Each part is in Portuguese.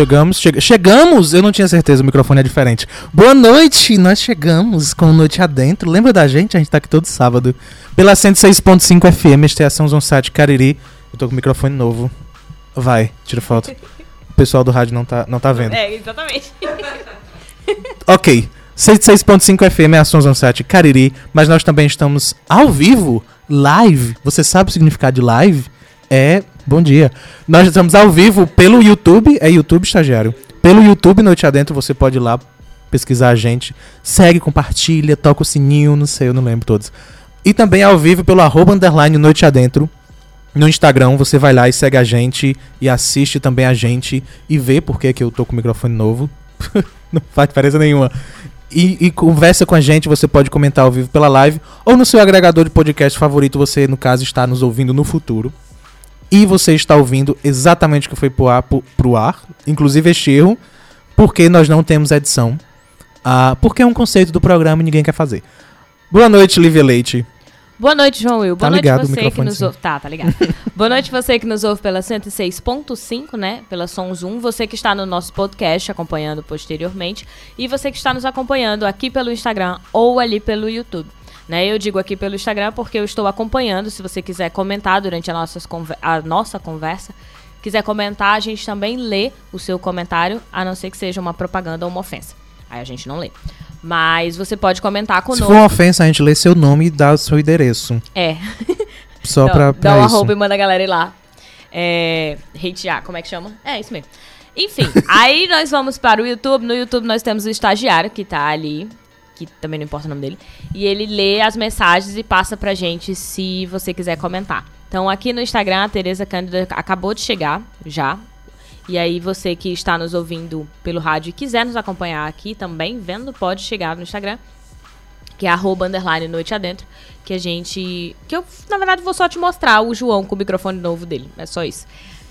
Chegamos, che chegamos! Eu não tinha certeza, o microfone é diferente. Boa noite! Nós chegamos com Noite Adentro. Lembra da gente? A gente tá aqui todo sábado. Pela 106.5 FM, Estação Zon 7 Cariri. Eu tô com o microfone novo. Vai, tira foto. O pessoal do rádio não tá, não tá vendo. É, exatamente. Ok. 106.5 FM é a Sons 7 Cariri, mas nós também estamos ao vivo, live. Você sabe o significado de live? É. Bom dia. Nós estamos ao vivo pelo YouTube, é YouTube estagiário. Pelo YouTube Noite Adentro, você pode ir lá pesquisar a gente. Segue, compartilha, toca o sininho, não sei, eu não lembro todos. E também ao vivo pelo arroba underline Noite Adentro. No Instagram, você vai lá e segue a gente e assiste também a gente e vê por que, que eu tô com o microfone novo. não faz diferença nenhuma. E, e conversa com a gente, você pode comentar ao vivo pela live ou no seu agregador de podcast favorito, você, no caso, está nos ouvindo no futuro. E você está ouvindo exatamente o que foi pro ar, pro, pro ar inclusive este erro, porque nós não temos edição. Ah, porque é um conceito do programa e ninguém quer fazer. Boa noite, Lívia Leite. Boa noite, João Will. Boa Tá noite ligado você que nos sim. ouve. Tá, tá ligado. Boa noite você que nos ouve pela 106.5, né? Pela Sons 1. Você que está no nosso podcast acompanhando posteriormente. E você que está nos acompanhando aqui pelo Instagram ou ali pelo YouTube. Né? Eu digo aqui pelo Instagram porque eu estou acompanhando. Se você quiser comentar durante a, conver- a nossa conversa, quiser comentar, a gente também lê o seu comentário, a não ser que seja uma propaganda ou uma ofensa. Aí a gente não lê. Mas você pode comentar Se conosco. for uma ofensa, a gente lê seu nome e dá o seu endereço. É. Só dá, pra, dá pra um isso. arroba e manda a galera ir lá. É, hatear, como é que chama? É, isso mesmo. Enfim, aí nós vamos para o YouTube. No YouTube nós temos o estagiário que tá ali, que também não importa o nome dele. E ele lê as mensagens e passa pra gente se você quiser comentar. Então aqui no Instagram, a Tereza Cândida acabou de chegar já. E aí você que está nos ouvindo pelo rádio e quiser nos acompanhar aqui também, vendo, pode chegar no Instagram que é arroba underline noite adentro, que a gente. Que eu, na verdade, vou só te mostrar o João com o microfone novo dele. É só isso.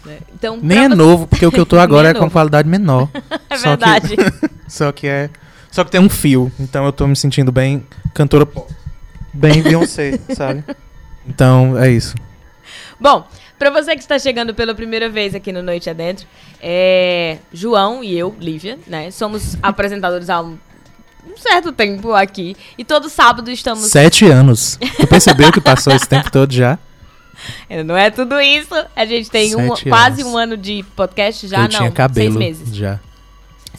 né? Então, Nem é você- novo, porque o que eu tô agora Nem é, é com qualidade menor. É Só que- verdade. Só que é. Só que tem um fio. Então eu tô me sentindo bem cantora pop. Bem Beyoncé, sabe? Então é isso. Bom, pra você que está chegando pela primeira vez aqui no Noite Adentro, é João e eu, Lívia, né? Somos apresentadores há um, um certo tempo aqui. E todo sábado estamos. Sete anos. Tu percebeu que passou esse tempo todo já? Não é tudo isso. A gente tem um, quase um ano de podcast já, eu não. tinha cabelo Seis meses. já.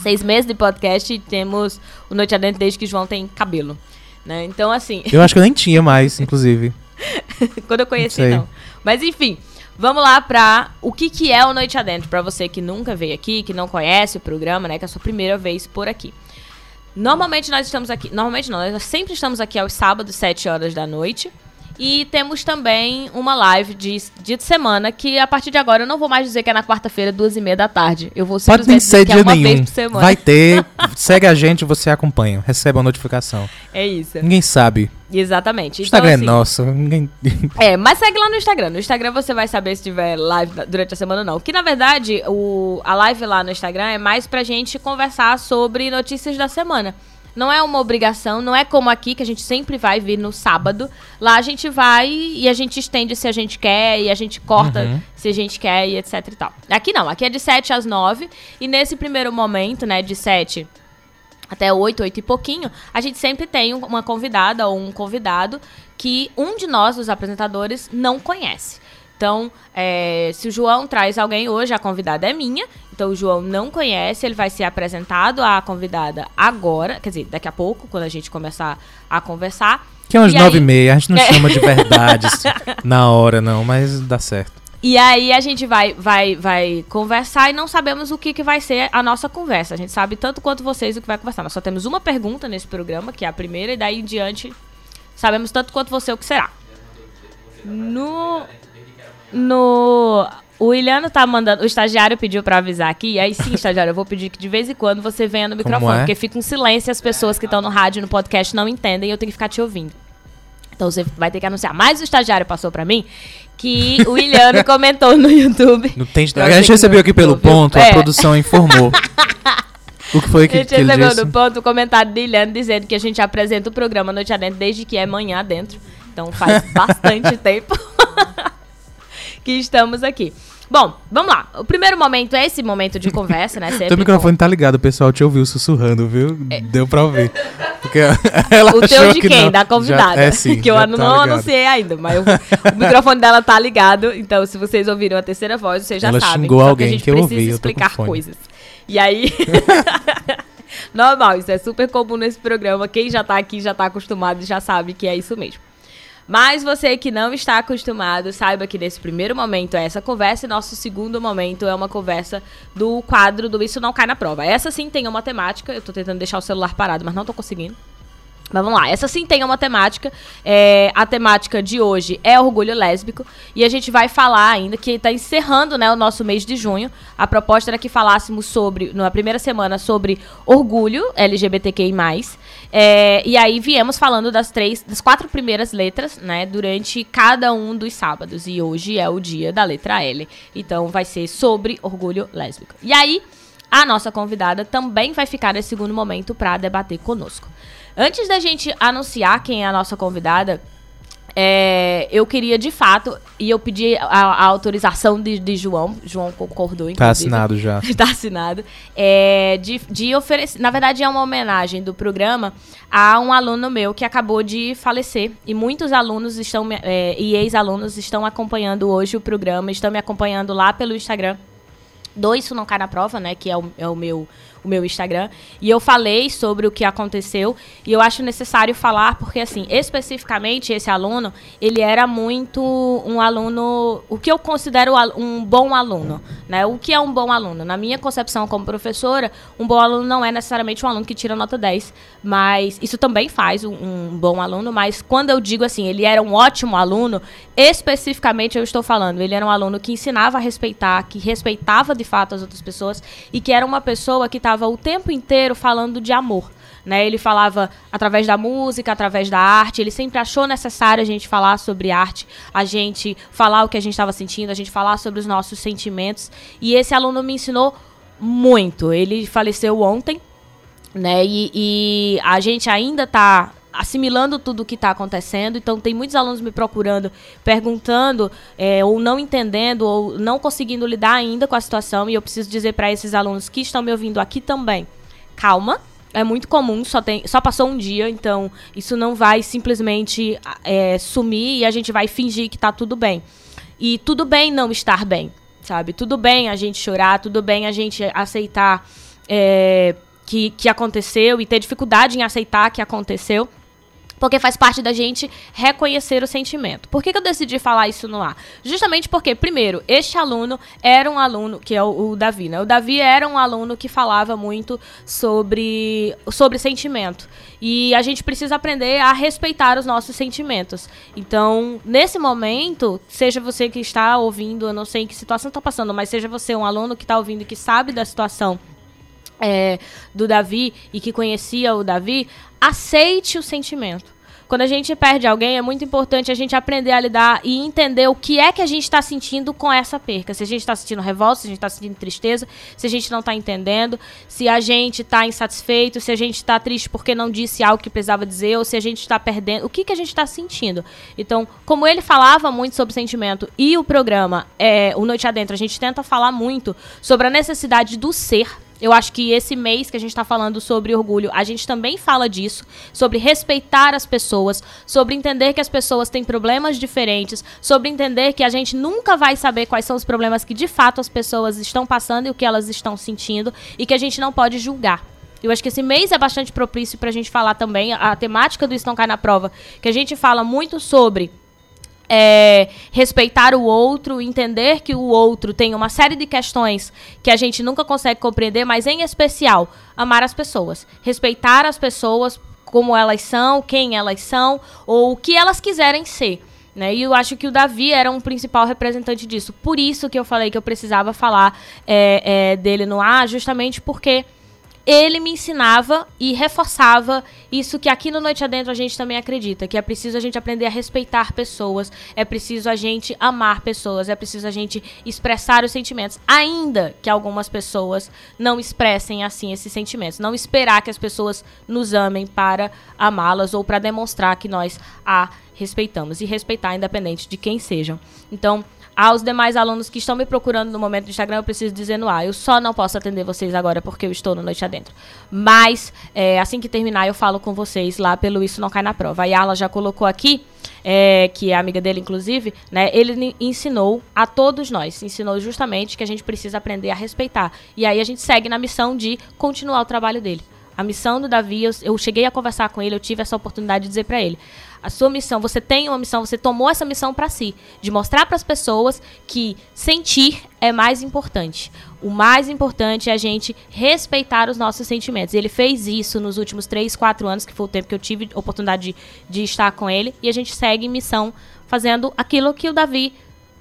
Seis meses de podcast e temos o Noite Adentro desde que João tem cabelo. Né? Então, assim, Eu acho que eu nem tinha mais, inclusive. quando eu conheci, Não não. Mas enfim, vamos lá pra o que, que é o Noite Adentro, pra você que nunca veio aqui, que não conhece o programa, né? Que é a sua primeira vez por aqui. Normalmente nós estamos aqui. Normalmente não, nós sempre estamos aqui aos sábados, 7 horas da noite. E temos também uma live de dia de semana, que a partir de agora eu não vou mais dizer que é na quarta-feira, duas e meia da tarde. Eu vou Pode nem simplesmente ser dizer que é dia uma vez nenhum. por semana. Vai ter. Segue a gente, você acompanha. Recebe a notificação. É isso. Ninguém sabe. Exatamente. O Então, Instagram assim, é nosso. Ninguém. É, mas segue lá no Instagram. No Instagram você vai saber se tiver live durante a semana ou não. Que na verdade, o, a live lá no Instagram é mais pra gente conversar sobre notícias da semana. Não é uma obrigação, não é como aqui que a gente sempre vai vir no sábado. Lá a gente vai e a gente estende se a gente quer e a gente corta Uhum. se a gente quer e etc e tal. Aqui não, aqui é de 7 às 9 e nesse primeiro momento, né, de 7 até 8, 8 e pouquinho, a gente sempre tem um- uma convidada ou um convidado que um de nós, os apresentadores, não conhece. Então, é, se o João traz alguém hoje, a convidada é minha. Então, o João não conhece, ele vai ser apresentado à convidada agora, quer dizer, daqui a pouco, quando a gente começar a conversar. Que é umas E nove e aí- meia. A gente não É. chama de verdades na hora, não, mas dá certo. E aí a gente vai, vai, vai conversar e não sabemos o que, que vai ser a nossa conversa. A gente sabe tanto quanto vocês o que vai conversar. Nós só temos uma pergunta nesse programa, que é a primeira, e daí em diante sabemos tanto quanto você o que será. No. No. O Williano tá mandando. O estagiário pediu pra avisar aqui. Aí sim, estagiário, eu vou pedir que de vez em quando você venha no microfone. é? Porque fica um silêncio e as pessoas que estão no rádio no podcast não entendem e eu tenho que ficar te ouvindo. Então você vai ter que anunciar. Mas o estagiário passou pra mim que o Williano comentou no YouTube. Não tem A gente recebeu aqui pelo ponto, É. a produção informou. o que foi A que, gente que recebeu disse? no ponto o comentário de Williano dizendo que a gente apresenta o programa Noite Adentro desde que é manhã adentro. Então faz bastante tempo que estamos aqui. Bom, vamos lá. O primeiro momento é esse momento de conversa, né? Teu microfone com... tá ligado, o pessoal te ouviu sussurrando, viu? É. Deu pra ouvir. Porque ela o teu de quem? Não. Da convidada. Já, é sim. Que eu tá não anunciei ainda, mas o, o, microfone dela tá ligado. Então, se vocês ouviram a terceira voz, vocês já ela sabem. Xingou alguém que a gente que eu ouvi, explicar coisas. E aí. Normal, isso é super comum nesse programa. Quem já tá aqui já tá acostumado e já sabe que é isso mesmo. Mas você que não está acostumado, saiba que nesse primeiro momento é essa conversa e nosso segundo momento é uma conversa do quadro do Isso Não Cai na Prova. Essa sim tem uma temática, eu tô tentando deixar o celular parado, mas não tô conseguindo. Mas vamos lá, essa sim tem uma temática. É, a temática de hoje é orgulho lésbico. E a gente vai falar ainda, que está encerrando né, o nosso mês de junho. A proposta era que falássemos sobre, na primeira semana, sobre orgulho LGBTQI. É, e aí viemos falando das três, das quatro primeiras letras, né, durante cada um dos sábados. E hoje é o dia da letra L. Então vai ser sobre orgulho lésbico. E aí, a nossa convidada também vai ficar nesse segundo momento para debater conosco. Antes da gente anunciar quem é a nossa convidada, é, eu queria de fato, e eu pedi a, a autorização de, de, João, João concordou, tá inclusive. Tá assinado já. tá assinado. É, de, de oferecer, na verdade é uma homenagem do programa a um aluno meu que acabou de falecer. E muitos alunos estão, é, e ex-alunos estão acompanhando hoje o programa, estão me acompanhando lá pelo Instagram. Do Isso Não Cai na Prova, né, que é o, é o meu o meu Instagram. E eu falei sobre o que aconteceu. E eu acho necessário falar, porque, assim, especificamente esse aluno, ele era muito um aluno. O que eu considero um bom aluno. Né? O que é um bom aluno? Na minha concepção como professora, um bom aluno não é necessariamente um aluno que tira nota 10. Mas isso também faz um, um bom aluno. Mas quando eu digo assim, ele era um ótimo aluno, especificamente eu estou falando, ele era um aluno que ensinava a respeitar, que respeitava de fato as outras pessoas e que era uma pessoa que estava estava o tempo inteiro falando de amor. Né? Ele falava através da música, através da arte. Ele sempre achou necessário a gente falar sobre arte, a gente falar o que a gente estava sentindo, a gente falar sobre os nossos sentimentos. E esse aluno me ensinou muito. Ele faleceu ontem, né? E, e a gente ainda está assimilando tudo o que está acontecendo. Então, tem muitos alunos me procurando, perguntando, é, ou não entendendo, ou não conseguindo lidar ainda com a situação. E eu preciso dizer para esses alunos que estão me ouvindo aqui também: calma. É muito comum, só, tem, só passou um dia, então isso não vai simplesmente é, sumir e a gente vai fingir que está tudo bem. E tudo bem não estar bem, sabe? Tudo bem a gente chorar, tudo bem a gente aceitar é, que, que aconteceu e ter dificuldade em aceitar que aconteceu porque faz parte da gente reconhecer o sentimento. Por que, que eu decidi falar isso no ar? Justamente porque, primeiro, este aluno era um aluno, que é o, o, Davi, né? O Davi era um aluno que falava muito sobre, sobre sentimento. E a gente precisa aprender a respeitar os nossos sentimentos. Então, nesse momento, seja você que está ouvindo, eu não sei em que situação está passando, mas seja você um aluno que está ouvindo que sabe da situação é, do Davi e que conhecia o Davi, aceite o sentimento. Quando a gente perde alguém, é muito importante a gente aprender a lidar e entender o que é que a gente está sentindo com essa perca. Se a gente está sentindo revolta, se a gente está sentindo tristeza, se a gente não está entendendo, se a gente está insatisfeito, se a gente está triste porque não disse algo que precisava dizer, ou se a gente está perdendo. O que, que a gente está sentindo? Então, como ele falava muito sobre sentimento e o programa, é, o Noite Adentro, a gente tenta falar muito sobre a necessidade do ser eu acho que esse mês que a gente está falando sobre orgulho, a gente também fala disso, sobre respeitar as pessoas, sobre entender que as pessoas têm problemas diferentes, sobre entender que a gente nunca vai saber quais são os problemas que de fato as pessoas estão passando e o que elas estão sentindo e que a gente não pode julgar. Eu acho que esse mês é bastante propício para a gente falar também a, temática do Estão Cai na Prova, que a gente fala muito sobre é, respeitar o outro, entender que o outro tem uma série de questões que a gente nunca consegue compreender, mas em especial, amar as pessoas. Respeitar as pessoas como elas são, quem elas são, ou o que elas quiserem ser. Né? E eu acho que o Davi era um principal representante disso. Por isso que eu falei que eu precisava falar é, é, dele no ar, justamente porque ele me ensinava e reforçava isso que aqui no Noite Adentro a gente também acredita, que é preciso a gente aprender a respeitar pessoas, é preciso a gente amar pessoas, é preciso a gente expressar os sentimentos, ainda que algumas pessoas não expressem assim esses sentimentos, não esperar que as pessoas nos amem para amá-las ou para demonstrar que nós a respeitamos e respeitar independente de quem sejam. Então, Aos demais alunos que estão me procurando no momento do Instagram, eu preciso dizer no ar. Eu só não posso atender vocês agora porque eu estou no Noite Adentro. Mas, é, assim que terminar, eu falo com vocês lá pelo Isso Não Cai na Prova. A Yala já colocou aqui, é, que é amiga dele, inclusive, né? Ele ensinou a todos nós, ensinou justamente que a gente precisa aprender a respeitar. E aí a gente segue na missão de continuar o trabalho dele. A missão do Davi, eu, eu cheguei a conversar com ele, eu tive essa oportunidade de dizer para ele: a sua missão, você tem uma missão, você tomou essa missão para si, de mostrar para as pessoas que sentir é mais importante. O mais importante é a gente respeitar os nossos sentimentos. Ele fez isso nos últimos 3, 4 anos, que foi o tempo que eu tive oportunidade de, de estar com ele, e a gente segue em missão fazendo aquilo que o Davi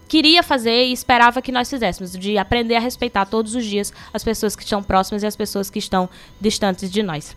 queria fazer e esperava que nós fizéssemos, de aprender a respeitar todos os dias as pessoas que estão próximas e as pessoas que estão distantes de nós.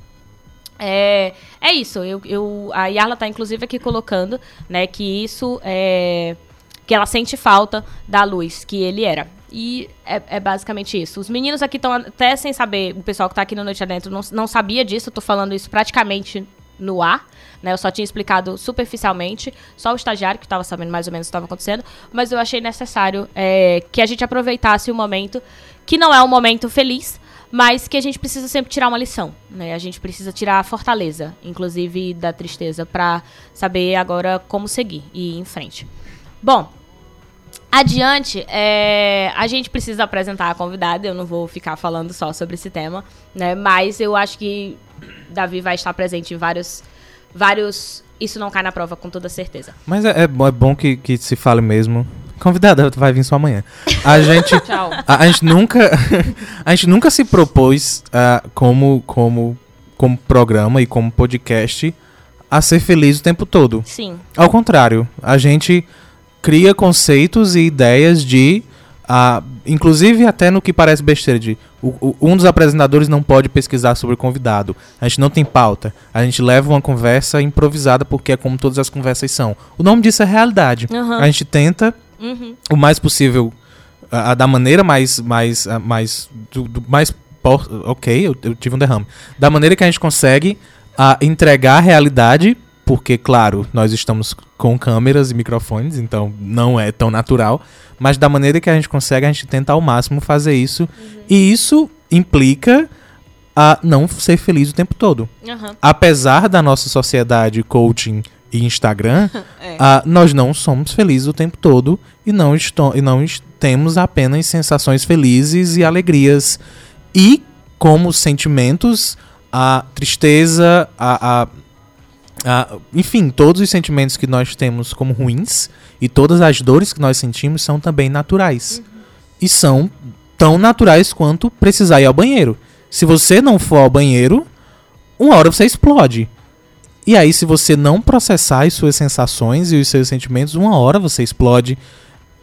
É, é isso. Eu, eu, a Yarla está inclusive aqui colocando, né, que isso é que ela sente falta da luz que ele era. E é, é basicamente isso. Os meninos aqui estão até sem saber, o pessoal que está aqui no Noite Adentro não, não sabia disso, eu tô falando isso praticamente no ar. Né, eu só tinha explicado superficialmente, só o estagiário que estava sabendo mais ou menos o que estava acontecendo, mas eu achei necessário é, que a gente aproveitasse o momento, que não é um momento feliz, mas que a gente precisa sempre tirar uma lição, né? A gente precisa tirar a fortaleza, inclusive da tristeza, para saber agora como seguir e ir em frente. Bom, adiante, é, a gente precisa apresentar a convidada. Eu não vou ficar falando só sobre esse tema, né? Mas eu acho que Davi vai estar presente em vários, vários. Isso não cai na prova com toda certeza. Mas é, é bom que, que se fale mesmo Convidada, vai vir só amanhã. A gente, a, a, gente nunca, a gente nunca se propôs uh, como, como, como programa e como podcast a ser feliz o tempo todo. Sim. Ao contrário, a gente cria conceitos e ideias de Uh, inclusive até no que parece besteira de o, o, um dos apresentadores não pode pesquisar sobre o convidado. A gente não tem pauta. A gente leva uma conversa improvisada porque é como todas as conversas são. O nome disso é realidade. Uhum. A gente tenta uhum. o mais possível, uh, da maneira mais. mais, uh, mais do, do mais ok, eu, eu, tive um derrame. Da maneira que a gente consegue uh, entregar a realidade, porque, claro, nós estamos com câmeras e microfones, então não é tão natural. Mas da maneira que a gente consegue, a gente tenta ao máximo fazer isso. Uhum. E isso implica a não ser feliz o tempo todo. Uhum. Apesar da nossa sociedade coaching e Instagram, é. uh, nós não somos felizes o tempo todo e não, e não temos apenas sensações felizes e alegrias. E como sentimentos, a tristeza, a, a, a, enfim, todos os sentimentos que nós temos como ruins e todas as dores que nós sentimos são também naturais. Uhum. E são tão naturais quanto precisar ir ao banheiro. Se você não for ao banheiro, uma hora você explode. E aí, se você não processar as suas sensações e os seus sentimentos, uma hora você explode.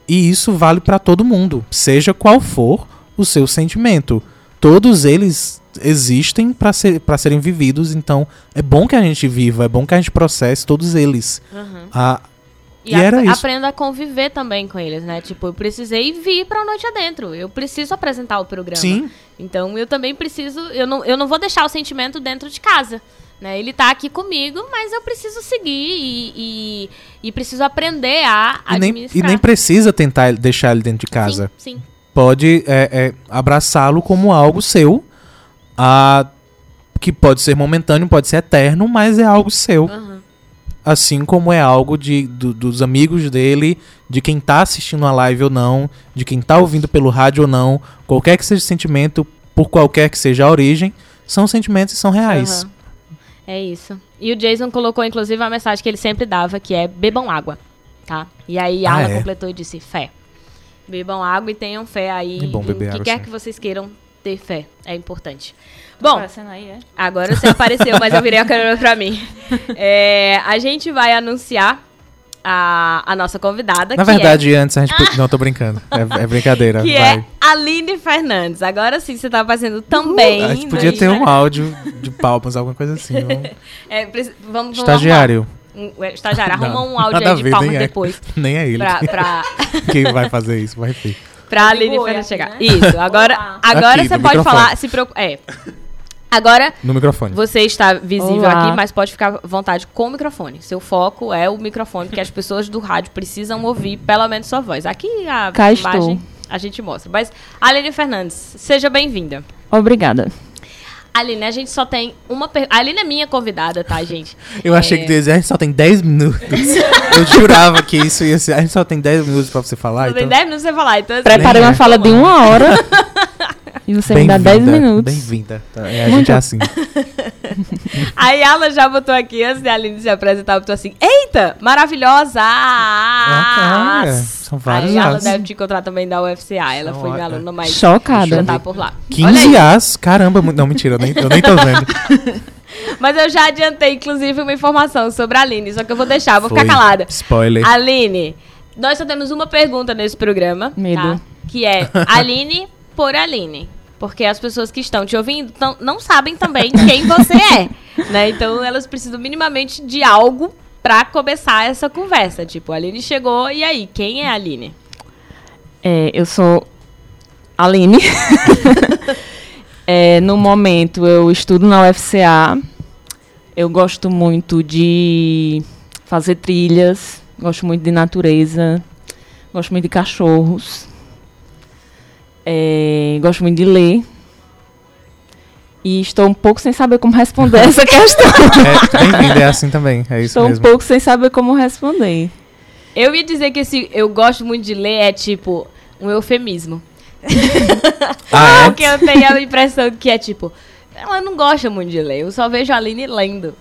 E isso vale para todo mundo, seja qual for o seu sentimento. Todos eles existem para ser, serem vividos, então é bom que a gente viva, é bom que a gente processe todos eles. Uhum. A, e, e a, era isso. aprenda a conviver também com eles, né? Tipo, eu precisei vir pra noite adentro. Eu preciso apresentar o programa. Sim. Então eu também preciso. Eu não, eu não vou deixar o sentimento dentro de casa. Né? Ele está aqui comigo, mas eu preciso seguir e, e, e preciso aprender a e nem, administrar. E nem precisa tentar deixar ele dentro de casa. Sim, sim. Pode é, é, abraçá-lo como algo seu, a, que pode ser momentâneo, pode ser eterno, mas é algo seu. Uhum. Assim como é algo de, do, dos amigos dele, de quem está assistindo a live ou não, de quem está ouvindo pelo rádio ou não, qualquer que seja o sentimento, por qualquer que seja a origem, são sentimentos e são reais. Uhum. É isso. E o Jason colocou, inclusive, uma mensagem que ele sempre dava, que é bebam água, tá? E aí a ah, é? completou e disse, fé. Bebam água e tenham fé aí. É bom beber água, que quer sim. que vocês queiram ter fé. É importante. Bom, aí, é? agora você apareceu, mas eu virei a câmera pra mim. É, a gente vai anunciar a, a nossa convidada. Na verdade, é... antes a gente. Ah. Não, tô brincando. É, é brincadeira. que vai. É Aline Fernandes. Agora sim você tá fazendo também. Uh, a gente podia ter um áudio de palmas, alguma coisa assim. Vamos... É, vamos, vamos Estagiário. Um, estagiário, arruma um áudio aí de palmas depois. É, nem é ele. Pra, pra... Quem vai fazer isso? Vai ter. Pra Aline Fernandes chegar. Né? Isso, agora, agora Aqui, você pode microfone. falar. Se preocup... É. Agora, No microfone. você está visível Olá. aqui, mas pode ficar à vontade com o microfone. Seu foco é o microfone, que as pessoas do rádio precisam ouvir pelo menos sua voz. Aqui a Cá imagem estou. A gente mostra. Mas, Aline Fernandes, seja bem-vinda. Obrigada. Aline, a gente só tem uma pergunta. A Aline é minha convidada, tá, gente? Eu achei É. que tu ia dizer, a gente só tem 10 minutos. eu jurava que isso ia ser. A gente só tem 10 minutos pra você falar. Só tem então... 10 minutos pra você falar, então... assim, Preparei uma fala de uma hora e você me dá 10 Bem-vinda, minutos. Bem-vinda. É, a gente é assim. Aí ela já botou aqui, antes da Aline se apresentar, botou assim, eita, maravilhosa! Ah, cara, são vários Aí ela as. deve te encontrar também da UFCA, ela foi minha aluna mais... Chocada. Já tá por lá. Olha 15 aí. as. Caramba, não, mentira, eu nem, eu nem tô vendo. Mas eu já adiantei, inclusive, uma informação sobre a Aline, só que eu vou deixar, vou Foi. ficar calada. Spoiler. Aline, nós só temos uma pergunta nesse programa. Medo. tá? Que é Aline por Aline. Porque as pessoas que estão te ouvindo tão- não sabem também quem você é. Né? Então elas precisam minimamente de algo pra começar essa conversa. Tipo, a Aline chegou, e aí, quem é a Aline? É, eu sou Aline. É, no momento eu estudo na UFCA. Eu gosto muito de fazer trilhas, gosto muito de natureza, gosto muito de cachorros, é, gosto muito de ler. E estou um pouco sem saber como responder essa questão. É, é assim também. É isso estou um mesmo. pouco sem saber como responder. Eu ia dizer que esse eu gosto muito de ler é tipo um eufemismo. Ah, é? Porque eu tenho a impressão que é tipo, ela não gosta muito de ler, eu só vejo a Aline lendo.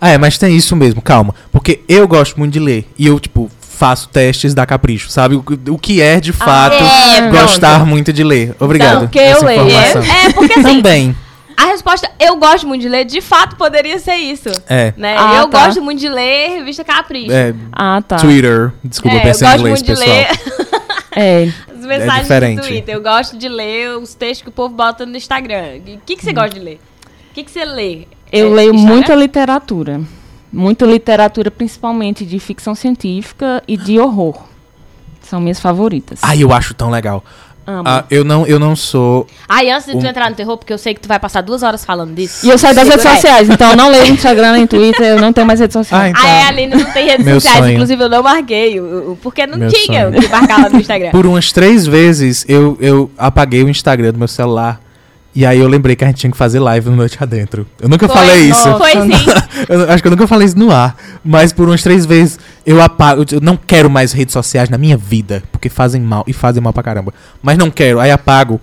Ah, é, mas tem isso mesmo, calma. Porque eu gosto muito de ler. E eu, tipo, faço testes da Capricho, sabe? O, o que é, de fato, é, gostar muito de ler. Obrigado. Então, que eu leio. É, é, porque assim, Também. a resposta eu gosto muito de ler, de fato poderia ser isso. É. Né? Ah, eu tá. gosto muito de ler revista Capricho. é Ah, tá. Twitter. Desculpa, É, eu eu pensei em gosto inglês, muito de pessoal. ler É, as mensagens diferente. do Twitter. Eu gosto de ler os textos que o povo bota no Instagram. O que, que você gosta de ler? O que, que você lê? Eu É, leio Instagram? muita literatura. Muita literatura, principalmente de ficção científica e de horror. São minhas favoritas. Ai, eu acho tão legal. Amo. Ah, eu, não, eu não sou. Ai, antes de tu Um- entrar no terror, porque eu sei que tu vai passar duas horas falando disso. E eu saio das redes aí. sociais, então eu não leio no Instagram nem Twitter, eu não tenho mais redes Ah, sociais. então. Ah, é, Aline não tem redes Meu sociais. sonho. Inclusive, eu não marquei. Porque não Meu tinha sonho. o que marcar lá no Instagram. Por umas três vezes eu, eu apaguei o Instagram do meu celular. E aí eu lembrei que a gente tinha que fazer live no Noite Adentro. Eu nunca Foi, falei isso. Foi sim. Eu acho que eu nunca falei isso no ar. Mas por umas três vezes eu apago. Eu não quero mais redes sociais na minha vida. Porque fazem mal. E fazem mal pra caramba. Mas não quero. Aí apago.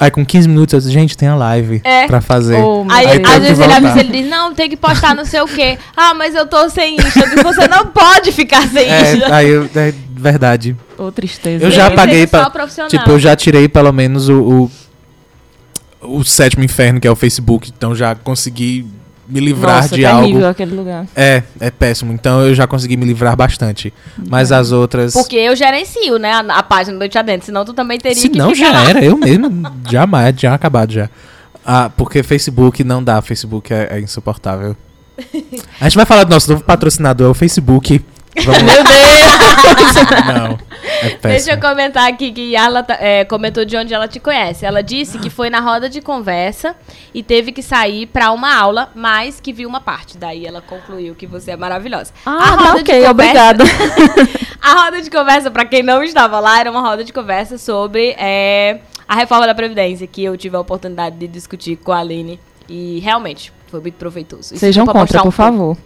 Aí com 15 minutos eu disse, gente, tem a live É. pra fazer. Oh, Aí, Aí às vezes ele avisa, ele diz, não, tem que postar não sei o quê. Ah, mas eu tô sem Insta. Eu digo, Você não pode ficar sem Insta. É, aí eu, é verdade. Ô, tristeza. Eu já apaguei pra-. Tipo, eu já tirei pelo menos o, o, o sétimo inferno, que é o Facebook. Então já consegui me livrar Nossa, de terrível algo. aquele lugar. É, é péssimo. Então eu já consegui me livrar bastante. Mas as outras. Porque eu gerencio, né, a, a página do Noite Adentro. Senão tu também teria Se que não, ficar já era. Eu mesmo. jamais, já acabado já. Ah, porque Facebook não dá. Facebook é, é insuportável. A gente vai falar do nosso novo patrocinador, é o Facebook. Vamos lá. Meu Deus! Não, é Deixa eu comentar aqui que Yarla tá- é, comentou de onde ela te conhece. Ela disse que foi na roda de conversa e teve que sair pra uma aula, mas que viu uma parte. Daí ela concluiu que você é maravilhosa. Ah, tá ok, conversa- obrigada. A roda de conversa, pra quem não estava lá, era uma roda de conversa sobre é, a reforma da Previdência, que eu tive a oportunidade de discutir com a Aline. E realmente, foi muito proveitoso. Sejam contra, por um pouco. favor.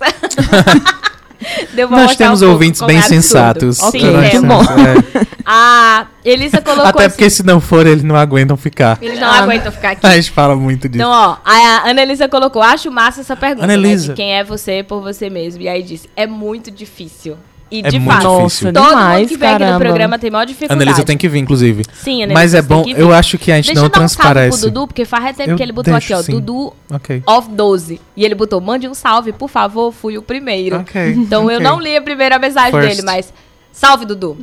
Nós temos um ouvintes bem é absurdo. sensatos. Ok, temos. temos, é. A Elisa colocou Até assim, porque se não for, eles não aguentam ficar. Eles não Ah. aguentam ficar aqui. A gente fala muito disso. Então, ó, a Ana Elisa colocou, acho massa essa pergunta, né, Annelisa. de quem é você por você mesmo. E aí disse, é muito difícil. E É de muito fato, difícil. Todo demais, mundo que vem aqui no caramba. programa tem maior dificuldade. Annelise tem que vir, inclusive. Sim, Annelise, Mas é bom, que vir. eu acho que a gente Deixa não eu dar um salve transparece. pro Dudu, porque faz tempo Eu que ele botou deixo, aqui, ó, sim. Dudu Ok. of 12. E ele botou, mande um salve, por favor, fui o primeiro. Ok, Então eu ok. não li a primeira mensagem First. dele, mas salve, Dudu.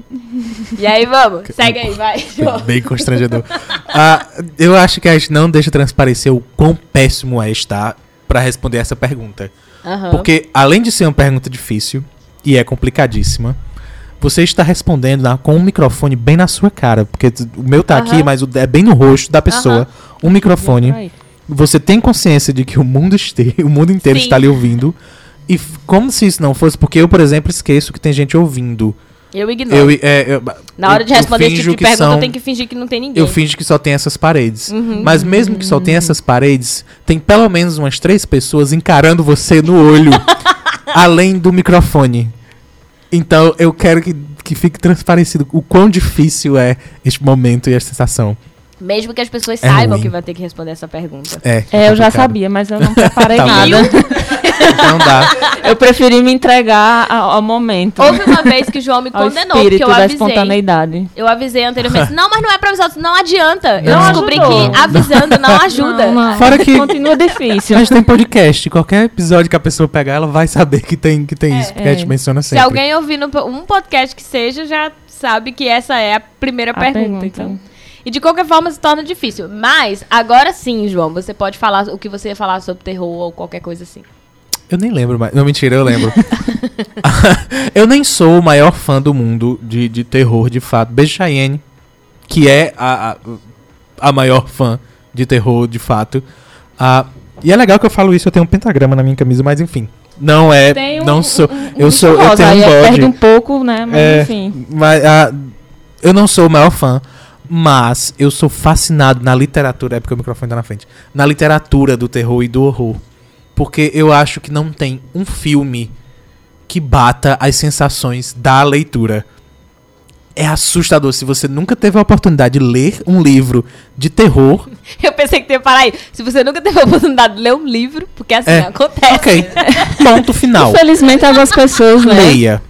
e aí, vamos, segue aí, vai. Bem constrangedor. Ah, eu acho que a gente não deixa transparecer o quão péssimo é estar pra responder essa pergunta. Aham. Porque, além de ser uma pergunta difícil, e é complicadíssima, você está respondendo na- com um microfone bem na sua cara. Porque o meu tá aqui, mas o, é bem no rosto da pessoa. Um microfone. Você tem consciência de que o mundo, este, o mundo inteiro Sim. está ali ouvindo. E como se isso não fosse, porque eu, por exemplo, esqueço que tem gente ouvindo. Eu ignoro. Eu, é, eu- Na hora de responder esse tipo de pergunta, são- eu tenho que fingir que não tem ninguém. Eu finjo que só tem essas paredes. Uhum. Mas mesmo que só tenha essas paredes, tem pelo menos umas três pessoas encarando você no olho, além do microfone. Então eu quero que, que fique transparecido o quão difícil é este momento e a sensação. Mesmo que as pessoas É saibam ruim. que vai ter que responder essa pergunta. É, É, eu já sabia, mas eu não preparei Tá nada. Não dá. Eu preferi me entregar ao, ao momento. Houve uma vez que o João me condenou, porque espírito eu da avisei. espontaneidade. Eu avisei anteriormente. Não, mas não é pra avisar. Não adianta. Eu Não descobri ajudou. que avisando não ajuda. Não, não. Fora que- Continua difícil. A gente tem podcast. Qualquer episódio que a pessoa pegar, ela vai saber que tem, que tem isso, porque a gente É. menciona Se sempre. alguém ouvir um podcast que seja, já sabe que essa é a primeira A pergunta. pergunta. Então. E de qualquer forma se torna difícil. Mas, agora sim, João, você pode falar o que você ia falar sobre terror ou qualquer coisa assim. Eu nem lembro mais. Não, mentira, eu lembro. eu nem sou o maior fã do mundo de, de terror, de fato. Beijo Cheyenne, que é a, a, a maior fã de terror, de fato. Ah, e é legal que eu falo isso, eu tenho um pentagrama na minha camisa, mas enfim. Não é. Um- não sou. um- um eu sou. Eu tenho um é- Perde bode. um pouco, né? Mas É. enfim. Mas, ah, eu não sou o maior fã, mas eu sou fascinado na literatura. É porque o microfone tá na frente. Na literatura do terror e do horror. Porque eu acho que não tem um filme que bata as sensações da leitura. É assustador. Se você nunca teve a oportunidade de ler um livro de terror. Eu pensei que tem parar aí. Se você nunca teve a oportunidade de ler um livro, porque assim É. acontece. Ok. Ponto final. Infelizmente, algumas pessoas, né? Leia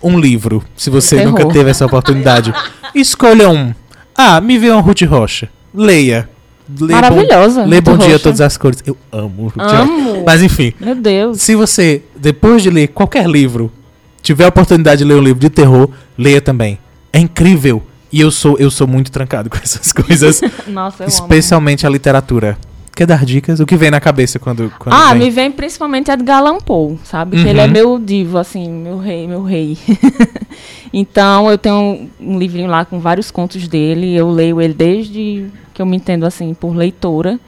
um livro, se você Terror. nunca teve essa oportunidade. Escolha um. Ah, me vê uma Ruth Rocha. Leia. Lê Maravilhosa. Bom, lê Bom Ruth Dia Rocha. Todas as Cores. Eu amo Ruth Rocha. Amo. Mas enfim, Meu Deus. se você, depois de ler qualquer livro, tiver a oportunidade de ler um livro de terror, leia também. É incrível. E eu sou, eu sou muito trancado com essas coisas. Nossa, eu amo. especialmente a literatura. Quer dar dicas? O que vem na cabeça quando, quando Ah, vem? me vem principalmente Edgar Allan Poe, sabe? Que Uhum. ele é meu divo, assim, meu rei, meu rei. então, eu tenho um livrinho lá com vários contos dele. Eu leio ele desde que eu me entendo, assim, por leitora.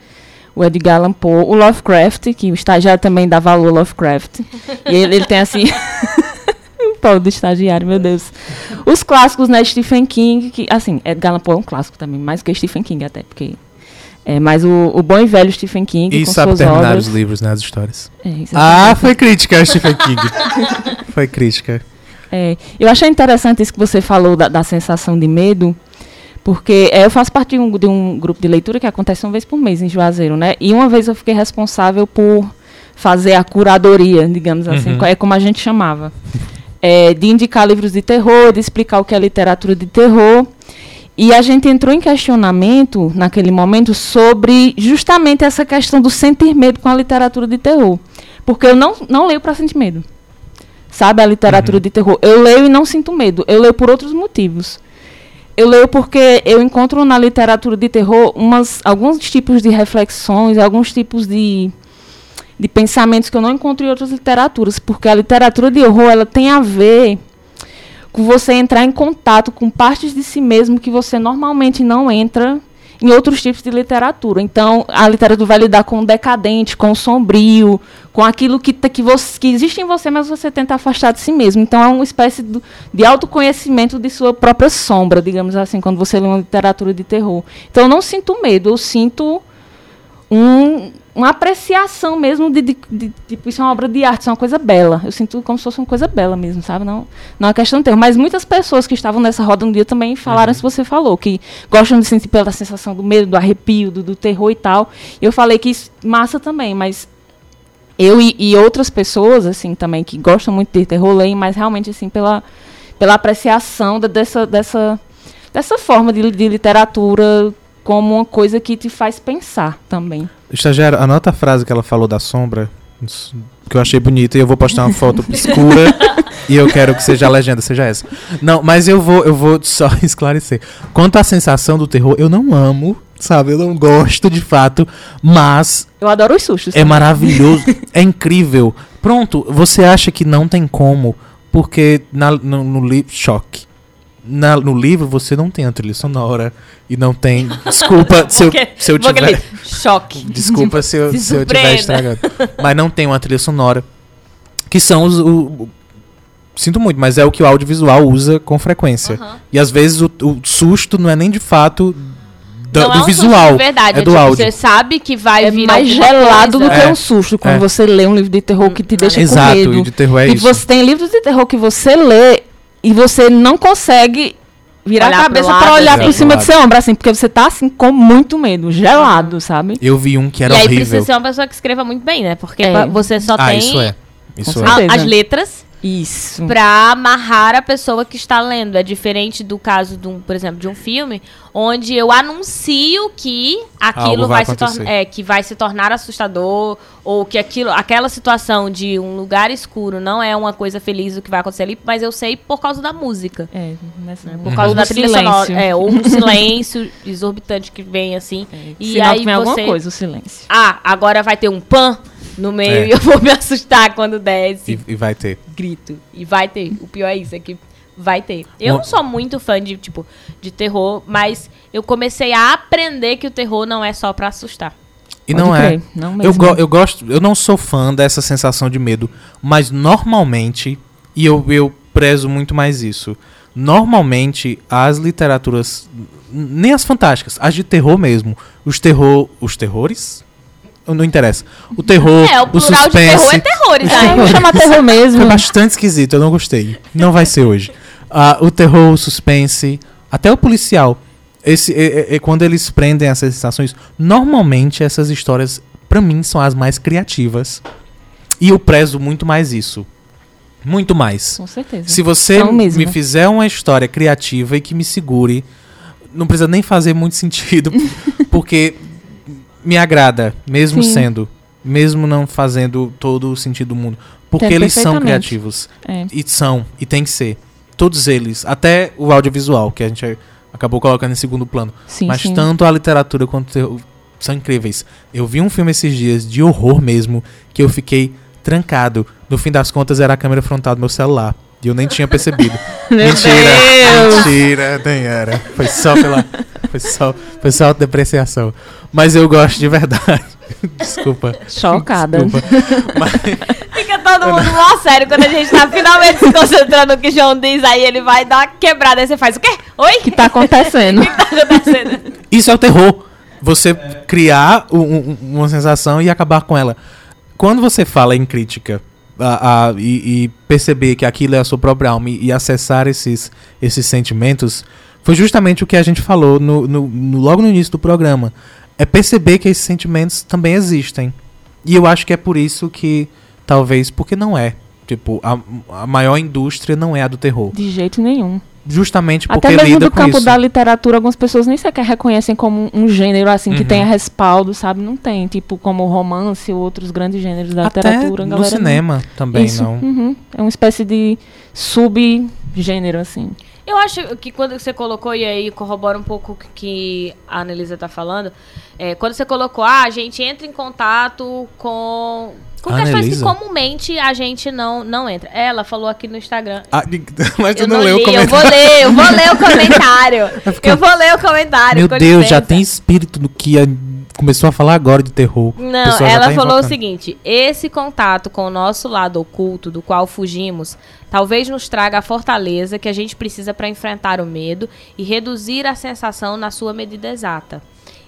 O Edgar Allan Poe. O Lovecraft, que o estagiário também dá valor ao Lovecraft. e ele, ele tem, assim... o pau do estagiário, meu Deus. Os clássicos, né? Stephen King, que, assim, Edgar Allan Poe é um clássico também, mais que Stephen King até, porque... É, mas o, o bom e velho Stephen King, E com sabe suas terminar obras... os livros, né? As histórias. É, exatamente. Ah, foi crítica, Stephen King. foi crítica. É, eu achei interessante isso que você falou da, da sensação de medo, porque é, eu faço parte de um, de um grupo de leitura que acontece uma vez por mês em Juazeiro, né? E uma vez eu fiquei responsável por fazer a curadoria, digamos assim, Uhum. é como a gente chamava. É, de indicar livros de terror, de explicar o que é literatura de terror. E a gente entrou em questionamento, naquele momento, sobre justamente essa questão do sentir medo com a literatura de terror. Porque eu não, não leio para sentir medo. Sabe, a literatura Uhum. de terror. Eu leio e não sinto medo. Eu leio por outros motivos. Eu leio porque eu encontro na literatura de terror umas, alguns tipos de reflexões, alguns tipos de, de pensamentos que eu não encontro em outras literaturas. Porque a literatura de horror ela tem a ver com você entrar em contato com partes de si mesmo que você normalmente não entra em outros tipos de literatura. Então, a literatura vai lidar com o decadente, com o sombrio, com aquilo que, que, você, que existe em você, mas você tenta afastar de si mesmo. Então, é uma espécie do- de autoconhecimento de sua própria sombra, digamos assim, quando você lê uma literatura de terror. Então, eu não sinto medo, eu sinto um, uma apreciação mesmo de, de, de- tipo, isso é uma obra de arte, isso é uma coisa bela. Eu sinto como se fosse uma coisa bela mesmo, sabe? Não, não é questão de terror. Mas muitas pessoas que estavam nessa roda um dia também falaram isso que você falou, que gostam de sentir pela sensação do medo, do arrepio, do, do terror e tal. Eu falei que isso massa também, mas eu e, e outras pessoas, assim, também, que gostam muito de terror, leem, mas realmente, assim, pela, pela apreciação da- dessa, dessa, dessa forma de, de literatura como uma coisa que te faz pensar também. Estagiário, anota a frase que ela falou da sombra, que eu achei bonita, e eu vou postar uma foto escura, e eu quero que seja a legenda, seja essa. Não, mas eu vou, eu vou só esclarecer. Quanto à sensação do terror, eu não amo, sabe? Eu não gosto de fato, mas Eu adoro os sustos. é também. maravilhoso, é incrível. Pronto, você acha que não tem como, porque na- no, no livro. Choque. na- no livro você não tem a trilha sonora e não tem. Desculpa se eu, se eu tiver. Choque. Desculpa se eu, Se se eu tiver estragando. Mas não tem uma trilha sonora. Que são os. o- sinto muito, mas é o que o audiovisual usa com frequência. E às vezes o, o susto não é nem de fato da- não do é um susto visual. de verdade, é é do tipo, áudio. Você sabe que vai É vir mais gelado do coisa. que É. um susto quando É. você lê um livro de terror que te deixa com Exato, medo. e de terror é e isso. você tem livros de terror que você lê e você não consegue virar Olhar a cabeça pra olhar assim. por cima do seu ombro, assim, porque você tá assim com muito medo, gelado, sabe? Eu vi um que era e aí horrível. precisa ser uma pessoa que escreva muito bem, né? Porque É. você só Ah, tem isso é. Isso Com é. as letras Isso. pra amarrar a pessoa que está lendo. É diferente do caso, de um, por exemplo, de um filme, onde eu anuncio que aquilo vai vai, se tornar. É, que vai se tornar assustador, ou que aquilo, aquela situação de um lugar escuro não é uma coisa feliz o que vai acontecer ali, mas eu sei por causa da música. É, nessa, Por causa do da trilha silêncio. sonora. É, ou um silêncio exorbitante que vem assim. E Sinal aí você. alguma coisa, o silêncio. Ah, agora vai ter um pan no meio É. e eu vou me assustar quando der esse E, e vai ter. grito. E vai ter. O pior é isso, é que vai ter. Eu Uma- não sou muito fã de, tipo, de terror, mas eu comecei a aprender que o terror não é só pra assustar. E Pode não é. crer, Não Eu, go- eu gosto, eu não sou fã dessa sensação de medo, mas normalmente, e eu, eu prezo muito mais isso, normalmente as literaturas, nem as fantásticas, as de terror mesmo, os terror, os terrores? Não interessa. O terror, é, o o plural de terror suspense, é terrores, É, né? vou chamar terror mesmo. foi bastante esquisito, eu não gostei. Não vai ser hoje. Ah, o terror, o suspense, até o policial. Esse, é, é- é quando eles prendem essas sensações, normalmente essas histórias, pra mim, são as mais criativas. E eu prezo muito mais isso. Muito mais. Com certeza. Se você me fizer uma história criativa e que me segure, não precisa nem fazer muito sentido, porque me agrada, mesmo Sim. sendo, mesmo não fazendo todo o sentido do mundo, porque Entendo eles são criativos É. e são e tem que ser, todos eles, até o audiovisual que a gente acabou colocando em segundo plano, Sim, mas sim. tanto a literatura quanto o terror são incríveis. Eu vi um filme esses dias de horror mesmo que eu fiquei trancado. No fim das contas era a câmera frontal do meu celular. E eu nem tinha percebido. Meu mentira, Deus! mentira, nem era. Foi só pela. Foi só, foi só depreciação. Mas eu gosto de verdade. Desculpa. Chocada. Desculpa. Mas, Fica todo mundo mó sério quando a gente tá finalmente se concentrando no que João diz, aí ele vai dar uma quebrada, aí você faz o quê? Oi? O que tá acontecendo? O que tá acontecendo? isso é o terror. Você criar um- um- uma sensação e acabar com ela. Quando você fala em crítica a- a- e, e perceber que aquilo é a sua própria alma e, e acessar esses, esses sentimentos, foi justamente o que a gente falou no, no- no- logo no início do programa. É perceber que esses sentimentos também existem. E eu acho que é por isso que, talvez, porque não é. Tipo, a, a maior indústria não é a do terror. De jeito nenhum. Justamente porque Até mesmo do campo isso. da literatura, algumas pessoas nem sequer reconhecem como um gênero assim que Uhum. tenha respaldo, sabe? Não tem. Tipo, como romance ou outros grandes gêneros da Até literatura. no galera não- cinema também Isso, não. uhum. É uma espécie de subgênero, assim. Eu acho que quando você colocou, e aí corrobora um pouco o que- a Annelisa tá falando, é, quando você colocou, ah, a gente entra em contato com, com A questões que comumente a gente não, não entra. Ela falou aqui no Instagram. Ah, mas tu eu não, leu o li, eu comentário. vou ler, eu vou ler o comentário. eu vou ler o comentário. Meu Deus, já licença. tem espírito do que a- começou a falar agora de terror. Não, ela tá falou o seguinte: esse contato com o nosso lado oculto, do qual fugimos, talvez nos traga a fortaleza que a gente precisa para enfrentar o medo e reduzir a sensação na sua medida exata.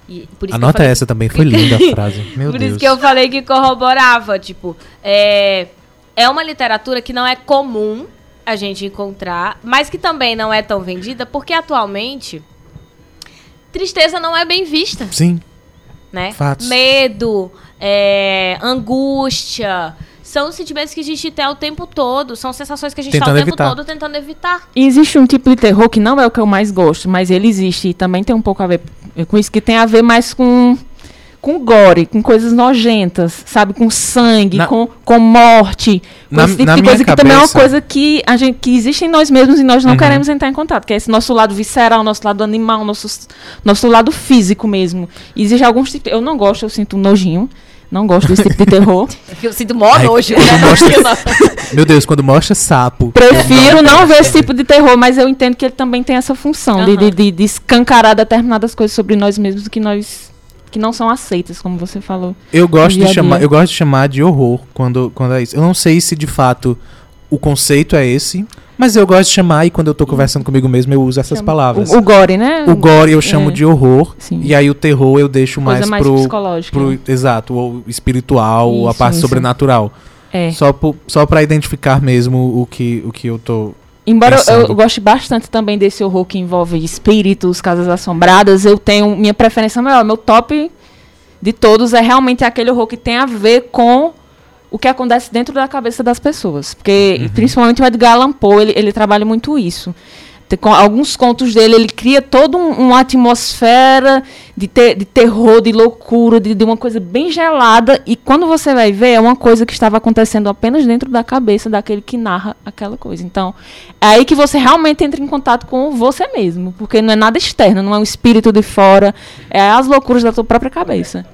E Anota falei- essa também, foi linda a frase. Meu por Deus. isso que eu falei que corroborava, tipo, é, é uma literatura que não é comum a gente encontrar, mas que também não é tão vendida, porque atualmente tristeza não é bem vista Sim, né? Fatos. Medo, é, angústia. São sentimentos que a gente tem o tempo todo. São sensações que a gente está o tempo evitar. todo tentando evitar. E existe um tipo de terror que não é o que eu mais gosto, mas ele existe e também tem um pouco a ver com isso, que tem a ver mais com com gore, com coisas nojentas, sabe? Com sangue, Na- com, com morte, com Na- esse tipo na de coisa que também é uma coisa que, a gente, que existe em nós mesmos e nós não Uhum. queremos entrar em contato, que é esse nosso lado visceral, nosso lado animal, nosso, nosso lado físico mesmo. E existe alguns tipos. Eu não gosto, eu sinto um nojinho Não gosto desse tipo de terror. Eu sinto mó nojo. quando né? mostra- Meu Deus, quando mostra sapo. Prefiro não ver esse tipo de terror, mas eu entendo que ele também tem essa função de, Aham. de, de, de escancarar determinadas coisas sobre nós mesmos que nós que não são aceitas, como você falou. Eu gosto de chamar, eu gosto de chamar de horror quando, quando é isso. Eu não sei se de fato o conceito é esse, mas eu gosto de chamar e quando eu tô conversando comigo mesmo eu uso essas Chama- palavras. O, o gore, né? O gore eu chamo é. de horror Sim. e aí o terror eu deixo Coisa mais, mais pro, psicológica. pro exato, ou espiritual, ou a Isso, parte isso. sobrenatural. É. Só só para identificar mesmo o que o que eu tô Embora eu, eu goste bastante também desse horror que envolve espíritos, casas assombradas, eu tenho minha preferência maior. Meu top de todos é realmente aquele horror que tem a ver com o que acontece dentro da cabeça das pessoas. Porque, Uhum. principalmente o Edgar Allan Poe, ele, ele trabalha muito isso. Tem alguns contos dele, ele cria toda um- uma atmosfera de, te- de terror, de loucura, de, de uma coisa bem gelada. E quando você vai ver, é uma coisa que estava acontecendo apenas dentro da cabeça daquele que narra aquela coisa. Então, é aí que você realmente entra em contato com você mesmo. Porque não é nada externo, não é um espírito de fora. É as loucuras da tua própria cabeça.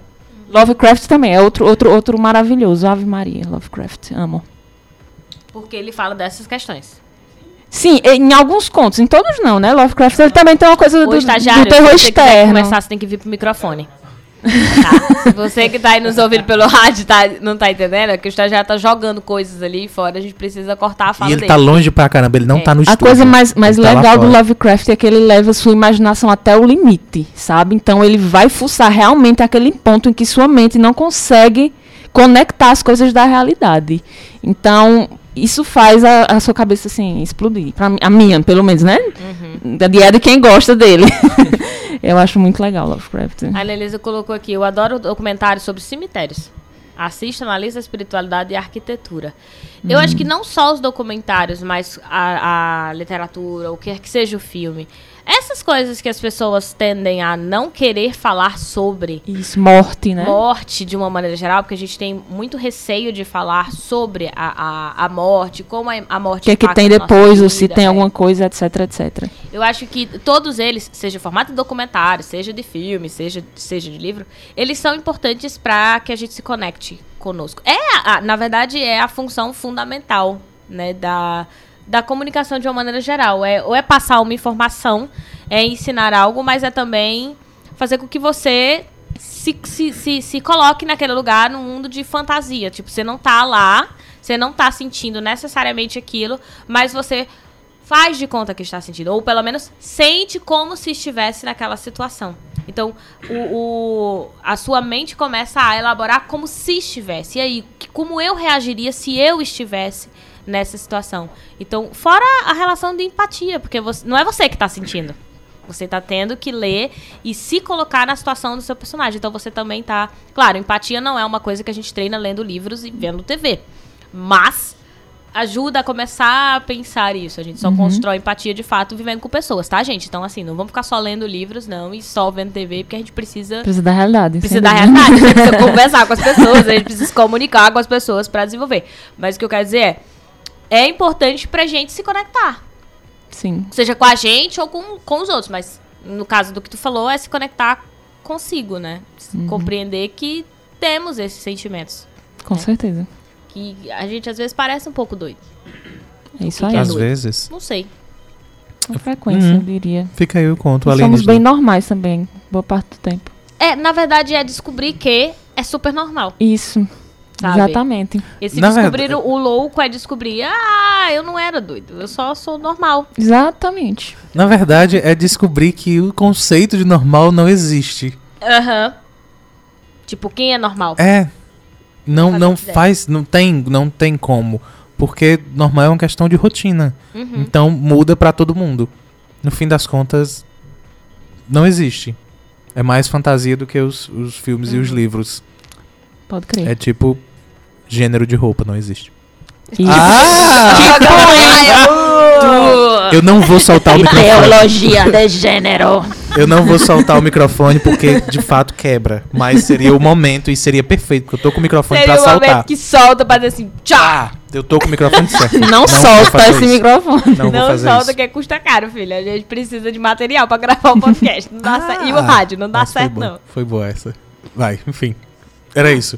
Lovecraft também é outro, outro, outro maravilhoso. Ave Maria, Lovecraft, amo. Porque ele fala dessas questões. Sim, em alguns contos, em todos não, né? Lovecraft ele também tem uma coisa O do, do terror se externo. conversar, você tem que vir pro microfone. Tá? Se você que tá aí nos ouvindo pelo rádio tá, não tá entendendo, é que o estagiário tá jogando coisas ali fora, a gente precisa cortar a fala E ele dele. tá longe pra caramba, ele não É. tá no A estúdio. coisa mais, mais ele tá legal do fora. Lovecraft é que ele leva sua imaginação até o limite, sabe? Então ele vai fuçar realmente aquele ponto em que sua mente não consegue conectar as coisas da realidade. Então, isso faz a, a sua cabeça assim explodir. Pra a minha, pelo menos, né? Uhum. Da é de quem gosta dele. Eu acho muito legal Lovecraft. A Anelisa colocou aqui, eu adoro documentários sobre cemitérios. Assista, analisa a espiritualidade e a arquitetura. Eu acho que não só os documentários, mas a, a literatura, o que quer que seja o filme. Essas coisas que as pessoas tendem a não querer falar sobre Isso, morte, né? morte de uma maneira geral, porque a gente tem muito receio de falar sobre a, a, a morte, como a, a morte O que é que tem depois, ou vida, se tem é. alguma coisa, etc, etc. Eu acho que todos eles, seja em formato de documentário, seja de filme, seja, seja de livro, eles são importantes para que a gente se conecte conosco. É, a- a- na verdade, é a função fundamental, né, da, da comunicação de uma maneira geral. É, ou é passar uma informação, é ensinar algo, mas é também fazer com que você se, se, se, se coloque naquele lugar num mundo de fantasia. Tipo, você não tá lá, você não tá sentindo necessariamente aquilo, mas você faz de conta que está sentindo. Ou pelo menos sente como se estivesse naquela situação. Então, o, o- a sua mente começa a elaborar como se estivesse. E aí, como eu reagiria se eu estivesse nessa situação? Então, fora a relação de empatia, porque você- não é você que está sentindo. Você tá tendo que ler e se colocar na situação do seu personagem. Então você também tá. Claro, empatia não é uma coisa que a gente treina lendo livros e vendo TV. Mas ajuda a começar a pensar isso. A gente só constrói empatia de fato vivendo com pessoas, tá, gente? Então, assim, não vamos ficar só lendo livros, não, e só vendo TV, porque a gente precisa. Precisa da realidade. Precisa da realidade, a gente precisa conversar com as pessoas, a gente precisa se comunicar com as pessoas pra desenvolver. Mas o que eu quero dizer é, é importante pra gente se conectar. Sim, Seja com a gente ou com, com os outros, mas no caso do que tu falou, é se conectar consigo, né? Compreender que temos esses sentimentos. com É. certeza. Que a gente às vezes parece um pouco doido. É isso aí. que é Às doido. vezes. Não sei. Com frequência, Uhum. eu diria. Fica aí o conto, Nós além somos bem normais também, boa parte do tempo. É, na verdade, é descobrir que é super normal. Isso. Sabe? Exatamente. Esse Na descobrir verdade- o louco é descobrir, ah, eu não era doido, eu só sou normal. Exatamente. Na verdade, é descobrir que o conceito de normal não existe. Aham. Tipo, quem é normal? É. Não, Faz não faz, não tem, não tem como. Porque normal é uma questão de rotina. Uhum. Então muda pra todo mundo. No fim das contas, não existe. É mais fantasia do que os, os filmes e Uhum. os livros. Pode crer. É tipo gênero de roupa, não existe. Isso. Ah! Eu não vou soltar o microfone. Ideologia de gênero. Eu não vou soltar o microfone porque de fato quebra. Mas seria o momento e seria perfeito, porque eu tô com o microfone Seria pra o soltar. momento que solta pra dizer assim, tchau. Ah, eu tô com o microfone certo. Não, vou solta esse isso. microfone. Não, Não solta isso. que custa caro, filha. A gente precisa de material pra gravar o podcast. Não dá certo. E o Ah, rádio, não dá certo, bom, não. Foi boa essa. Vai, enfim. Era isso.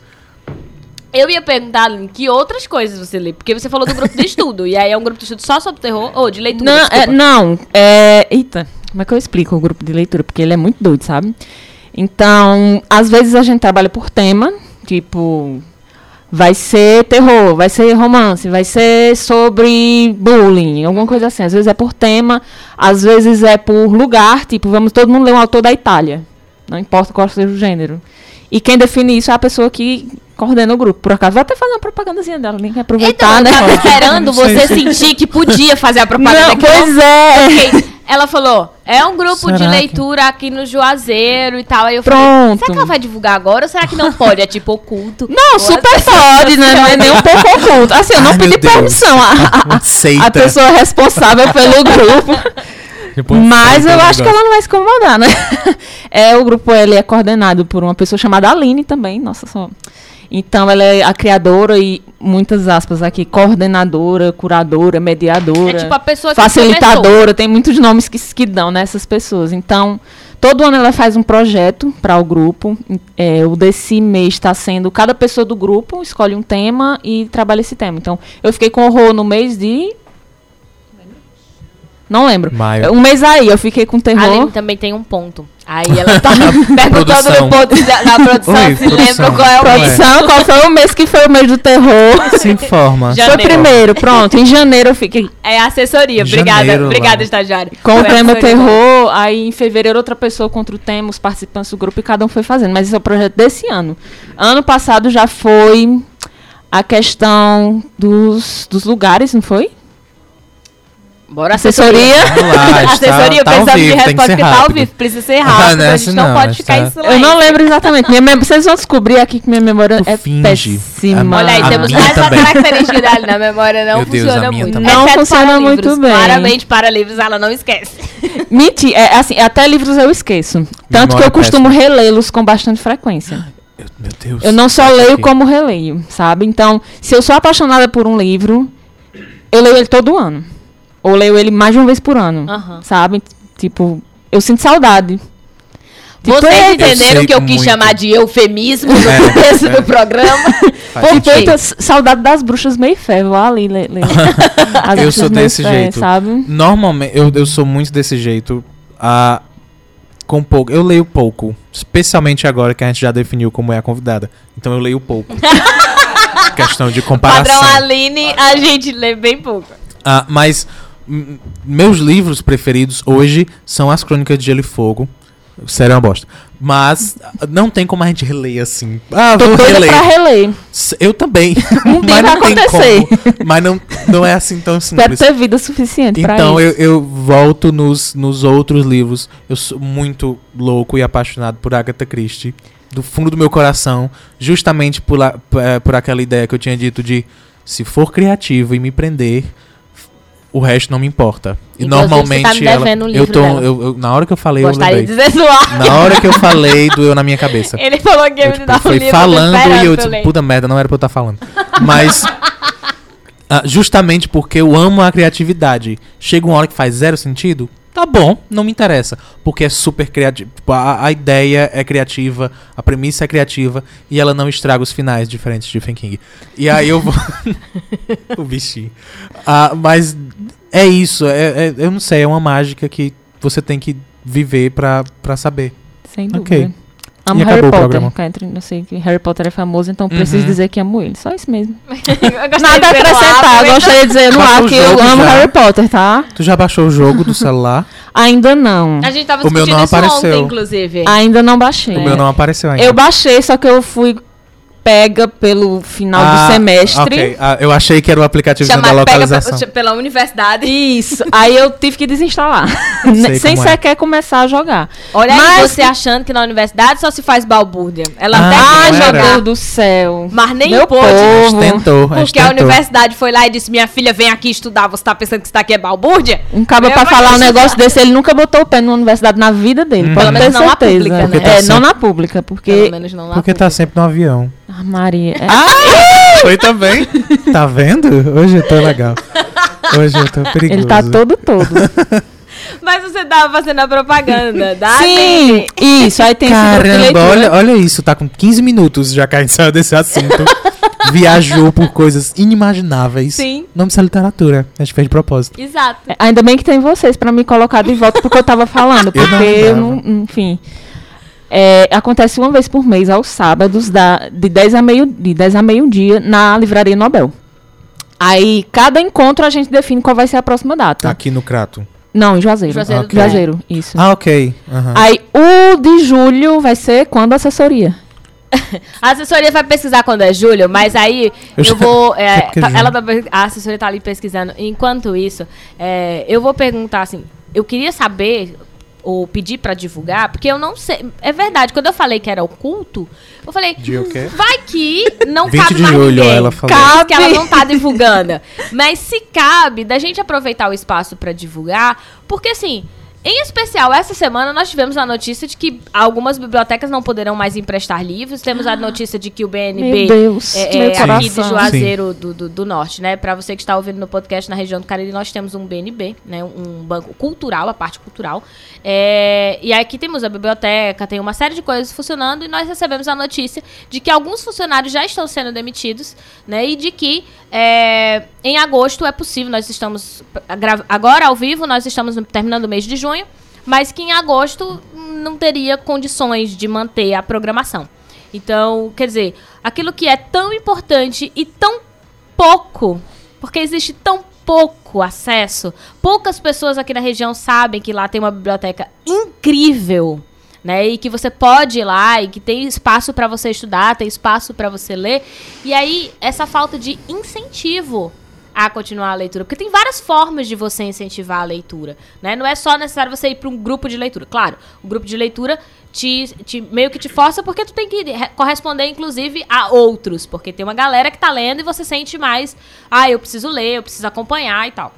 Eu ia perguntar, Aline, que outras coisas você lê? Porque você falou do grupo de estudo. e aí é um grupo de estudo só sobre terror? Ou de leitura? Não, é, não, é. Eita, como é que eu explico o grupo de leitura? Porque ele é muito doido, sabe? Então, às vezes a gente trabalha por tema, tipo, vai ser terror, vai ser romance, vai ser sobre bullying, alguma coisa assim. Às vezes é por tema, às vezes é por lugar, tipo, vamos todo mundo ler um autor da Itália. Não importa qual seja o gênero. E quem define isso é a pessoa que coordena o grupo. Por acaso, vou até fazer uma propagandazinha dela, nem que Então, aproveitar, eu né? tava esperando Não você sentir que podia fazer a propaganda Não, que eu pois é. Ok, Ela falou, é um grupo de Será que- leitura aqui no Juazeiro e tal. Aí eu Pronto. falei, será que ela vai divulgar agora ou será que não pode? É tipo oculto. Não, super pode, né? Não é nem um pouco oculto. Assim, eu não Ai, pedi permissão à pessoa responsável pelo grupo. Mas eu do acho que negócio. ela não vai se incomodar, né? É, o grupo ele é coordenado por uma pessoa chamada Aline também, nossa só. Então ela é a criadora e muitas aspas aqui, coordenadora, curadora, mediadora, É tipo a pessoa que facilitadora, tem muitos nomes que, que dão nessas pessoas. Então, todo ano ela faz um projeto para o grupo. É, o desse mês está sendo cada pessoa do grupo escolhe um tema e trabalha esse tema. Então, eu fiquei com horror no mês de não lembro. Maio. Um mês aí, eu fiquei com A terror. Aline também tem um ponto. Aí ela tá perguntando ponto da, da produção Oi, se produção. lembra qual é o mês. Produção, qual foi o mês que foi o mês do terror? Se informa. Já- Foi Janeiro. primeiro, pronto. Em janeiro eu fiquei É assessoria. Obrigada, Janeiro, obrigada, lá. estagiário. com o tema terror. Aí em fevereiro outra pessoa contra o tema, os participantes do grupo e cada um foi fazendo. Mas esse é o projeto desse ano. Ano passado já foi a questão dos, dos lugares, não foi? Bora, Assessoria. Assessoria, tá precisamos de vivo, que resposta, ser porque tá ao vivo. Precisa ser rápido. a nessa gente não, não, pode ficar em silêncio. Eu não lembro exatamente. Minha mem- Vocês vão descobrir aqui que minha memória Tu é finge. péssima. Olha aí, A temos mais uma característica da Aline. A memória não Meu Deus, funciona minha muito. também. Não Exceto funciona para muito livros. bem. Claramente, para livros, ela não esquece. Mentira, é, assim, até livros eu esqueço. Tanto que Memória eu costumo relê-los com bastante frequência. Eu- Meu Deus. Eu não só Isso leio como releio, sabe? Então, se eu sou apaixonada por um livro, eu leio ele todo ano. Ou leio ele mais de uma vez por ano, Aham. sabe? Tipo, eu sinto saudade. Tipo, Vocês entenderam que eu quis muito. chamar de eufemismo no É, começo é. do programa? Faz Por tipo, quê? eita, s- saudade das bruxas meio fé, vou ali ler. ler. As Eu sou desse fé, jeito. sabe? Normalmente, eu, eu sou muito desse jeito. ah, com pouco. Eu leio pouco. Especialmente agora que a gente já definiu como é a convidada. Então eu leio pouco. Questão de comparação. Padrão Aline, a gente lê bem pouco. Ah, mas meus livros preferidos hoje são As Crônicas de Gelo e Fogo. Sério, é uma bosta. Mas não tem como a gente reler assim. Ah, Tô vou reler. pra reler. Eu também. Um dia mas vai não tem acontecer. como. Mas não, não é assim tão simples. ter vida suficiente pra Então eu, eu volto nos, nos outros livros. Eu sou muito louco e apaixonado por Agatha Christie. Do fundo do meu coração. Justamente por, lá- p- eh, por aquela ideia que eu tinha dito de se for criativo e me prender, o resto não me importa. E Inclusive, normalmente tá ela. um eu tô, eu, eu- na hora que eu falei, Gostaria eu de lembrei. ar. Na hora que eu falei, doeu na minha cabeça. Ele falou que ia me tipo, dar um foi livro. falando e eu disse, puta merda, não era pra eu estar falando. Mas, ah, justamente porque eu amo a criatividade. Chega uma hora que faz zero sentido, tá bom, não me interessa. Porque é super criativo. Tipo, A, a ideia é criativa, a premissa é criativa e ela não estraga os finais diferentes de Stephen King. E aí eu vou. o bichinho. Ah, mas é isso, é, é- eu não sei, é uma mágica que você tem que viver pra, pra saber. Sem dúvida. ok. Amo E Harry Potter. entre- Eu sei que Harry Potter é famoso, então preciso Uhum. dizer que amo ele. Só isso mesmo. Eu Nada a acrescentar. aproveita- Gostaria de dizer no ar que eu amo já. Harry Potter, tá? Tu já baixou o jogo do celular? Ainda não. A gente tava O meu discutindo não isso apareceu. ontem, inclusive. Ainda não baixei. O meu não apareceu ainda. Eu baixei, só que eu fui pega pelo final Ah, do semestre. ok. Ah, eu achei que era o aplicativo da pega localização. pe- pela universidade. Isso. Aí eu tive que desinstalar. Sem é. sequer começar a jogar. Olha aí, Mas- você achando que na universidade só se faz balbúrdia. Ela Ah, até meu jogar, Deus do céu. mas nem Meu pôde. A gente povo. tentou, a gente Porque a tentou. universidade foi lá e disse: Minha filha, vem aqui estudar. Você tá pensando que isso daqui é balbúrdia? Um cabo pra falar um negócio desse, ele nunca botou o pé numa universidade na vida dele. Hum. Pode Pelo menos não na pública, né? Tá É, sempre- não na pública, porque. Pelo menos não lá. Porque tá sempre no avião. Ah, Maria. é- Foi também. tá vendo? Hoje eu tô legal. Hoje eu tô perigoso. ele tá todo todo. Mas você tava fazendo a propaganda da Sim, isso. Aí tem Caramba, olha, olha isso, tá com 15 minutos já que a gente saiu desse assunto. viajou por coisas inimagináveis. Sim. Não precisa literatura. A gente fez de propósito. Exato. É, Ainda bem que tem vocês pra me colocar de volta porque eu tava falando. Eu não Porque eu não, enfim. É, acontece uma vez por mês, aos sábados, da, de 10 a meio, de 10 a meio-dia, na Livraria Nobel. Aí, cada encontro a gente define qual vai ser a próxima data. Aqui no Crato. Não, em Juazeiro. Juazeiro do Juazeiro, isso. Ah, ok. Aham. Aí, o de julho vai ser quando a assessoria? A assessoria vai pesquisar quando é julho, mas aí Eu eu, vou. é, é tá- ela tá- a assessoria tá ali pesquisando. Enquanto isso, é, eu vou perguntar assim. Eu queria saber ou pedir pra divulgar, porque eu não sei. É verdade, quando eu falei que era oculto, eu falei. Vai que não 20 cabe de mais julho, ninguém. ela falou. Cabe que ela não tá divulgando. Mas se cabe, da gente aproveitar o espaço pra divulgar, porque assim, em especial, essa semana nós tivemos a notícia de que algumas bibliotecas não poderão mais emprestar livros. Temos a notícia de que o BNB Meu Deus, é, meu é, aqui de Juazeiro do, do, do Norte, né? Pra você que está ouvindo no podcast na região do Cariri, nós temos um BNB, né? Um banco cultural, a parte cultural. É, e aqui temos a biblioteca, tem uma série de coisas funcionando e nós recebemos a notícia de que alguns funcionários já estão sendo demitidos, né? E de que é, em agosto é possível, nós estamos agora ao vivo, nós estamos terminando o mês de junho, mas que em agosto não teria condições de manter a programação. Então, quer dizer, aquilo que é tão importante e tão pouco, porque existe tão pouco acesso, poucas pessoas aqui na região sabem que lá tem uma biblioteca incrível, né? E que você pode ir lá e que tem espaço para você estudar, tem espaço para você ler. E aí essa falta de incentivo a continuar a leitura, porque tem várias formas de você incentivar a leitura, né? Não é só necessário você ir para um grupo de leitura. Claro, o grupo de leitura te, te- meio que te força porque tu tem que re- corresponder inclusive a outros, porque tem uma galera que tá lendo e você sente mais, ah, eu preciso ler, eu preciso acompanhar e tal.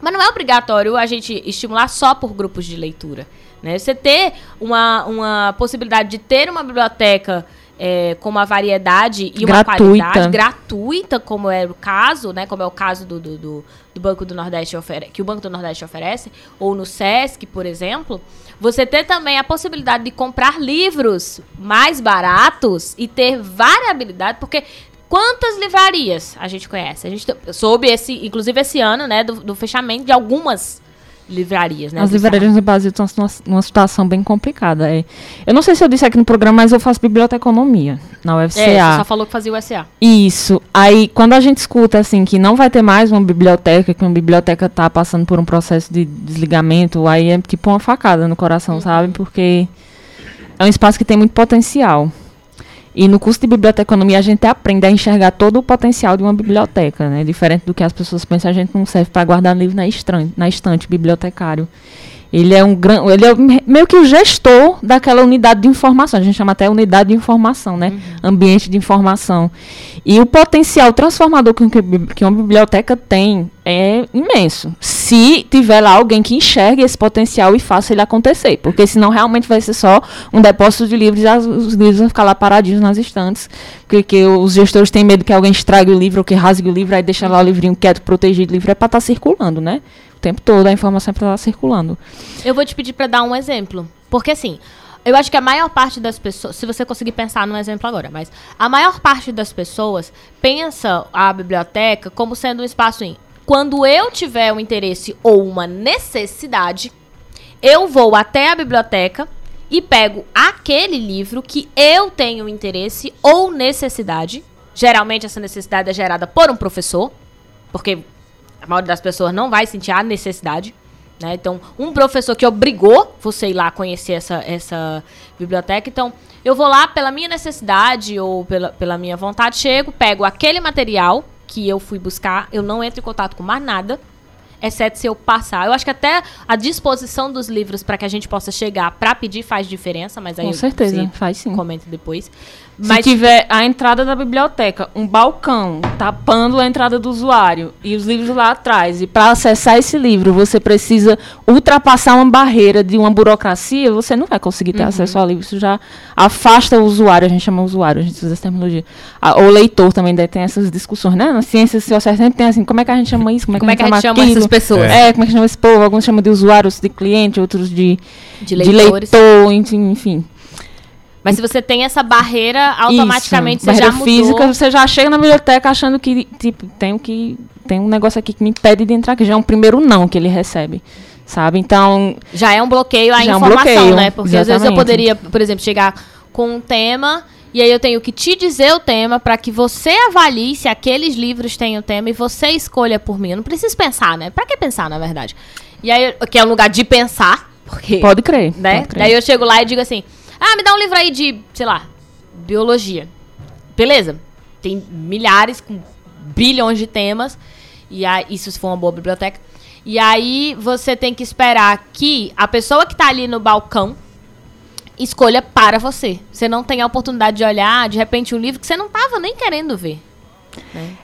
Mas não é obrigatório a gente estimular só por grupos de leitura. Né? Você ter uma, uma possibilidade de ter uma biblioteca é, com uma variedade e uma Gratuita. qualidade gratuita, como é o caso, né? Como é o caso do, do, do- do Banco do Nordeste que o Banco do Nordeste oferece, ou no SESC, por exemplo, você ter também a possibilidade de comprar livros mais baratos e ter variabilidade, porque Quantas livrarias a gente conhece? A gente soube, esse, inclusive esse ano, né, do, do fechamento de algumas livrarias, né? As livrarias no Brasil estão numa, numa situação bem complicada. É. Eu não sei se eu disse aqui no programa, mas eu faço biblioteconomia na UFCA. É, você só falou que fazia SA. Isso. Aí, quando a gente escuta, assim, que não vai ter mais uma biblioteca, que uma biblioteca tá passando por um processo de desligamento, aí é tipo uma facada no coração, sabe? Porque é um espaço que tem muito potencial. E no curso de biblioteconomia a gente aprende a enxergar todo o potencial de uma biblioteca, né? Diferente do que as pessoas pensam, a gente não serve para guardar livro na estante, na estante bibliotecário. Ele é um gran, ele é me- meio que o gestor daquela unidade de informação. A gente chama até unidade de informação, né? Ambiente de informação. E o potencial transformador que, que que uma biblioteca tem é imenso. Se tiver lá alguém que enxergue esse potencial e faça ele acontecer. Porque senão realmente vai ser só um depósito de livros e as- os livros vão ficar lá paradinhos nas estantes. Porque os gestores têm medo que alguém estrague o livro ou que rasgue o livro, aí deixa lá o livrinho quieto, protegido. O livro é para estar circulando, né? Tempo todo a informação é para estar circulando. Eu vou te pedir pra dar um exemplo. Porque assim, eu acho que a maior parte das pessoas, se você conseguir pensar num exemplo agora, mas a maior parte das pessoas pensa a biblioteca como sendo um espaço em quando eu tiver um interesse ou uma necessidade, eu vou até a biblioteca e pego aquele livro que eu tenho interesse ou necessidade. Geralmente essa necessidade é gerada por um professor, porque a maioria das pessoas não vai sentir a necessidade. Né? Então, um professor que obrigou você ir lá conhecer essa, essa biblioteca. Então, eu vou lá pela minha necessidade ou pela, pela minha vontade, chego, pego aquele material que eu fui buscar, eu não entro em contato com mais nada, exceto se eu passar. Eu acho que até a disposição dos livros para que a gente possa chegar para pedir faz diferença, mas aí Com eu- certeza, faz sim. comenta depois. Se Mas tiver a entrada da biblioteca, um balcão tapando a entrada do usuário e os livros lá atrás, e para acessar esse livro você precisa ultrapassar uma barreira de uma burocracia, você não vai conseguir ter acesso ao livro. Isso já afasta o usuário, a gente chama usuário, a gente usa essa terminologia. Ah, o leitor também tem essas discussões, né? Na ciência social sempre tem assim, como é que a gente chama isso? Como é que, como é que a gente chama aquilo? essas pessoas? É, como é que chama esse povo? Alguns chamam de usuários de cliente, outros de De de leitores. leitor, enfim, enfim. Mas se você tem essa barreira, automaticamente Isso, você já barreira mudou. física, você já chega na biblioteca achando que, tipo, tem, que, tem um negócio aqui que me impede de entrar, que já é um primeiro não que ele recebe. Sabe? Então, Já é um bloqueio à Já é um informação, bloqueio, né? Porque às vezes eu exatamente. poderia, por exemplo, chegar com um tema e aí eu tenho que te dizer o tema para que você avalie se aqueles livros têm o tema e você escolha por mim. Eu não preciso pensar, né? Pra que pensar, na verdade? E aí, que é um lugar de pensar, porque pode crer. né? Pode crer. Daí eu chego lá e digo assim: "Ah, me dá um livro aí de, sei lá, biologia". Beleza? Tem milhares com bilhões de temas. E aí, isso se for uma boa biblioteca. E aí você tem que esperar que a pessoa que tá ali no balcão escolha para você. Você não tem a oportunidade de olhar, de repente, um livro que você não tava nem querendo ver.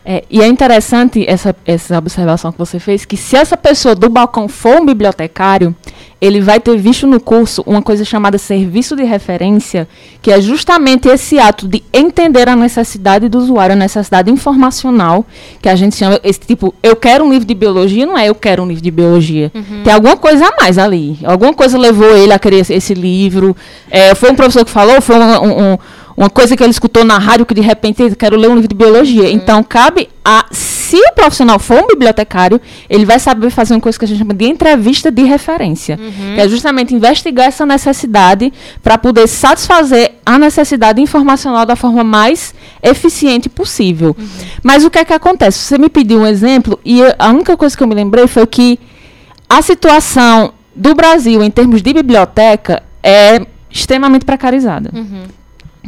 É, e é interessante essa, essa observação que você fez, que se essa pessoa do balcão for um bibliotecário, ele vai ter visto no curso uma coisa chamada serviço de referência, que é justamente esse ato de entender a necessidade do usuário, a necessidade informacional, que a gente chama, esse tipo, eu quero um livro de biologia, não é eu quero um livro de biologia. Tem alguma coisa a mais ali. Alguma coisa levou ele a querer esse, esse livro. É, foi um professor que falou, foi um- um- um, uma coisa que ele escutou na rádio que de repente ele quero ler um livro de biologia. Então cabe a se o profissional for um bibliotecário, ele vai saber fazer uma coisa que a gente chama de entrevista de referência, que é justamente investigar essa necessidade para poder satisfazer a necessidade informacional da forma mais eficiente possível. Mas o que é que acontece? Você me pediu um exemplo e eu- a única coisa que eu me lembrei foi que a situação do Brasil em termos de biblioteca é extremamente precarizada.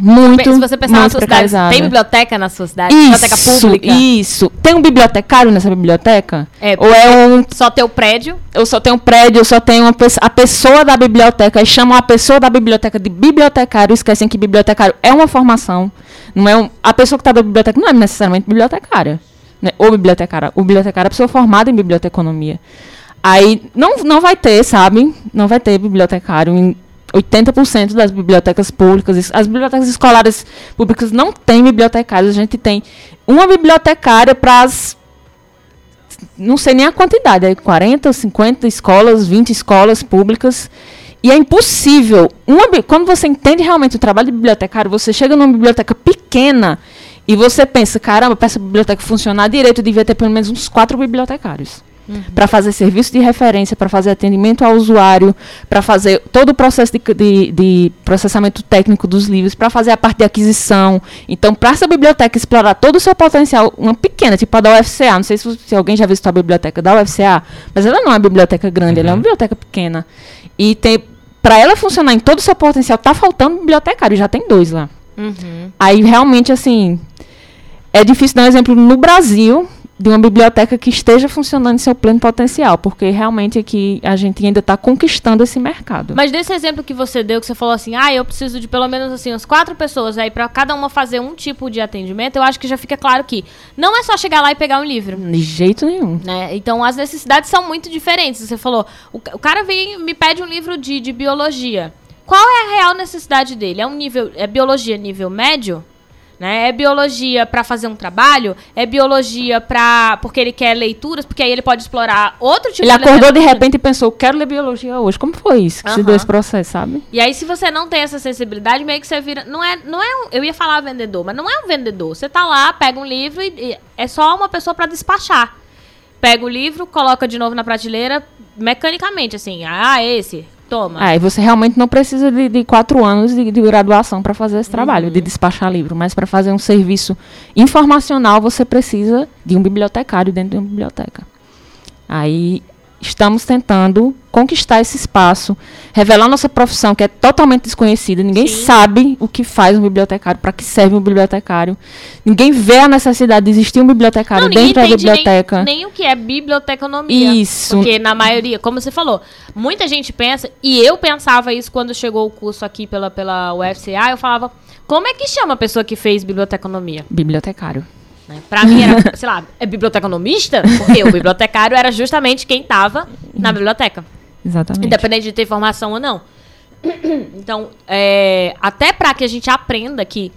Muito, Se você pensar na sua cidade, tem biblioteca na sua cidade? biblioteca Isso, pública? isso. Tem um bibliotecário nessa biblioteca? É, Ou é um Só teu prédio? eu só tenho um prédio, eu só tenho uma a pessoa da biblioteca, e chamam a pessoa da biblioteca de bibliotecário, esquecem que bibliotecário é uma formação. Não é um, a pessoa que está da biblioteca não é necessariamente bibliotecária. Né? Ou bibliotecária. O bibliotecário é a pessoa formada em biblioteconomia. Aí não, não vai ter, sabe? Não vai ter bibliotecário em 80% das bibliotecas públicas. As bibliotecas escolares públicas não têm bibliotecários. A gente tem uma bibliotecária para as não sei nem a quantidade, é 40, 50 escolas, 20 escolas públicas. E é impossível. Uma quando você entende realmente o trabalho de bibliotecário, você chega numa biblioteca pequena e você pensa, caramba, para essa biblioteca funcionar direito, devia ter pelo menos uns quatro bibliotecários. Para fazer serviço de referência, para fazer atendimento ao usuário, para fazer todo o processo de, de- de processamento técnico dos livros, para fazer a parte de aquisição. Então, para essa biblioteca explorar todo o seu potencial, uma pequena, tipo a da UFCA, não sei se, se alguém já visitou a biblioteca da UFCA, mas ela não é uma biblioteca grande, ela é uma biblioteca pequena. E tem para ela funcionar em todo o seu potencial, tá faltando bibliotecário, já tem dois lá. Uhum. Aí realmente assim, é difícil dar um exemplo no Brasil de uma biblioteca que esteja funcionando em seu pleno potencial, porque realmente aqui a gente ainda está conquistando esse mercado. Mas desse exemplo que você deu, que você falou assim, ah, eu preciso de pelo menos assim, umas quatro pessoas aí pra cada uma fazer um tipo de atendimento, eu acho que já fica claro que não é só chegar lá e pegar um livro. De jeito nenhum. Né? Então as necessidades são muito diferentes. Você falou, o, o cara vem me pede um livro de, de biologia. Qual é a real necessidade dele? É um nível, é biologia nível médio? Né? É biologia para fazer um trabalho? É biologia para porque ele quer leituras? Porque aí ele pode explorar outro tipo Ele de acordou de repente e pensou, quero ler biologia hoje. Como foi isso? Que se Aham. deu esse processo, sabe? E aí, se você não tem essa sensibilidade, meio que você vira. Não é, não é um, Eu ia falar vendedor, mas não é um vendedor. Você tá lá, pega um livro e, e é só uma pessoa pra despachar. Pega o livro, coloca de novo na prateleira, mecanicamente, assim. Ah, esse, toma. Ah, e você realmente não precisa de, de quatro anos de, de graduação para fazer esse trabalho, de despachar livro. Mas para fazer um serviço informacional, você precisa de um bibliotecário dentro de uma biblioteca. Aí estamos tentando conquistar esse espaço, revelar nossa profissão, que é totalmente desconhecida. Ninguém Sim. sabe o que faz um bibliotecário, para que serve um bibliotecário. Ninguém vê a necessidade de existir um bibliotecário Não, dentro da biblioteca. Nem, nem o que é biblioteconomia. Isso. Porque na maioria, como você falou, muita gente pensa, e eu pensava isso quando chegou o curso aqui pela, pela UFCA, eu falava, como é que chama a pessoa que fez biblioteconomia? Bibliotecário. Né? Pra mim era, sei lá, é biblioteconomista? Porque o bibliotecário era justamente quem tava na biblioteca. Exatamente. Independente de ter formação ou não. Então, é, até pra que a gente aprenda que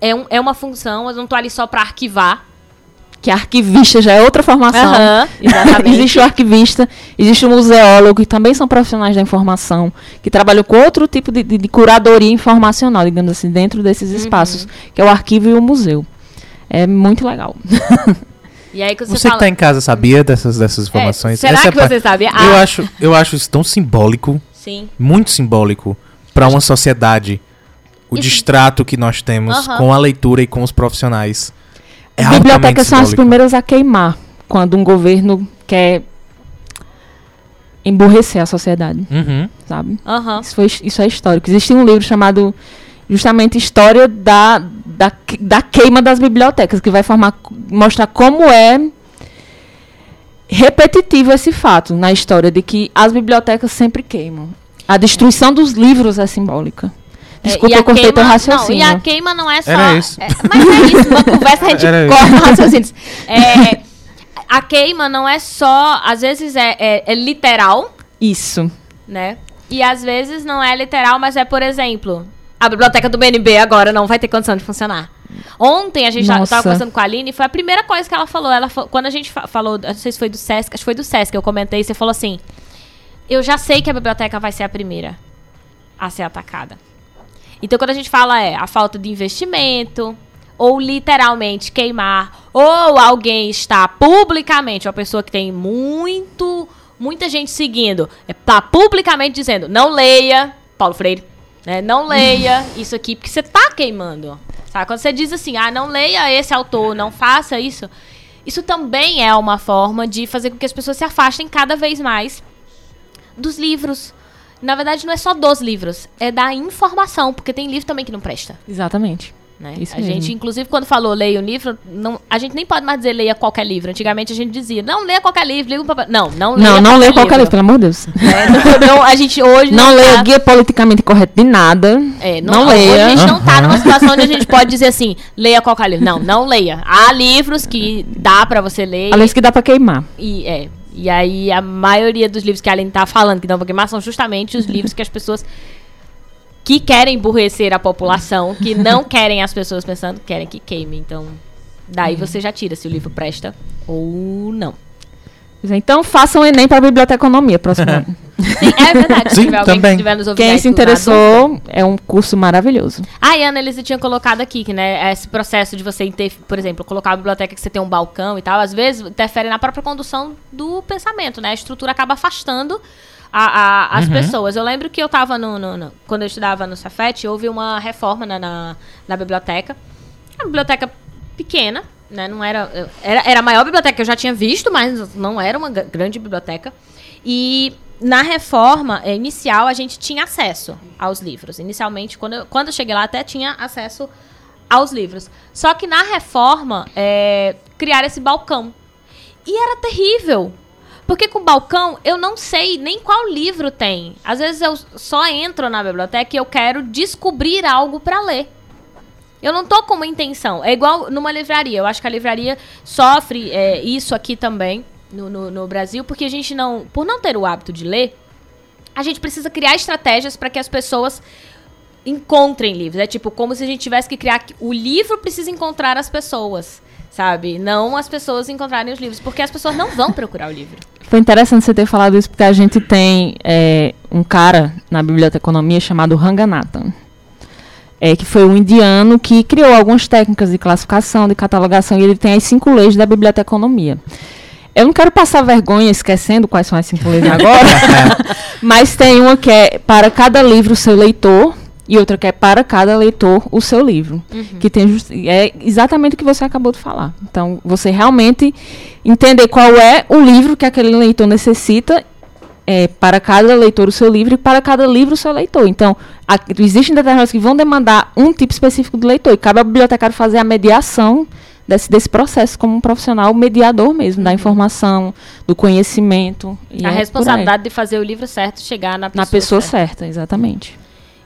é, um- é uma função, eu não tô ali só pra arquivar. que arquivista já é outra formação. Aham, exatamente. existe o arquivista, existe o museólogo, que também são profissionais da informação, que trabalham com outro tipo de, de- de curadoria informacional, digamos assim, dentro desses Uhum. espaços, que é o arquivo e o museu. É muito legal. E aí que você, Você que fala... tá em casa sabia dessas, dessas informações? será Essa é que pa- você sabia? Eu Ah. acho, eu acho isso tão simbólico, Sim. muito simbólico para uma sociedade. O Isso- distrato que nós temos Aham. com a leitura e com os profissionais. É bibliotecas são as primeiras a queimar quando um governo quer emburrecer a sociedade, Uhum. sabe? Aham. Isso, foi, isso é histórico. Existe um livro chamado justamente História da, da, da Queima das Bibliotecas, que vai formar, mostrar como é repetitivo esse fato na história de que as bibliotecas sempre queimam. A destruição dos livros é simbólica. Desculpa, É, e a eu cortei teu queima- Não, raciocínio. e a queima não é só. Era isso. é, mas é isso, uma conversa a gente corta raciocínios. É, a queima não é só. Às vezes é, é- é literal, Isso. né? E às vezes não é literal, mas é, por exemplo, a biblioteca do BNB agora não vai ter condição de funcionar. Ontem a gente ta- Nossa. tava conversando com a Aline e foi a primeira coisa que ela falou. Ela quando a gente fa- falou, não sei se foi do Sesc, acho que foi do Sesc, eu comentei, você falou assim: Eu já sei que a biblioteca vai ser a primeira a ser atacada. Então, quando a gente fala é a falta de investimento, ou literalmente queimar, ou alguém está publicamente, uma pessoa que tem muito, muita gente seguindo, está publicamente dizendo, não leia, Paulo Freire, né? Não leia isso aqui, porque você está queimando. Sabe? Quando você diz assim, ah, não leia esse autor, não faça isso, isso também é uma forma de fazer com que as pessoas se afastem cada vez mais dos livros. Na verdade, não é só dos livros, é da informação, porque tem livro também que não presta. Exatamente. Né? Isso a gente, mesmo. inclusive, quando falou leia um livro, não, a gente nem pode mais dizer leia qualquer livro. Antigamente a gente dizia, não leia qualquer livro, liga um papel. Não, não leia Não, não leia qualquer livro, pelo amor de Deus. É, não, a gente hoje Não tá- leia guia politicamente correto de nada. é, não Hoje leia. a gente não tá numa situação onde a gente pode dizer assim, leia qualquer livro. Não, não leia. Há livros que dá pra você ler. Além que dá pra queimar. E, é, e aí a maioria dos livros que a Aline tá falando que dão pra queimar são justamente os livros que as pessoas que querem emburrecer a população, que não querem as pessoas pensando, querem que queime. Então, daí você já tira se o livro presta ou não. É, Então façam o Enem para biblioteconomia próximo ano. Sim, é verdade. Se Sim, tiver alguém também. que estiver nos ouvindo Quem se interessou, é um curso maravilhoso. Ah, e a Ana Elisa tinha colocado aqui, que, né, esse processo de você, ter, por exemplo, colocar a biblioteca que você tem um balcão e tal, às vezes interfere na própria condução do pensamento, né? A estrutura acaba afastando a- a- as pessoas. Eu lembro que eu tava no, no- no- Quando eu estudava no Cefet, houve uma reforma na, na, na biblioteca. Uma biblioteca pequena, né? Não era, era. Era a maior biblioteca que eu já tinha visto, mas não era uma gra- grande biblioteca. E na reforma eh, inicial, a gente tinha acesso aos livros. Inicialmente, quando eu, quando eu cheguei lá, até tinha acesso aos livros. Só que na reforma, eh, criaram esse balcão. E era terrível. Porque com balcão, eu não sei nem qual livro tem. Às vezes eu só entro na biblioteca e eu quero descobrir algo para ler. Eu não tô com uma intenção. É igual numa livraria. Eu acho que a livraria sofre é, isso aqui também no, no, no Brasil, porque a gente não. Por não ter o hábito de ler, a gente precisa criar estratégias para que as pessoas encontrem livros. É tipo, como se a gente tivesse que criar. O livro precisa encontrar as pessoas. Sabe? Não as pessoas encontrarem os livros. Porque as pessoas não vão procurar o livro. Foi interessante você ter falado isso, porque a gente tem é, um cara na biblioteconomia chamado Ranganathan. É, que foi um indiano que criou algumas técnicas de classificação, de catalogação, e ele tem as cinco leis da biblioteconomia. Eu não quero passar vergonha esquecendo quais são as cinco leis agora, mas tem uma que é para cada livro seu leitor e outra que é para cada leitor o seu livro. Que tem é exatamente o que você acabou de falar. Então, você realmente entender qual é o livro que aquele leitor necessita é, para cada leitor o seu livro e para cada livro o seu leitor. Então, a- existem determinados que vão demandar um tipo específico de leitor e cabe ao bibliotecário fazer a mediação desse, desse processo como um profissional mediador mesmo, da informação, do conhecimento. a é responsabilidade de fazer o livro certo chegar na pessoa, Na pessoa certa. certa, exatamente.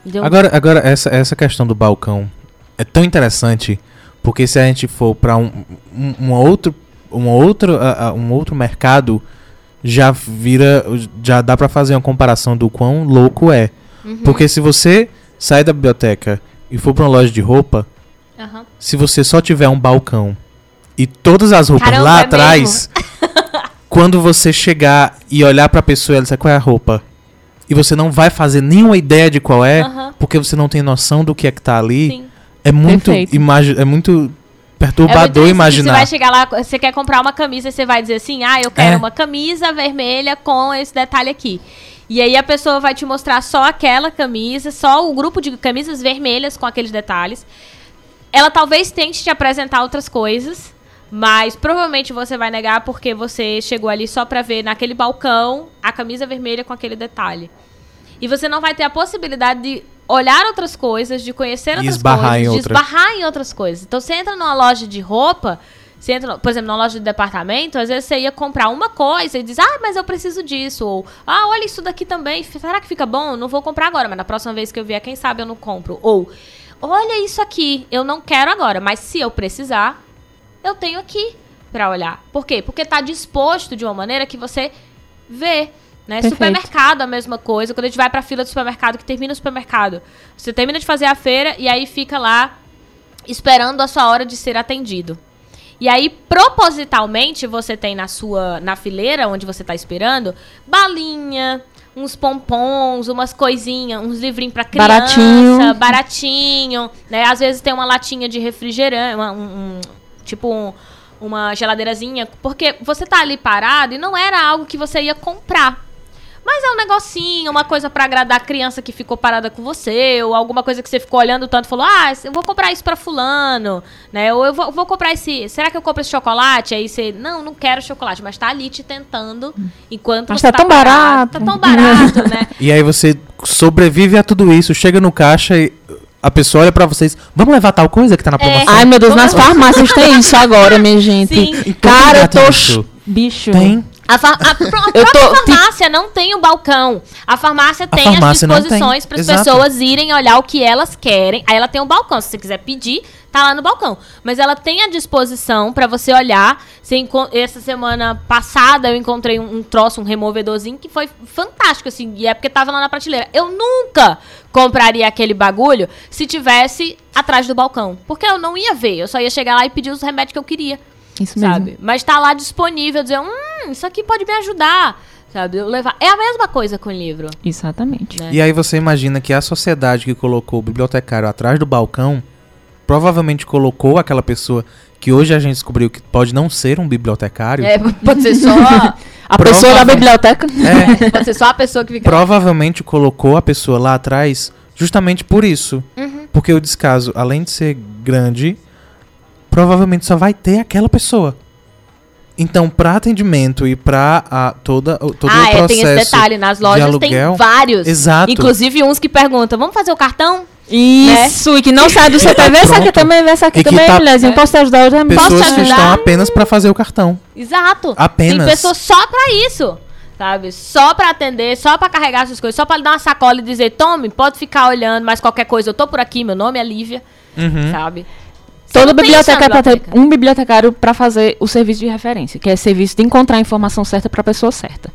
Então, Agora, agora essa, essa questão do balcão é tão interessante porque se a gente for para um, um, um outro um outro ah, um outro mercado já vira já dá para fazer uma comparação do quão louco é Uhum. porque se você sai da biblioteca e for para uma loja de roupa aham. se você só tiver um balcão E todas as roupas Caramba, lá é atrás, quando você chegar e olhar pra pessoa e ela dizer qual é a roupa, e você não vai fazer nenhuma ideia de qual é, Aham. porque você não tem noção do que é que tá ali, Sim. é muito é muito É muito perturbador isso, imaginar. Você vai chegar lá, você quer comprar uma camisa e você vai dizer assim: ah, eu quero É. uma camisa vermelha com esse detalhe aqui. E aí a pessoa vai te mostrar só aquela camisa, só o grupo de camisas vermelhas com aqueles detalhes. Ela talvez tente te apresentar outras coisas, mas provavelmente você vai negar porque você chegou ali só pra ver naquele balcão a camisa vermelha com aquele detalhe. E você não vai ter a possibilidade de olhar outras coisas, de conhecer outras esbarrar coisas, em de esbarrar em outras coisas. Então você entra numa loja de roupa, você entra, por exemplo, numa loja de departamento, às vezes você ia comprar uma coisa e diz, ah, mas eu preciso disso. Ou, ah, olha isso daqui também, será que fica bom? Não vou comprar agora, mas na próxima vez que eu vier, quem sabe eu não compro. Ou, olha isso aqui, eu não quero agora, mas se eu precisar, eu tenho aqui pra olhar. Por quê? Porque tá disposto de uma maneira que você vê. Né? Perfeito. Supermercado, a mesma coisa. Quando a gente vai pra fila do supermercado, que termina o supermercado, você termina de fazer a feira e aí fica lá esperando a sua hora de ser atendido. E aí, propositalmente, você tem na sua na fileira onde você tá esperando, balinha, uns pompons, umas coisinhas, uns livrinhos pra criança, Baratinho. baratinho, né? Às vezes tem uma latinha de refrigerante, um, um- tipo um- uma geladeirazinha, porque você tá ali parado e não era algo que você ia comprar. Mas é um negocinho, uma coisa pra agradar a criança que ficou parada com você, ou alguma coisa que você ficou olhando tanto e falou: "Ah, eu vou comprar isso pra fulano", né? Ou eu vou, vou comprar esse, será que eu compro esse chocolate? Aí você, não, não quero chocolate, mas tá ali te tentando enquanto Mas você tá tão parado. barato. Tá tão barato, né? E aí você sobrevive a tudo isso, chega no caixa e a pessoa olha pra vocês, vamos levar tal coisa que tá na promoção? Ai, meu Deus, nas farmácias tem isso agora, minha gente. Sim. Cara, eu tô. Bicho. Tem. A, fa- a a própria tô- farmácia não tem o balcão. A farmácia tem farmácia as disposições para as pessoas irem olhar o que elas querem. Aí ela tem um balcão. Se você quiser pedir, tá lá no balcão. Mas ela tem a disposição para você olhar. Você Essa semana passada eu encontrei um, um troço, um removedorzinho que foi fantástico, assim. E é porque tava lá na prateleira. Eu nunca compraria aquele bagulho se tivesse atrás do balcão. Porque eu não ia ver. Eu só ia chegar lá e pedir os remédios que eu queria Isso mesmo. sabe? Mas tá lá disponível, dizer, hum, isso aqui pode me ajudar, sabe? Eu levar. É a mesma coisa com o livro. Exatamente. Né? E aí você imagina que a sociedade que colocou o bibliotecário atrás do balcão provavelmente colocou aquela pessoa que hoje a gente descobriu que pode não ser um bibliotecário. É, pode ser só, A pessoa da biblioteca. É, pode ser só a pessoa que fica. provavelmente colocou a pessoa lá atrás justamente por isso. Porque o descaso, além de ser grande, provavelmente só vai ter aquela pessoa. Então, para atendimento e para toda o- todo ah, o é, processo tem esse detalhe. Nas de lojas aluguel, tem vários. Exato. Inclusive uns que perguntam, vamos fazer o cartão? Isso, e que não sai do Que tá CTV, essa aqui também, essa aqui E que também, tá- mulherzinha. Posso te ajudar hoje? Posso pessoas te que ajudar? estão apenas para fazer o cartão. Exato. Apenas. Tem pessoas só pra isso. Sabe? Só pra atender, só pra carregar essas coisas, só pra lhe dar uma sacola e dizer, tome, pode ficar olhando, mas qualquer coisa, eu tô por aqui, meu nome é Lívia, Uhum. sabe? Toda é pra ter um bibliotecário para fazer o serviço de referência, que é serviço de encontrar a informação certa para a pessoa certa.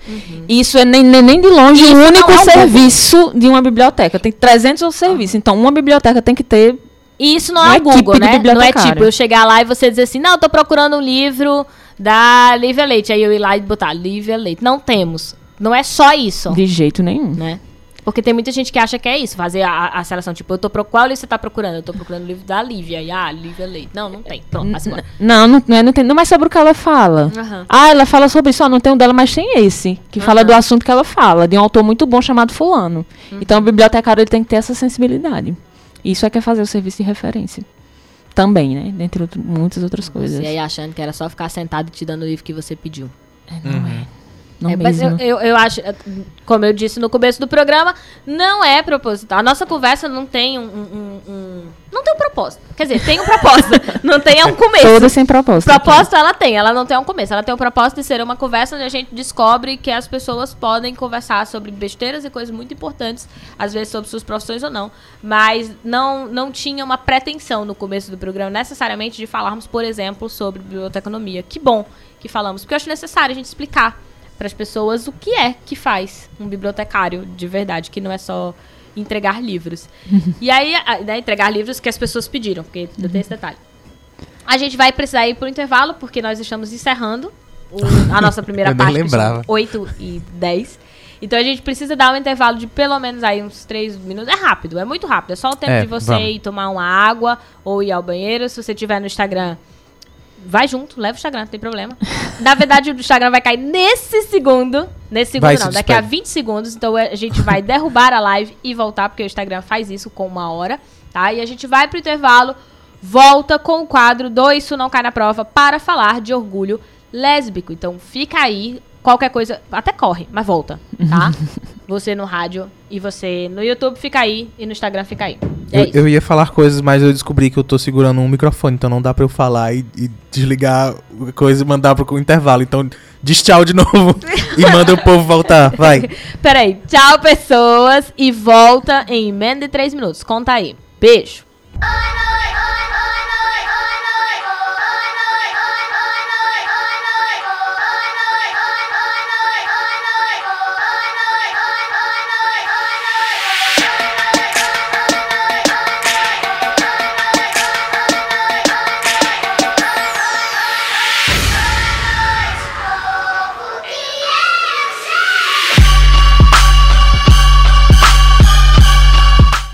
Isso é nem, nem, nem de longe Uhum. O não único é o Google. serviço de uma biblioteca. Tem 300 outros serviços. Então, uma biblioteca tem que ter. E isso não é o Google, né? Não é tipo eu chegar lá e você dizer assim, não, eu tô procurando um livro da Lívia Leite. Aí eu ir lá e botar Lívia Leite. Não temos. Não é só isso, De jeito nenhum. né? Porque tem muita gente que acha que é isso, fazer a, a seleção. Tipo, eu tô procurando. Qual livro você tá procurando? Eu tô procurando o livro da Lívia. E, ah, Lívia Leite. Não, não tem. Pronto, passa embora. Não, não, não, é, não tem. Não, mas sobre o que ela fala. Aham. Ah, ela fala sobre isso, ó, não tem um dela, mas tem esse, que fala Aham. do assunto que ela fala, de um autor muito bom chamado Fulano. Uhum. Então o bibliotecário ele tem que ter essa sensibilidade. Isso é que é fazer o serviço de referência. Também, né? Dentre outro- muitas outras coisas. E aí achando que era só ficar sentado e te dando o livro que você pediu. Não Uhum. é. Não É, mas eu, mesmo. eu, eu acho, como eu disse no começo do programa, não é proposital. A nossa conversa não tem um. um- um- não tem um propósito. Quer dizer, tem um propósito. não tem é um começo. Toda sem propósito. Propósito ela tem, ela não tem um começo. Ela tem o propósito de ser uma conversa onde a gente descobre que as pessoas podem conversar sobre besteiras e coisas muito importantes, às vezes sobre suas profissões ou não. Mas não, não tinha uma pretensão no começo do programa, necessariamente, de falarmos, por exemplo, sobre biblioteconomia. Que bom que falamos, porque eu acho necessário a gente explicar para as pessoas o que é que faz um bibliotecário de verdade, que não é só entregar livros. e aí, né, entregar livros que as pessoas pediram, porque tem esse detalhe. A gente vai precisar ir pro intervalo, porque nós estamos encerrando o- a nossa primeira Eu parte, são lembrava. 8 e 10. Então a gente precisa dar um intervalo de pelo menos aí uns 3 minutos. É rápido, é muito rápido. É só o tempo É, de você vamos. ir tomar uma água ou ir ao banheiro. Se você tiver no Instagram, vai junto, leva o Instagram, não tem problema. Na verdade, o Instagram vai cair nesse segundo. Nesse segundo Vai, não, se daqui a despede. 20 segundos. Então a gente vai derrubar a live e voltar, porque o Instagram faz isso com uma hora, tá? E a gente vai pro intervalo, volta com o quadro do Isso Não Cai na Prova para falar de orgulho lésbico. Então fica aí, qualquer coisa, até corre, mas volta, tá? você no rádio e você no YouTube fica aí e no Instagram fica aí. É Eu, eu ia falar coisas, mas eu descobri que eu tô segurando um microfone, então não dá pra eu falar e, e desligar a coisa e mandar pro intervalo. Então diz tchau de novo e manda o povo voltar. Vai. Peraí, tchau pessoas e volta em menos de 3 minutos. Conta aí. Beijo.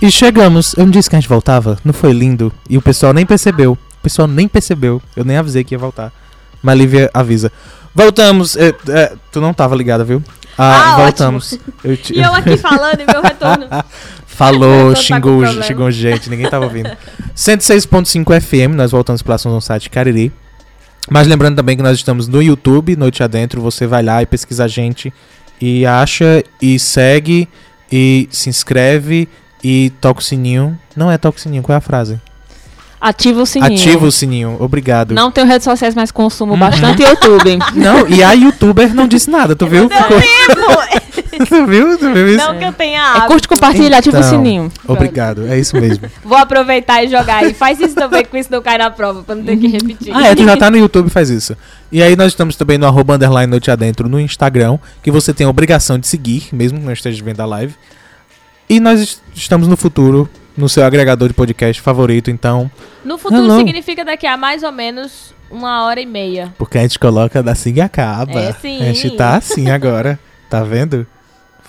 E chegamos. Eu não disse que a gente voltava? Não foi lindo? E o pessoal nem percebeu. O pessoal nem percebeu. Eu nem avisei que ia voltar. Mas a Lívia avisa. Voltamos. É, é, tu não tava ligada, viu? Ah, Ah, voltamos. Eu te- E eu aqui falando e meu retorno. Falou, tá xingou, problema. xingou gente, ninguém tava ouvindo. 106.5 FM, nós voltamos para São Site Cariri. Mas lembrando também que nós estamos no YouTube, Noite Adentro, você vai lá e pesquisa a gente e acha e segue e se inscreve e toca o sininho. Não é toca o sininho, qual é a frase? Ativa o sininho. Ativa o sininho, obrigado. Não tenho redes sociais, mas consumo Uhum. bastante YouTube. Não, e a youtuber não disse nada, tu viu? Ficou- tu viu? Tu viu isso? Não que eu tenha É, curte, compartilha, ativa o Então. sininho. Obrigado, é isso mesmo. Vou aproveitar e jogar aí. Faz isso também, que isso não cai na prova, pra não ter que repetir. Ah, é, tu já tá no YouTube, faz isso. E aí nós estamos também no arroba underline noite adentro no Instagram, que você tem a obrigação de seguir, mesmo que não esteja vendo a live. E nós est- estamos no futuro, no seu agregador de podcast favorito, então, No futuro Hello. significa daqui a mais ou menos uma hora e meia. porque a gente coloca assim e acaba. É, sim. A gente tá assim agora, tá vendo?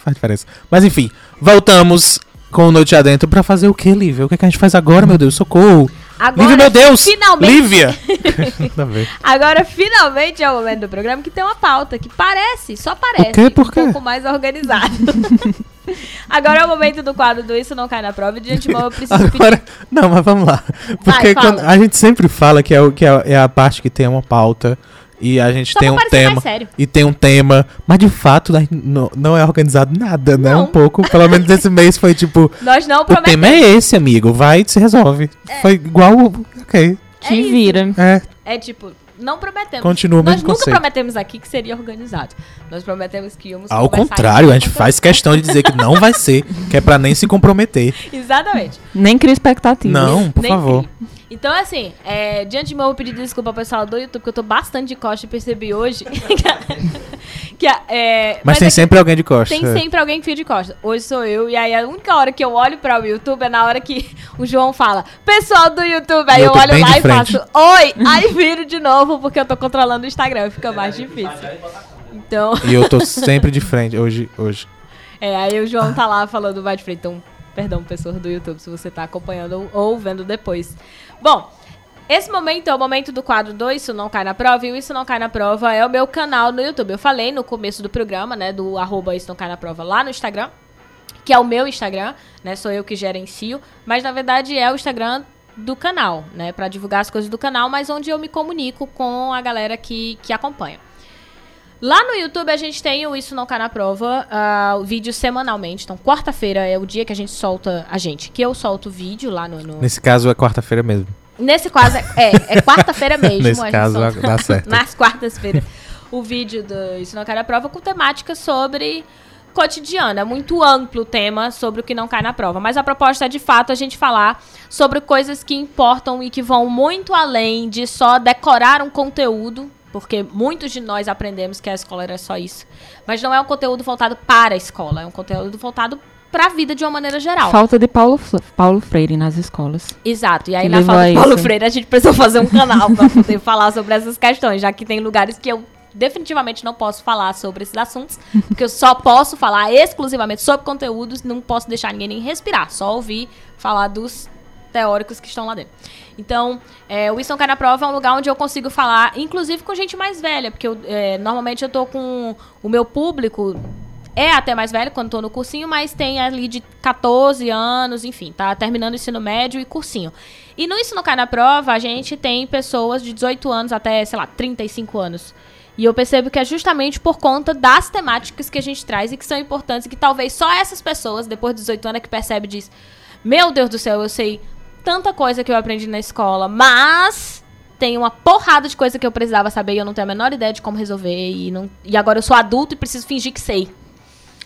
Faz diferença. Mas enfim, voltamos com o Noite Adentro pra fazer o que, Lívia? O que, é que a gente faz agora, meu Deus? Socorro! Agora, Lívia, meu Deus! finalmente, Lívia! Agora finalmente é o momento do programa que tem uma pauta que parece, só parece, O quê? Por quê? um pouco mais organizado. agora é o momento do quadro do Isso Não Cai na Prova e de antemão eu preciso pedir... Agora, não, mas vamos lá. Porque fala. quando- a gente sempre fala que, é, o, que é, é a parte que tem uma pauta e a gente Só tem um tema. E tem um tema, mas de fato não, não é organizado nada, né? Não. Um pouco. Pelo menos esse mês foi tipo: Nós não o prometemos. tema é esse, amigo. Vai e se resolve. Foi igual. o- Ok. Te isso. vira. É, É tipo, não prometemos. Continua Nós nunca conceito. prometemos aqui que seria organizado. Nós prometemos que íamos ao contrário, a gente faz questão de dizer que não vai ser, que é pra nem se comprometer. Exatamente. Nem cria expectativa. Não, por Nem favor. crie. Então, assim, é, diante de vou pedir desculpa ao pessoal do YouTube, porque eu tô bastante de costa e percebi hoje que é, Mas, tem é que sempre alguém de costas. tem é. sempre alguém que fica de costa. Hoje sou eu, e aí a única hora que eu olho para o YouTube é na hora que o João fala, pessoal do YouTube, aí eu eu, olho lá e frente. faço, oi, aí viro de novo, porque eu tô controlando o Instagram, fica mais difícil. Então, E eu tô sempre de frente, hoje. hoje. é, aí o João tá lá falando vai de frente. Então, perdão, pessoas do YouTube, se você tá acompanhando ou vendo depois. Bom, esse momento é o momento do quadro do Isso Não Cai na Prova. E o Isso Não Cai na Prova é o meu canal no YouTube. Eu falei no começo do programa, né, do arroba Isso Não Cai na Prova lá no Instagram. Que é o meu Instagram, né, sou eu que gerencio. Mas, na verdade, é o Instagram do canal, né, pra divulgar as coisas do canal, mas onde eu me comunico com a galera que, que acompanha. Lá no YouTube a gente tem o Isso Não Cai na Prova, ah, o vídeo semanalmente. Então, quarta-feira é o dia que a gente solta, a gente, que eu solto o vídeo lá no... no- Nesse caso é quarta-feira mesmo. Nesse caso, é, é, é quarta-feira mesmo. Nesse a gente caso solta dá certo. Nas quartas-feiras. O vídeo do Isso Não Cai na Prova com temática sobre cotidiano. É muito amplo o tema sobre o que não cai na prova. Mas a proposta é, de fato, a gente falar sobre coisas que importam e que vão muito além de só decorar um conteúdo. Porque muitos de nós aprendemos que a escola era só isso. Mas não é um conteúdo voltado para a escola. É um conteúdo voltado pra vida de uma maneira geral. Falta de Paulo, Paulo Freire nas escolas. Exato. E aí, Que na falta a de Paulo isso. Freire, a gente precisou fazer um canal pra poder falar sobre essas questões, já que tem lugares que eu definitivamente não posso falar sobre esses assuntos, porque eu só posso falar exclusivamente sobre conteúdos, não posso deixar ninguém nem respirar, só ouvir falar dos teóricos que estão lá dentro. Então, é, o na Prova é um lugar onde eu consigo falar, inclusive com gente mais velha, porque eu, é, normalmente eu tô com o meu público é até mais velho quando tô no cursinho, mas tem ali de 14 anos, enfim, tá terminando o ensino médio e cursinho. E no Ensino Cai na Prova, a gente tem pessoas de 18 anos até, sei lá, 35 anos. E eu percebo que é justamente por conta das temáticas que a gente traz e que são importantes e que talvez só essas pessoas, depois de 18 anos, é que percebe e diz: Meu Deus do céu, eu sei tanta coisa que eu aprendi na escola, mas tem uma porrada de coisa que eu precisava saber e eu não tenho a menor ideia de como resolver. E, não, e agora eu sou adulto e preciso fingir que sei.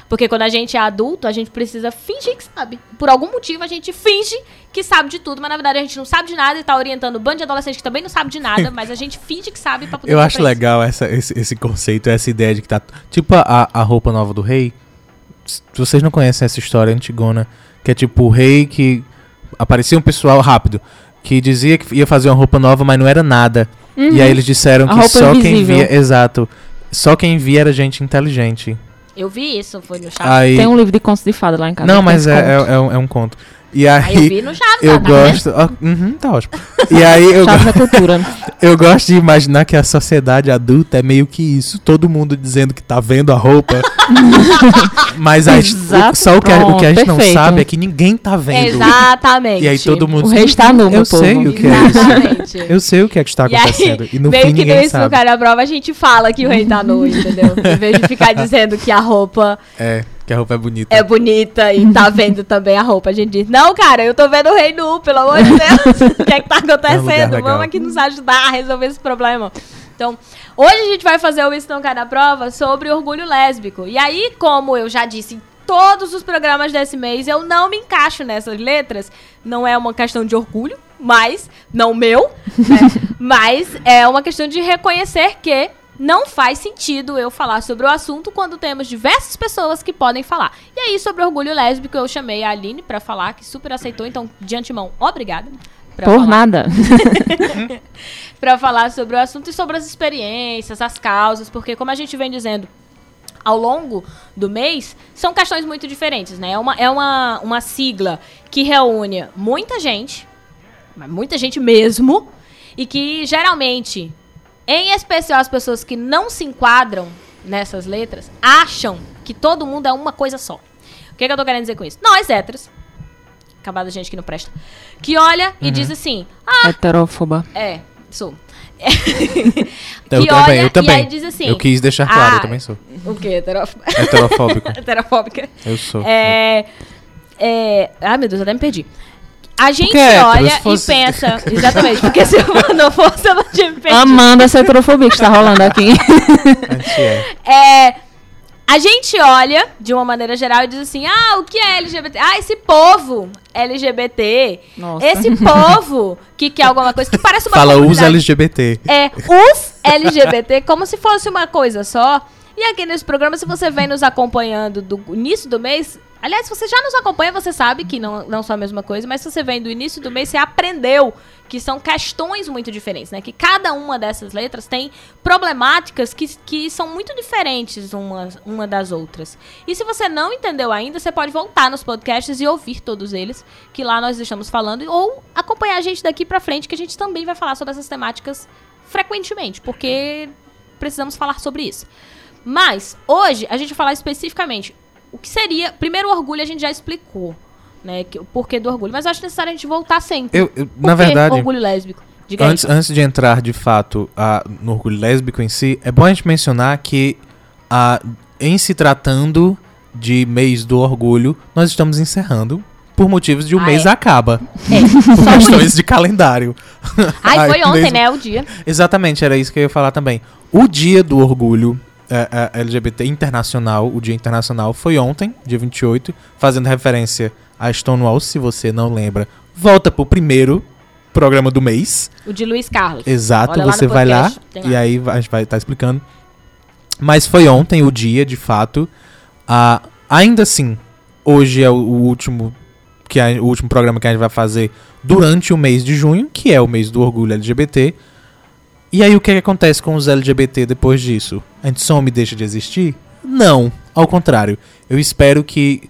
Porque quando a gente é adulto, a gente precisa fingir que sabe. Por algum motivo, a gente finge que sabe de tudo, mas na verdade a gente não sabe de nada e tá orientando um bando de adolescente que também não sabe de nada, mas a gente finge que sabe pra poder Eu acho legal essa, esse, esse conceito, essa ideia de que tá. Tipo a, a roupa nova do rei. Vocês não conhecem essa história antigona, que é tipo o rei que. Aparecia um pessoal rápido, que dizia que ia fazer uma roupa nova, mas não era nada. E aí eles disseram A que só quem invisível. via. Exato. Só quem via era gente inteligente. Eu vi isso, foi no Chaves. Aí. Tem um livro de contos de fada lá em casa. Não, mas é, é, é um, é um conto. E Aí eu aí. vi no Chaves, Eu tá gosto. ó, uhum, tá ótimo. E aí eu, Chaves da cultura. eu gosto de imaginar que a sociedade adulta é meio que isso. Todo mundo dizendo que tá vendo a roupa. mas a, gente- o- só o que, a- o que a gente não perfeito. sabe é que ninguém tá vendo. Exatamente. E aí todo mundo. O rei está nu, Eu sei povo. o que é isso. Exatamente. Eu sei o que é que está E aí, acontecendo. E, no meio fim que ninguém deu isso no cara prova, a gente fala que o rei tá nu, entendeu? Em vez de ficar dizendo que a roupa É, que a roupa é bonita. é bonita e tá vendo também a roupa. A gente diz, não, cara, eu tô vendo o rei nu, pelo amor de Deus. O que é que tá É um acontecendo? Vamos aqui nos ajudar a resolver esse problema. Então, hoje a gente vai fazer o Isso Não Cai na Prova sobre orgulho lésbico. E aí, como eu já disse em todos os programas desse mês, eu não me encaixo nessas letras. Não é uma questão de orgulho, mas, não meu, né? mas é uma questão de reconhecer que não faz sentido eu falar sobre o assunto quando temos diversas pessoas que podem falar. E aí, sobre orgulho lésbico, eu chamei a Aline pra falar, que super aceitou. Então, de antemão, obrigada. pra Por falar nada. para falar sobre o assunto e sobre as experiências, as causas, porque como a gente vem dizendo ao longo do mês, são questões muito diferentes, né? É uma, é uma, uma sigla que reúne muita gente, muita gente mesmo, e que geralmente, em especial as pessoas que não se enquadram nessas letras, acham que todo mundo é uma coisa só. O que, que eu tô querendo dizer com isso? Nós, héteros, acabada gente que não presta, que olha e diz assim, Heterófoba. é, sou. Eu que também, olha eu também. e aí diz assim. eu quis deixar claro, ah, eu também sou. O quê? Heterof... Heterofóbico. Heterofóbica. Eu sou. É, é. Ai, meu Deus, até me perdi. A gente Porque é olha se fosse- e pensa. Exatamente, porque se eu não fosse, eu não tinha me perdido. Amando essa heterofobia que está rolando aqui. A gente é. É, a gente olha de uma maneira geral e diz assim: ah, o que é LGBT? Ah, esse povo LGBT. Nossa. Esse povo que quer alguma coisa que parece uma Fala os. LGBT. É, os LGBT como se fosse uma coisa só. E aqui nesse programa, se você vem nos acompanhando do início do mês. Aliás, se você já nos acompanha, você sabe que não, não são a mesma coisa, mas se você vem do início do mês, você aprendeu que são questões muito diferentes, né? Que cada uma dessas letras tem problemáticas que, que são muito diferentes uma, uma das outras. E se você não entendeu ainda, você pode voltar nos podcasts e ouvir todos eles, que lá nós estamos falando, ou acompanhar a gente daqui pra frente, que a gente também vai falar sobre essas temáticas frequentemente, porque precisamos falar sobre isso. Mas, hoje, a gente vai falar especificamente o que seria. Primeiro, o orgulho a gente já explicou, né? Que, o porquê do orgulho. Mas eu acho necessário a gente voltar sempre. Eu, eu- na verdade, orgulho lésbico. Diga aí. antes, antes de entrar de fato a- no orgulho lésbico em si, é bom a gente mencionar que a, em se tratando de mês do orgulho, nós estamos encerrando por motivos de o Ah, mês é. acaba. É, Por questões de calendário. Ai, foi Ai, ontem, mesmo. né? O dia. Exatamente, era isso que eu ia falar também. O dia do orgulho é, é, LGBT internacional, o dia internacional, foi ontem, dia 28, fazendo referência a Stonewall, se você não lembra. Volta pro primeiro programa do mês. O de Luiz Carlos. Exato, Olha lá você no vai lá e aí a gente vai estar explicando. Mas foi ontem o dia, de fato. Ah, ainda assim, hoje é o, o último que a- o último programa que a gente vai fazer durante o mês de junho, que é o mês do orgulho LGBT. E aí o que, que acontece com os LGBT depois disso? A gente some e deixa de existir? Não, ao contrário. Eu espero que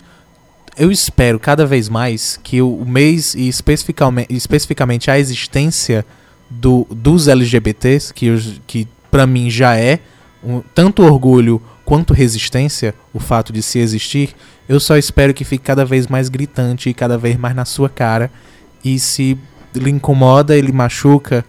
eu espero cada vez mais que o, mês e especificamente, especificamente a existência do, dos LGBTs, que, que para mim já é um- tanto orgulho quanto resistência, o fato de se existir, eu só espero que fique cada vez mais gritante e cada vez mais na sua cara. E se lhe incomoda, ele machuca,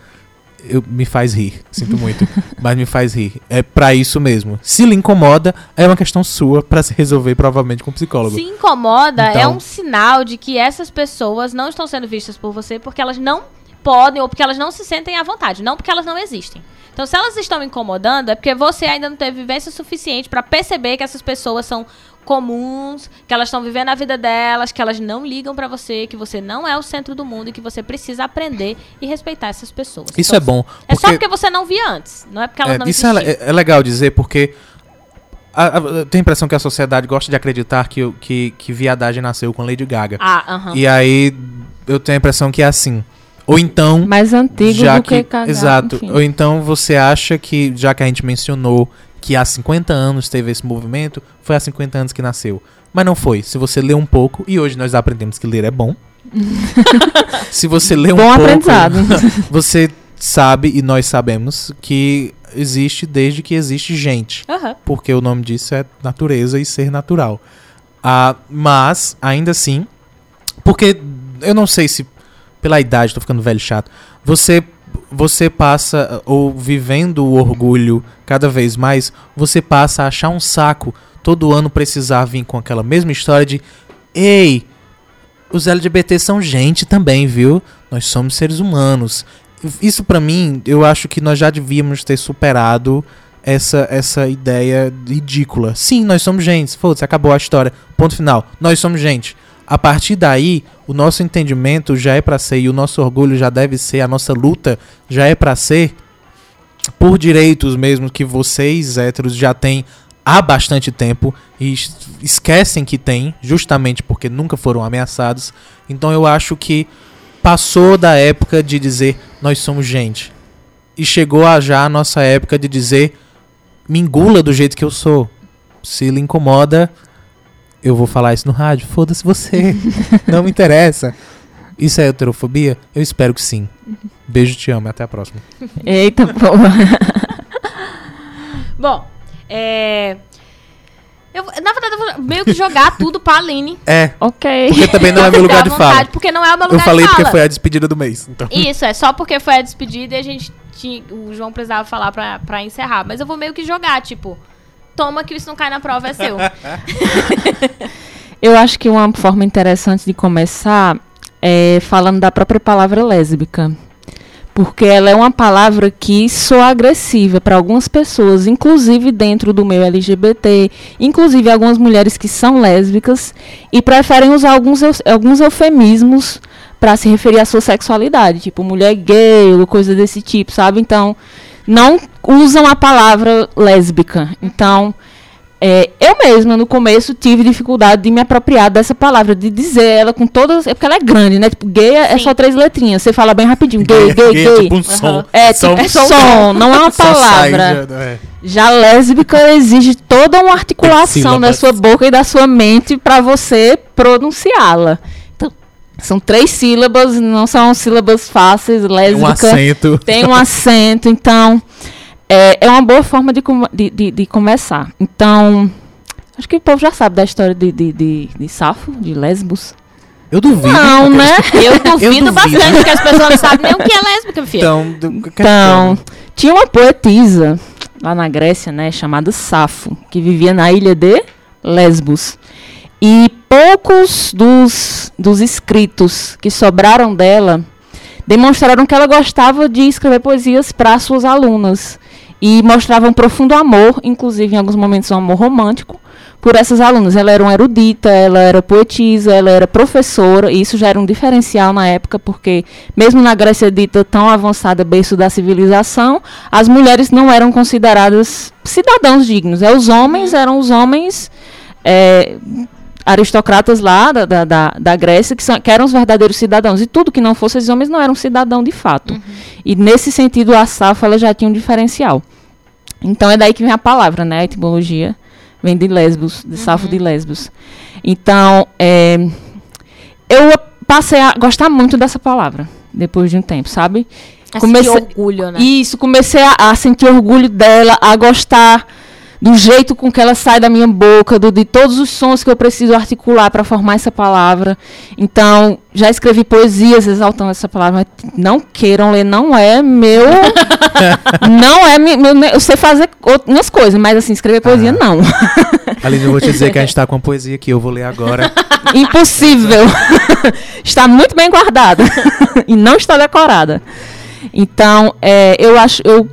eu, me faz rir. Sinto muito, mas me faz rir. É pra isso mesmo. Se lhe incomoda, é uma questão sua pra se resolver provavelmente com o psicólogo. Se incomoda, é Então- um sinal de que essas pessoas não estão sendo vistas por você porque elas não podem ou porque elas não se sentem à vontade, não porque elas não existem. Então, se elas estão incomodando, é porque você ainda não teve vivência suficiente pra perceber que essas pessoas são comuns, que elas estão vivendo a vida delas, que elas não ligam pra você, que você não é o centro do mundo e que você precisa aprender e respeitar essas pessoas. Isso Então, é bom. É só porque você não via antes, não é porque elas É, não isso é, é- legal dizer porque a, a, eu tenho a impressão que a sociedade gosta de acreditar que, que, que viadagem nasceu com Lady Gaga. Ah. E aí eu tenho a impressão que é assim. Ou então. Mais antigo já do que, cagar. Exato. enfim. Ou então você acha que, já que a gente mencionou que há 50 anos teve esse movimento, foi há 50 anos que nasceu. Mas não foi. Se você lê um pouco, e hoje nós aprendemos que ler é bom. Se você lê um Bom pouco, aprendizado. você sabe e nós sabemos que existe desde que existe gente Aham. porque o nome disso é natureza e ser natural. Ah, mas, ainda assim, porque eu não sei se pela idade, tô ficando velho chato, você você passa, ou vivendo o orgulho cada vez mais, você passa a achar um saco todo ano precisar vir com aquela mesma história de ei, os LGBT são gente também, viu? Nós somos seres humanos. Isso pra mim, eu acho que nós já devíamos ter superado essa, essa ideia ridícula. Sim, nós somos gente. Foda-se, acabou a história. Ponto final. Nós somos gente. A partir daí, o nosso entendimento já é pra ser e o nosso orgulho já deve ser, a nossa luta já é pra ser por direitos mesmo que vocês héteros já têm há bastante tempo e es- esquecem que têm, justamente porque nunca foram ameaçados. Então eu acho que passou da época de dizer nós somos gente e chegou a já a nossa época de dizer me engula do jeito que eu sou. Se lhe incomoda, eu vou falar isso no rádio. Foda-se você. Não me interessa. Isso é heterofobia? Eu espero que sim. Beijo, te amo. Até a próxima. Eita, porra. Bom, é. Eu, na verdade, eu vou meio que jogar tudo pra Aline. É, ok. porque também não é meu lugar de fala. Porque não é o meu Eu lugar falei de fala. porque foi a despedida do mês. Então. Isso, é só porque foi a despedida e a gente tinha. O João precisava falar pra, pra encerrar. Mas eu vou meio que jogar, tipo. Toma que isso não cai na prova, é seu. Eu acho que uma forma interessante de começar é falando da própria palavra lésbica. Porque ela é uma palavra que soa agressiva para algumas pessoas, inclusive dentro do meio LGBT, inclusive algumas mulheres que são lésbicas e preferem usar alguns, alguns eufemismos para se referir à sua sexualidade, tipo mulher gay ou coisa desse tipo, sabe? Então, não usam a palavra lésbica. Então, é, eu mesma, no começo, tive dificuldade de me apropriar dessa palavra, de dizer ela com todas. É porque ela é grande, né? Tipo, gay é, é Sim. só três letrinhas. Você fala bem rapidinho. Gay, gay, gay. é tipo um som. É, Só tipo, um é som, não é uma palavra. já- é. Já lésbica exige toda uma articulação da sua boca e da sua mente para você pronunciá-la. Então, são três sílabas, não são sílabas fáceis, Tem lésbica um acento. tem um acento, então é, é uma boa forma de, de, de, de começar. Então, acho que o povo já sabe da história de, de, de, de Safo, de Lesbos. Eu duvido. Não, né? Eu duvido, duvido. bastante, porque as pessoas não sabem nem o que é lésbica, filha. Então, do- Então, tinha uma poetisa lá na Grécia, né, chamada Safo, que vivia na ilha de Lesbos. E poucos dos, dos escritos que sobraram dela demonstraram que ela gostava de escrever poesias para suas alunas. E mostrava um profundo amor, inclusive em alguns momentos um amor romântico, por essas alunas. Ela era uma erudita, ela era poetisa, ela era professora, e isso já era um diferencial na época, porque mesmo na Grécia dita tão avançada, berço da civilização, as mulheres não eram consideradas cidadãos dignos. É, os homens eram os homens é, aristocratas lá da, da, da, da Grécia que, são, que eram os verdadeiros cidadãos. E tudo que não fosse esses homens não eram cidadão de fato. Uhum. E nesse sentido, a Safo ela já tinha um diferencial. Então é daí que vem a palavra, né? A etimologia vem de Lesbos, de Safo de Lesbos. Então, é, eu passei a gostar muito dessa palavra depois de um tempo, sabe? Esse Comecei- orgulho, né? Isso, comecei a, a sentir orgulho dela, a gostar do jeito com que ela sai da minha boca, do, de todos os sons que eu preciso articular para formar essa palavra. Então, já escrevi poesias exaltando essa palavra, mas não queiram ler, não é meu. não é meu, eu sei fazer outras coisas, mas assim, escrever poesia Ah. não. Aline, eu vou te dizer que a gente tá com uma poesia aqui, eu vou ler agora. Impossível. está muito bem guardada e não está decorada. Então, é, eu acho, eu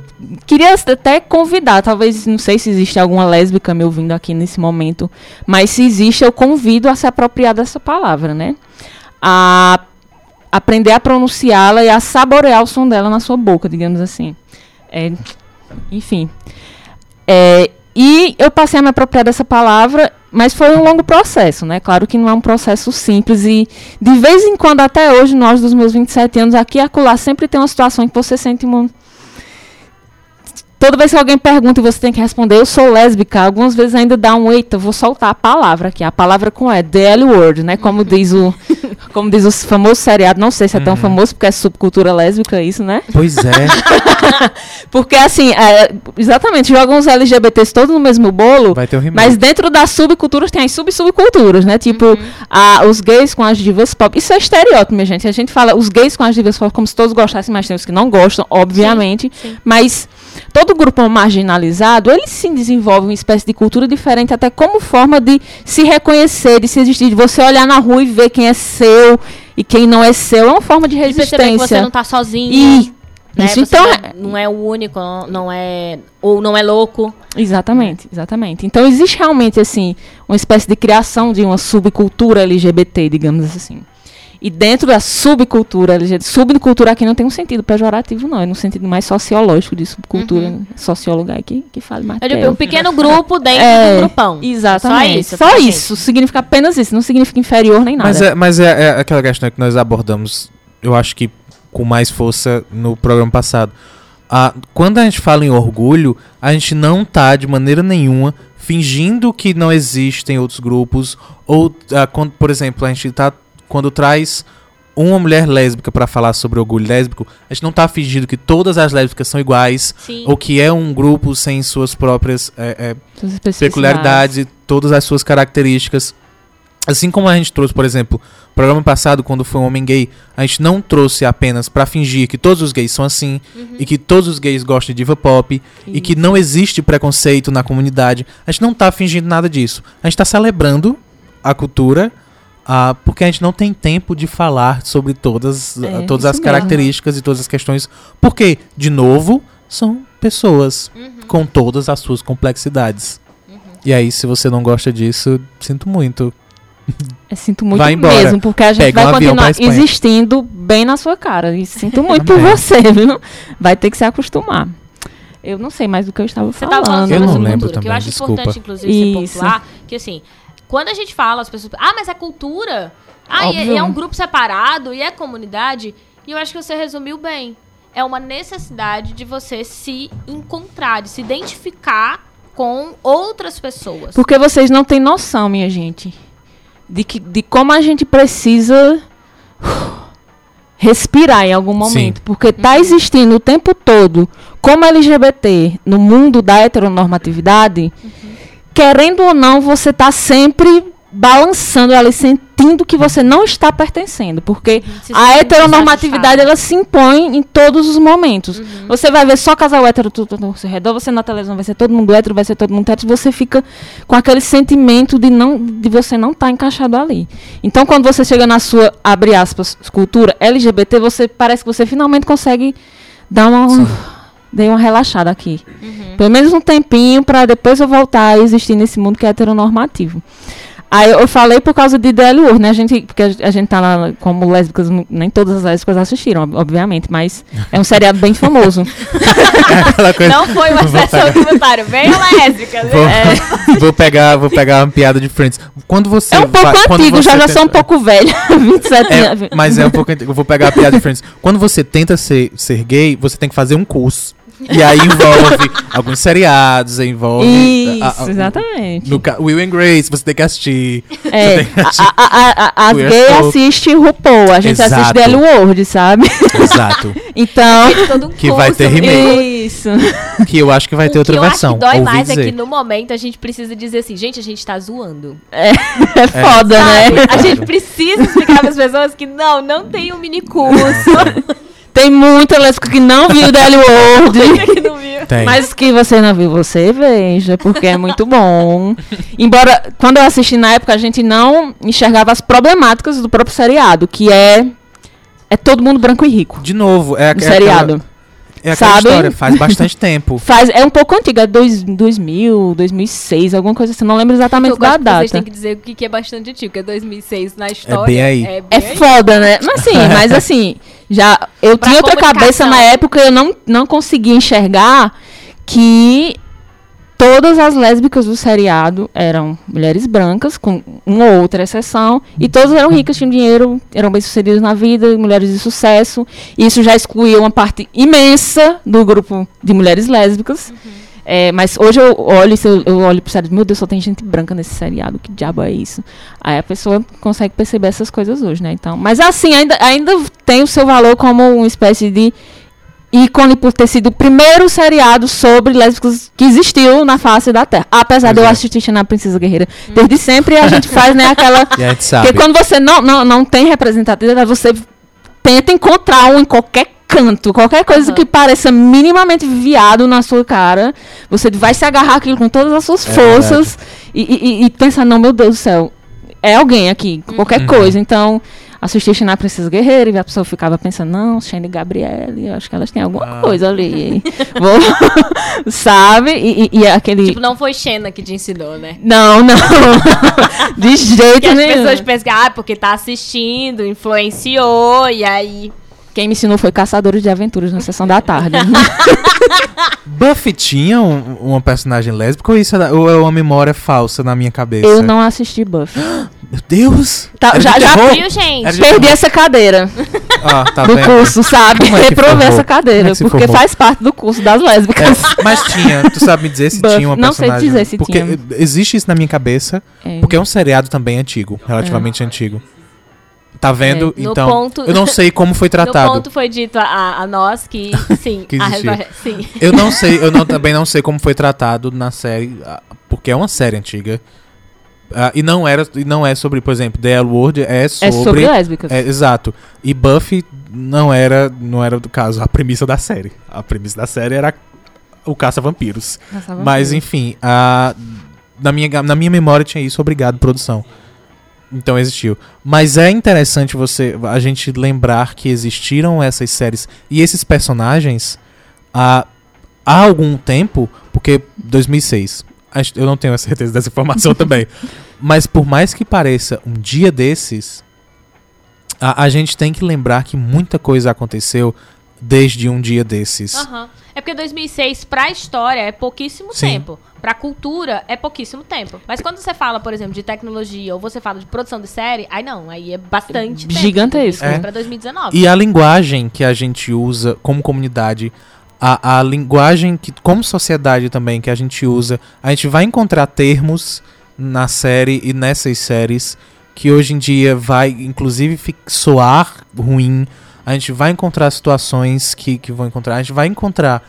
queria até convidar, talvez, não sei se existe alguma lésbica me ouvindo aqui nesse momento, mas se existe, eu convido a se apropriar dessa palavra, né? A aprender a pronunciá-la e a saborear o som dela na sua boca, digamos assim. É, enfim. É, e eu passei a me apropriar dessa palavra, mas foi um longo processo, né? Claro que não é um processo simples e de vez em quando, até hoje, nós dos meus 27 anos, aqui acolá, sempre tem uma situação em que você sente uma... Toda vez que alguém pergunta e você tem que responder, eu sou lésbica, algumas vezes ainda dá um eita, vou soltar a palavra aqui, a palavra com E, the L word, né? Como diz o, como diz o famoso seriado, não sei se é tão Uhum. famoso porque é subcultura lésbica isso, né? Pois é. Porque assim, é, exatamente, jogam os LGBTs todos no mesmo bolo, mas dentro das subculturas tem as sub-subculturas, né? Tipo, a- os gays com as divas pop. Isso é estereótipo, minha gente. A gente fala os gays com as divas pop como se todos gostassem, mas tem os que não gostam, obviamente. sim. Mas todo grupo marginalizado, ele sim desenvolve uma espécie de cultura diferente, até como forma de se reconhecer, de se existir, de você olhar na rua e ver quem é seu e quem não é seu. É uma forma de E resistência. você não tá sozinho. E né? isso, Você então, não, é- não é o único, não- não é. Ou não é louco. Exatamente, exatamente. Então existe realmente assim uma espécie de criação de uma subcultura LGBT, digamos assim. E dentro da subcultura LGBT, subcultura aqui não tem um sentido pejorativo, não, é no sentido mais sociológico de subcultura, sociólogo aí que, que fale mais. É tipo, um pequeno grupo dentro É, do grupão. Exatamente. Só isso. Só tá, isso. Significa apenas isso. Não significa inferior nem nada. Mas, é, mas é, é aquela questão que nós abordamos, eu acho que com mais força no programa passado. Ah, quando a gente fala em orgulho, a gente não tá de maneira nenhuma fingindo que não existem outros grupos. Ou, ah, quando, por exemplo, a gente tá. Quando traz uma mulher lésbica pra falar sobre orgulho lésbico, a gente não tá fingindo que todas as lésbicas são iguais. Sim. Ou que é um grupo sem suas próprias é, é, peculiaridades todas as suas características. Assim como a gente trouxe, por exemplo, no programa passado, quando foi um homem gay, a gente não trouxe apenas pra fingir que todos os gays são assim e que todos os gays gostam de diva pop e que não existe preconceito na comunidade. A gente não tá fingindo nada disso. A gente tá celebrando a cultura ah, porque a gente não tem tempo de falar sobre todas, É, ah, todas as mesmo. características e todas as questões. Porque, de novo, são pessoas com todas as suas complexidades. E aí, se você não gosta disso, sinto muito. Eu sinto muito Vai embora. mesmo, porque a gente um vai pra continuar existindo bem na sua cara. E sinto muito por Amém. você, viu? Vai ter que se acostumar. Eu não sei mais do que eu estava Você falando. falando Eu não lembro cultura, que eu também, acho desculpa. importante, inclusive, você pontuar, que assim, quando a gente fala, as pessoas. Ah, mas é cultura. Ah, e é, e é um grupo separado, e é comunidade. E eu acho que você resumiu bem. É uma necessidade de você se encontrar, de se identificar com outras pessoas. Porque vocês não têm noção, minha gente, de, que, de como a gente precisa respirar em algum momento. Porque tá existindo o tempo todo, como LGBT, no mundo da heteronormatividade, querendo ou não, você tá sempre balançando ali, sentindo que você não está pertencendo. Porque Se a heteronormatividade, ela se impõe em todos os momentos. Uhum. Você vai ver só casal hétero tudo, ao seu redor, você na televisão vai ser todo mundo hétero, vai ser todo mundo hétero, você fica com aquele sentimento de não de você não estar encaixado ali. Então, quando você chega na sua, abre aspas, cultura LGBT, você parece que você finalmente consegue dar uma dei uma relaxada aqui. Uhum. Pelo menos um tempinho para depois eu voltar a existir nesse mundo que é heteronormativo. Aí eu falei por causa de The Word, né? A gente, porque a, gente tá lá como lésbicas, nem todas as lésbicas assistiram, ob- obviamente, mas é um seriado bem famoso. Coisa- Não foi uma sessão de comentário. Venham lésbicas. Vou, É. vou pegar, vou pegar uma piada de Friends. Quando você É um pouco vai- antigo, já já tenta- sou um pouco velha. 27 anos. É, mas é um pouco antigo. Eu vou pegar a piada de Friends. Quando você tenta ser, ser gay, você tem que fazer um curso. E aí envolve alguns seriados, envolve. Isso, a- a- exatamente. No, Will and Grace, você tem que assistir. É, Você tem que a- assistir. as gays assistem RuPaul, a gente assiste Exato. The L Word, sabe? Exato. Então, um Que vai ter né? remake. isso. Que eu acho que vai ter o outra que versão. acho que dói mais é dizer. que no momento a gente precisa dizer assim, gente, a gente tá zoando. É foda, né? Sabe? A gente precisa explicar para as pessoas que não, não tem um mini curso. Tem muita lésbica que não viu não viu. Tem. Mas que você não viu, você veja, porque é muito bom. Embora, quando eu assisti na época, a gente não enxergava as problemáticas do próprio seriado, que é. É todo mundo branco e rico. De novo, é, No é seriado. aquela, é aquela Sabe? história. Faz bastante tempo. Faz, é um pouco antigo, é dois, 2000, 2006, alguma coisa assim. Não lembro exatamente Eu da gosto que vocês data. têm que dizer o que que é bastante antigo, que é 2006 na história. bem aí. É, bem É aí. foda, né? Mas assim, mas assim, já eu Pra tinha outra cabeça na época, eu não, não conseguia enxergar que todas as lésbicas do seriado eram mulheres brancas, com uma ou outra exceção, e todas eram ricas, tinham dinheiro, eram bem-sucedidas na vida, mulheres de sucesso. Isso já excluía uma parte imensa do grupo de mulheres lésbicas. É, mas hoje eu olho, eu, eu olho pro seriado, meu Deus, só tem gente branca nesse seriado, que diabo é isso? Aí a pessoa consegue perceber essas coisas hoje, né? Então, mas assim, ainda, ainda tem o seu valor como uma espécie de ícone por ter sido o primeiro seriado sobre lésbicas que existiu na face da Terra. Apesar de eu é. assistir na Princesa Guerreira desde sempre, a gente faz, né, aquela... E a gente sabe. Porque quando você não, não, não tem representatividade, você tenta encontrar um em qualquer canto, qualquer coisa Aham. que pareça minimamente viado na sua cara, você vai se agarrar aquilo com todas as suas É forças e, e, e pensar, não, meu Deus do céu, é alguém aqui, qualquer Uhum. coisa. Então, assisti na Princesa Guerreira e a pessoa ficava pensando, não, Shane e Gabriele, eu acho que elas têm alguma Ah. coisa ali. Vou- Sabe? E, e- e aquele... Tipo, não foi Xena que te ensinou, né? não, não. De Que jeito as nenhum. pessoas pensam que, ah, porque tá assistindo, influenciou, e aí... Quem me ensinou foi Caçadores de Aventuras na sessão da tarde. Buffy tinha um- uma personagem lésbica ou isso é, ou é uma memória falsa na minha cabeça? Eu não assisti Buffy. Meu Deus! Tá, já- já? Viu, gente? Perdi essa cadeira Ah, tá do vendo? curso, sabe? Como é que Reprovei essa é cadeira, se porque formou? faz parte do curso das lésbicas. É, mas tinha, tu sabe me dizer se Buffy, tinha uma não sei personagem. dizer se porque tinha. existe isso na minha cabeça, É. porque é um seriado também antigo, relativamente antigo. Tá vendo? É, no então, ponto- eu não sei como foi No tratado. ponto foi dito a, a nós que, sim, Que a sim. Eu não sei, eu não, também não sei como foi tratado na série, porque é uma série antiga. Ah, e não era e não é sobre, por exemplo, The L Word é sobre, É sobre lésbicas. é, exato. E Buffy não era não era do caso a premissa da série. A premissa da série era o caça vampiros. Nossa, Mas enfim, a, na, minha, na minha memória tinha isso, obrigado, produção. Então existiu. Mas é interessante você a gente lembrar que existiram essas séries e esses personagens há, há algum tempo, porque 2006. acho- Eu não tenho a certeza dessa informação também. Mas por mais que pareça um dia desses, a, a gente tem que lembrar que muita coisa aconteceu desde um dia desses. Aham. É porque 2006, pra história, é pouquíssimo Sim. tempo. Pra cultura, é pouquíssimo tempo. Mas quando você fala, por exemplo, de tecnologia ou você fala de produção de série, aí não, aí é bastante tempo. Gigantesco. É. É. Pra 2019. E a linguagem que a gente usa como comunidade, a, a linguagem que, como sociedade também, que a gente usa, a gente vai encontrar termos na série e nessas séries que hoje em dia vai, inclusive, soar ruim. A gente vai encontrar situações que, que vão encontrar. A gente vai encontrar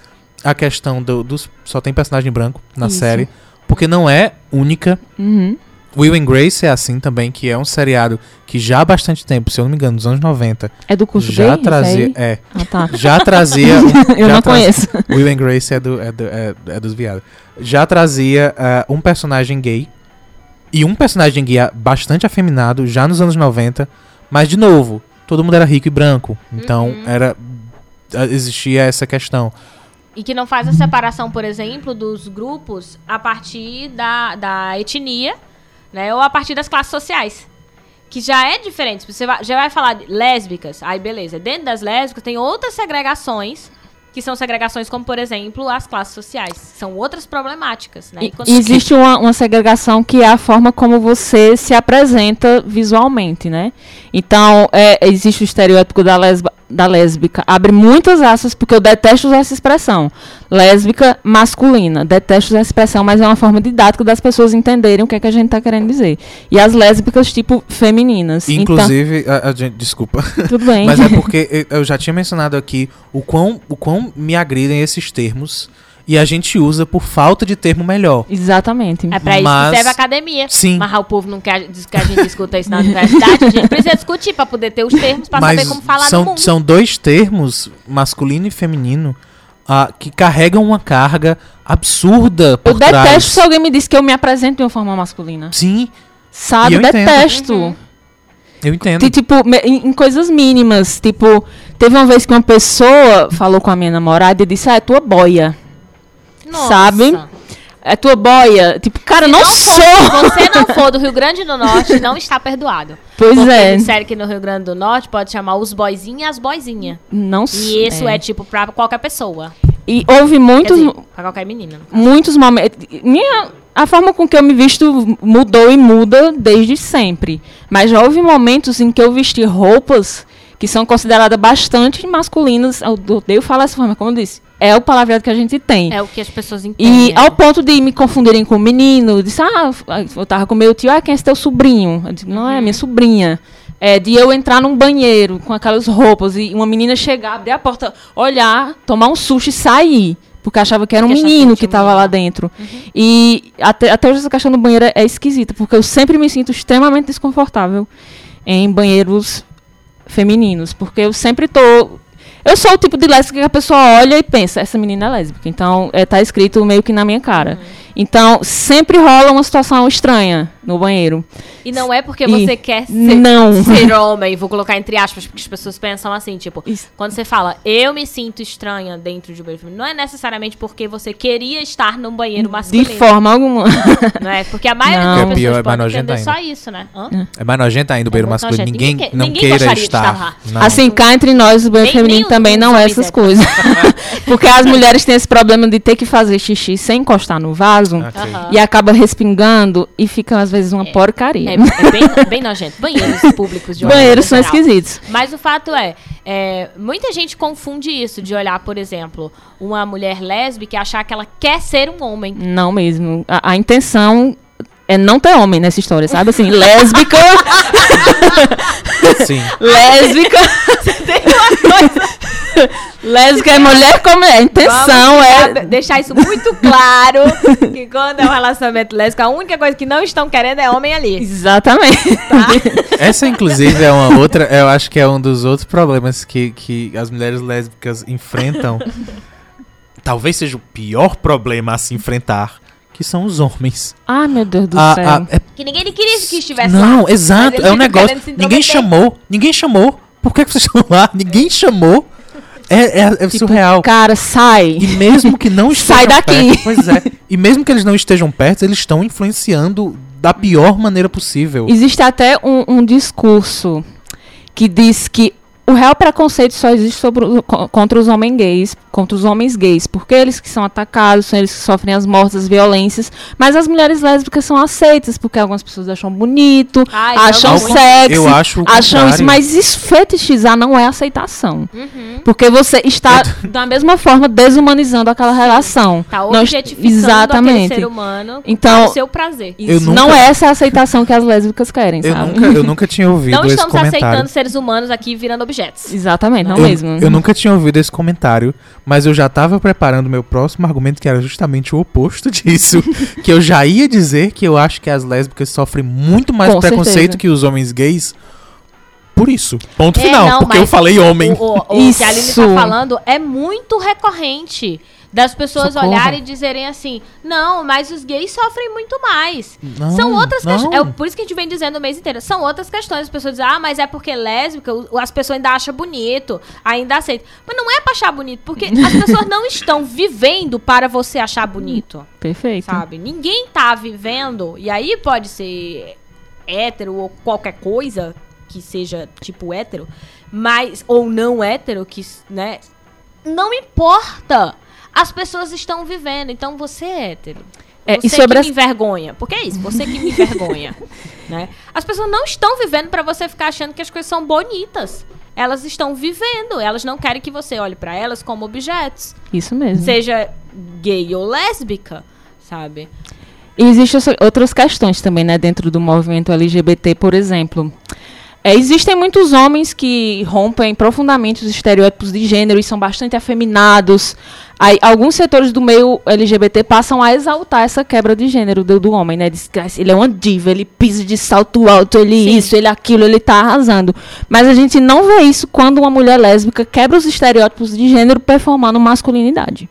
a questão do, dos. Só tem personagem branco na Isso. série. Porque não é única. Uhum. Will and Grace é assim também, que é um seriado que já há bastante tempo, se eu não me engano, nos anos 90, É do curso já gay? esse trazia. É, Ah, tá. já trazia. um- Eu já não tra- conheço. Will and Grace é, do, é, do- é- é dos viados. Já trazia ah, um personagem gay. E um personagem gay bastante afeminado, já nos anos 90. Mas, de novo, todo mundo era rico e branco. Então, Uhum. era. Existia essa questão. E que não faz a separação, por exemplo, dos grupos a partir da, da etnia, né? Ou a partir das classes sociais. Que já é diferente. Você vai- já vai falar de lésbicas, aí beleza. Dentro das lésbicas tem outras segregações, que são segregações como, por exemplo, as classes sociais. São outras problemáticas, né? E- E existe uma, uma segregação que é a forma como você se apresenta visualmente, né? Então, é, existe o estereótipo da, lesba, da lésbica. Abre muitas aspas, porque eu detesto usar essa expressão. Lésbica masculina. Detesto usar essa expressão, mas é uma forma didática das pessoas entenderem o que, é que a gente está querendo dizer. E as lésbicas, tipo, femininas. Inclusive, a, a gente, desculpa. Então, tudo bem. Mas é porque eu eu já tinha mencionado aqui o quão, o quão me agridem esses termos e a gente usa por falta de termo melhor. Exatamente. É pra isso Mas- que serve a academia. Sim. Mas o povo não quer diz que a gente escuta isso na universidade. A gente precisa discutir pra poder ter os termos pra Mas saber como falar no são, mundo. são dois termos, masculino e feminino, ah, que carregam uma carga absurda por Eu trás. detesto se alguém me diz que eu me apresento de uma forma masculina. Sim, Sabe? E eu. Detesto. Uhum. eu entendo. Ti- Tipo, em, em coisas mínimas. Tipo, teve uma vez que uma pessoa falou com a minha namorada e disse, ah, é tua boia. Nossa. sabe? É tua boia. Tipo, cara, Se não, não sou. for- se você não for do Rio Grande do Norte, não está perdoado. Pois Porque é. disseram que no Rio Grande do Norte pode chamar os boizinhos e as boizinhas. Não E sou. isso é. tipo pra qualquer pessoa. E houve muitos, dizer, pra qualquer menina. muitos momentos. Minha, a forma com que eu me visto mudou e muda desde sempre. Mas já houve momentos em que eu vesti roupas que são consideradas bastante masculinas. Eu odeio falar essa forma, como eu disse. É o palavreado que a gente tem. É o que as pessoas entendem. E né? ao ponto de me confundirem com o menino, disse, ah, eu tava com meu tio, ah, quem é esse teu sobrinho? Eu disse, não, é minha sobrinha. É, de eu entrar num banheiro com aquelas roupas e uma menina chegar, abrir a porta, olhar, tomar um susto e sair. Porque achava que era um Porque menino que estava lá dentro. E até, até hoje essa questão do banheiro é, é esquisita, porque eu sempre me sinto extremamente desconfortável em banheiros femininos. Porque eu sempre tô. Eu sou o tipo de lésbica que a pessoa olha e pensa, essa menina é lésbica. Então, é, tá escrito meio que na minha cara. Então, sempre rola uma situação estranha no banheiro. E não é porque E- você quer ser, Não. ser homem, vou colocar entre aspas, porque as pessoas pensam assim, tipo, Isso. quando você fala, eu me sinto estranha dentro de um banheiro feminino, não é necessariamente porque você queria estar num banheiro De masculino. forma alguma. Não é? Porque a maioria Não. das É pessoas pior, é mais pode entender ainda. só isso, né? Hã? É mais nojento ainda o banheiro É masculino. nojento. Ninguém, Ninguém não ninguém queira de estar. estar lá. Não. Assim, cá entre nós, o banheiro Nem- feminino nem também não é essas coisas. Porque as mulheres têm esse problema de ter que fazer xixi sem encostar no vaso. Ok. Aham. E acaba respingando e fica, às vezes, uma porcaria. É, é bem, bem nojento. Banheiros públicos de Banheiros são geral. esquisitos. Mas o fato é, é, muita gente confunde isso de olhar, por exemplo, uma mulher lésbica e achar que ela quer ser um homem. Não mesmo. A, a intenção é não ter homem nessa história, sabe? Assim, lésbica. Sim. lésbica. lésbica é mulher como é. A intenção Vamos é. deixar- isso muito claro que quando é um relacionamento lésbico, a única coisa que não estão querendo é homem ali. Exatamente. Essa, inclusive, é uma outra. Eu acho que é um dos outros problemas que, que as mulheres lésbicas enfrentam. Talvez seja o pior problema a se enfrentar, que são os homens. Ai, meu Deus do A- céu. a- é- Que ninguém queria que estivesse lá. não, Mas exato. É um negócio. Ninguém chamou. Ninguém chamou. Por que, que vocês estão lá? Ninguém chamou. É, é, é surreal. Cara, sai. E mesmo que não estejam Sai daqui. perto, pois é. E mesmo que eles não estejam perto, eles estão influenciando da pior maneira possível. Existe até um, um discurso que diz que o real preconceito só existe sobre contra os homens gays, contra os homens gays, porque eles que são atacados, são eles que sofrem as mortes, as violências, mas as mulheres lésbicas são aceitas, porque algumas pessoas acham bonito, Ai, acham não, sexy, Eu acho o acham contrário. isso, mas isso fetichizar não é aceitação. Uhum. Porque você está, da mesma forma, desumanizando aquela relação. Tá Nós- objetificando exatamente. aquele ser humano Então- para o seu prazer. Eu Isso nunca- não é essa a aceitação que as lésbicas querem, Eu sabe? nunca, eu nunca tinha ouvido Não estamos aceitando seres humanos aqui virando objetos. Exatamente, não eu, mesmo. eu nunca tinha ouvido esse comentário, mas eu já tava preparando meu próximo argumento, que era justamente o oposto disso. que eu já ia dizer que eu acho que as lésbicas sofrem muito mais Com preconceito certeza. que os homens gays. Por isso. Ponto É, final. não, porque eu falei homem. O, o- o que a Aline Isso. tá falando é muito recorrente. Das pessoas Socorro. olharem e dizerem assim: não, mas os gays sofrem muito mais. Não, São outras questões. É por isso que a gente vem dizendo o mês inteiro. São outras questões. As pessoas dizem, ah, mas é porque lésbica, o- as pessoas ainda acham bonito, ainda aceitam. Mas não é pra achar bonito, porque as pessoas não estão vivendo para você achar bonito. Perfeito. Sabe? Ninguém tá vivendo. E aí pode ser hétero ou qualquer coisa que seja tipo hétero, mas ou não hétero, que, né? Não importa. As pessoas estão vivendo, então você é hétero. É, você e sobre que as- me envergonha. Porque é isso, você que me envergonha. né? As pessoas não estão vivendo pra você ficar achando que as coisas são bonitas. Elas estão vivendo. Elas não querem que você olhe pra elas como objetos. Isso mesmo. Seja gay ou lésbica, sabe? E existem outra- outras questões também, né, dentro do movimento LGBT, por exemplo. É, existem muitos homens que rompem profundamente os estereótipos de gênero e são bastante afeminados. Aí, alguns setores do meio LGBT passam a exaltar essa quebra de gênero do, do homem, né? Diz que ele é uma diva, ele pisa de salto alto, ele Sim. isso, ele aquilo, ele tá arrasando. Mas a gente não vê isso quando uma mulher lésbica quebra os estereótipos de gênero performando masculinidade.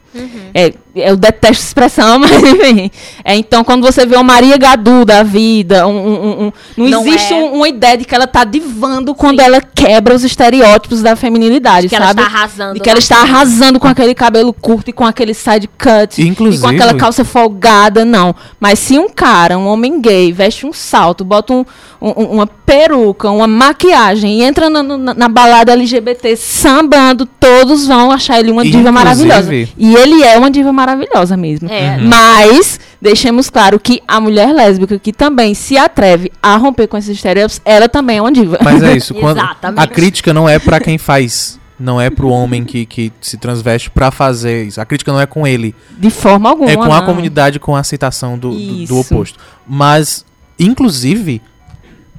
É, eu detesto expressão, mas enfim. É, então, quando você vê uma Maria Gadu da vida, um, um- um- não, Não existe é. um- uma ideia de que ela tá divando quando Sim. ela quebra os estereótipos da feminilidade, Que ela sabe? está arrasando. de que ela está arrasando com aquele cabelo curto e com aquele side cut. Inclusive- E com aquela calça folgada, não. Mas se um cara, um homem gay, veste um salto, bota um- um- uma peruca, uma maquiagem e entra na, na- na balada LGBT sambando, todos vão achar ele uma diva maravilhosa. E ele é uma diva maravilhosa mesmo. É. Uhum. Mas, deixemos claro que a mulher lésbica que também se atreve a romper com esses estereótipos, ela também é uma diva. Mas é isso. quando Exatamente. a crítica não é pra quem faz. Não é pro homem que, que se transveste pra fazer isso. A crítica não é com ele. De forma alguma. é com a não. comunidade, com a aceitação do, do, do oposto. Mas, inclusive,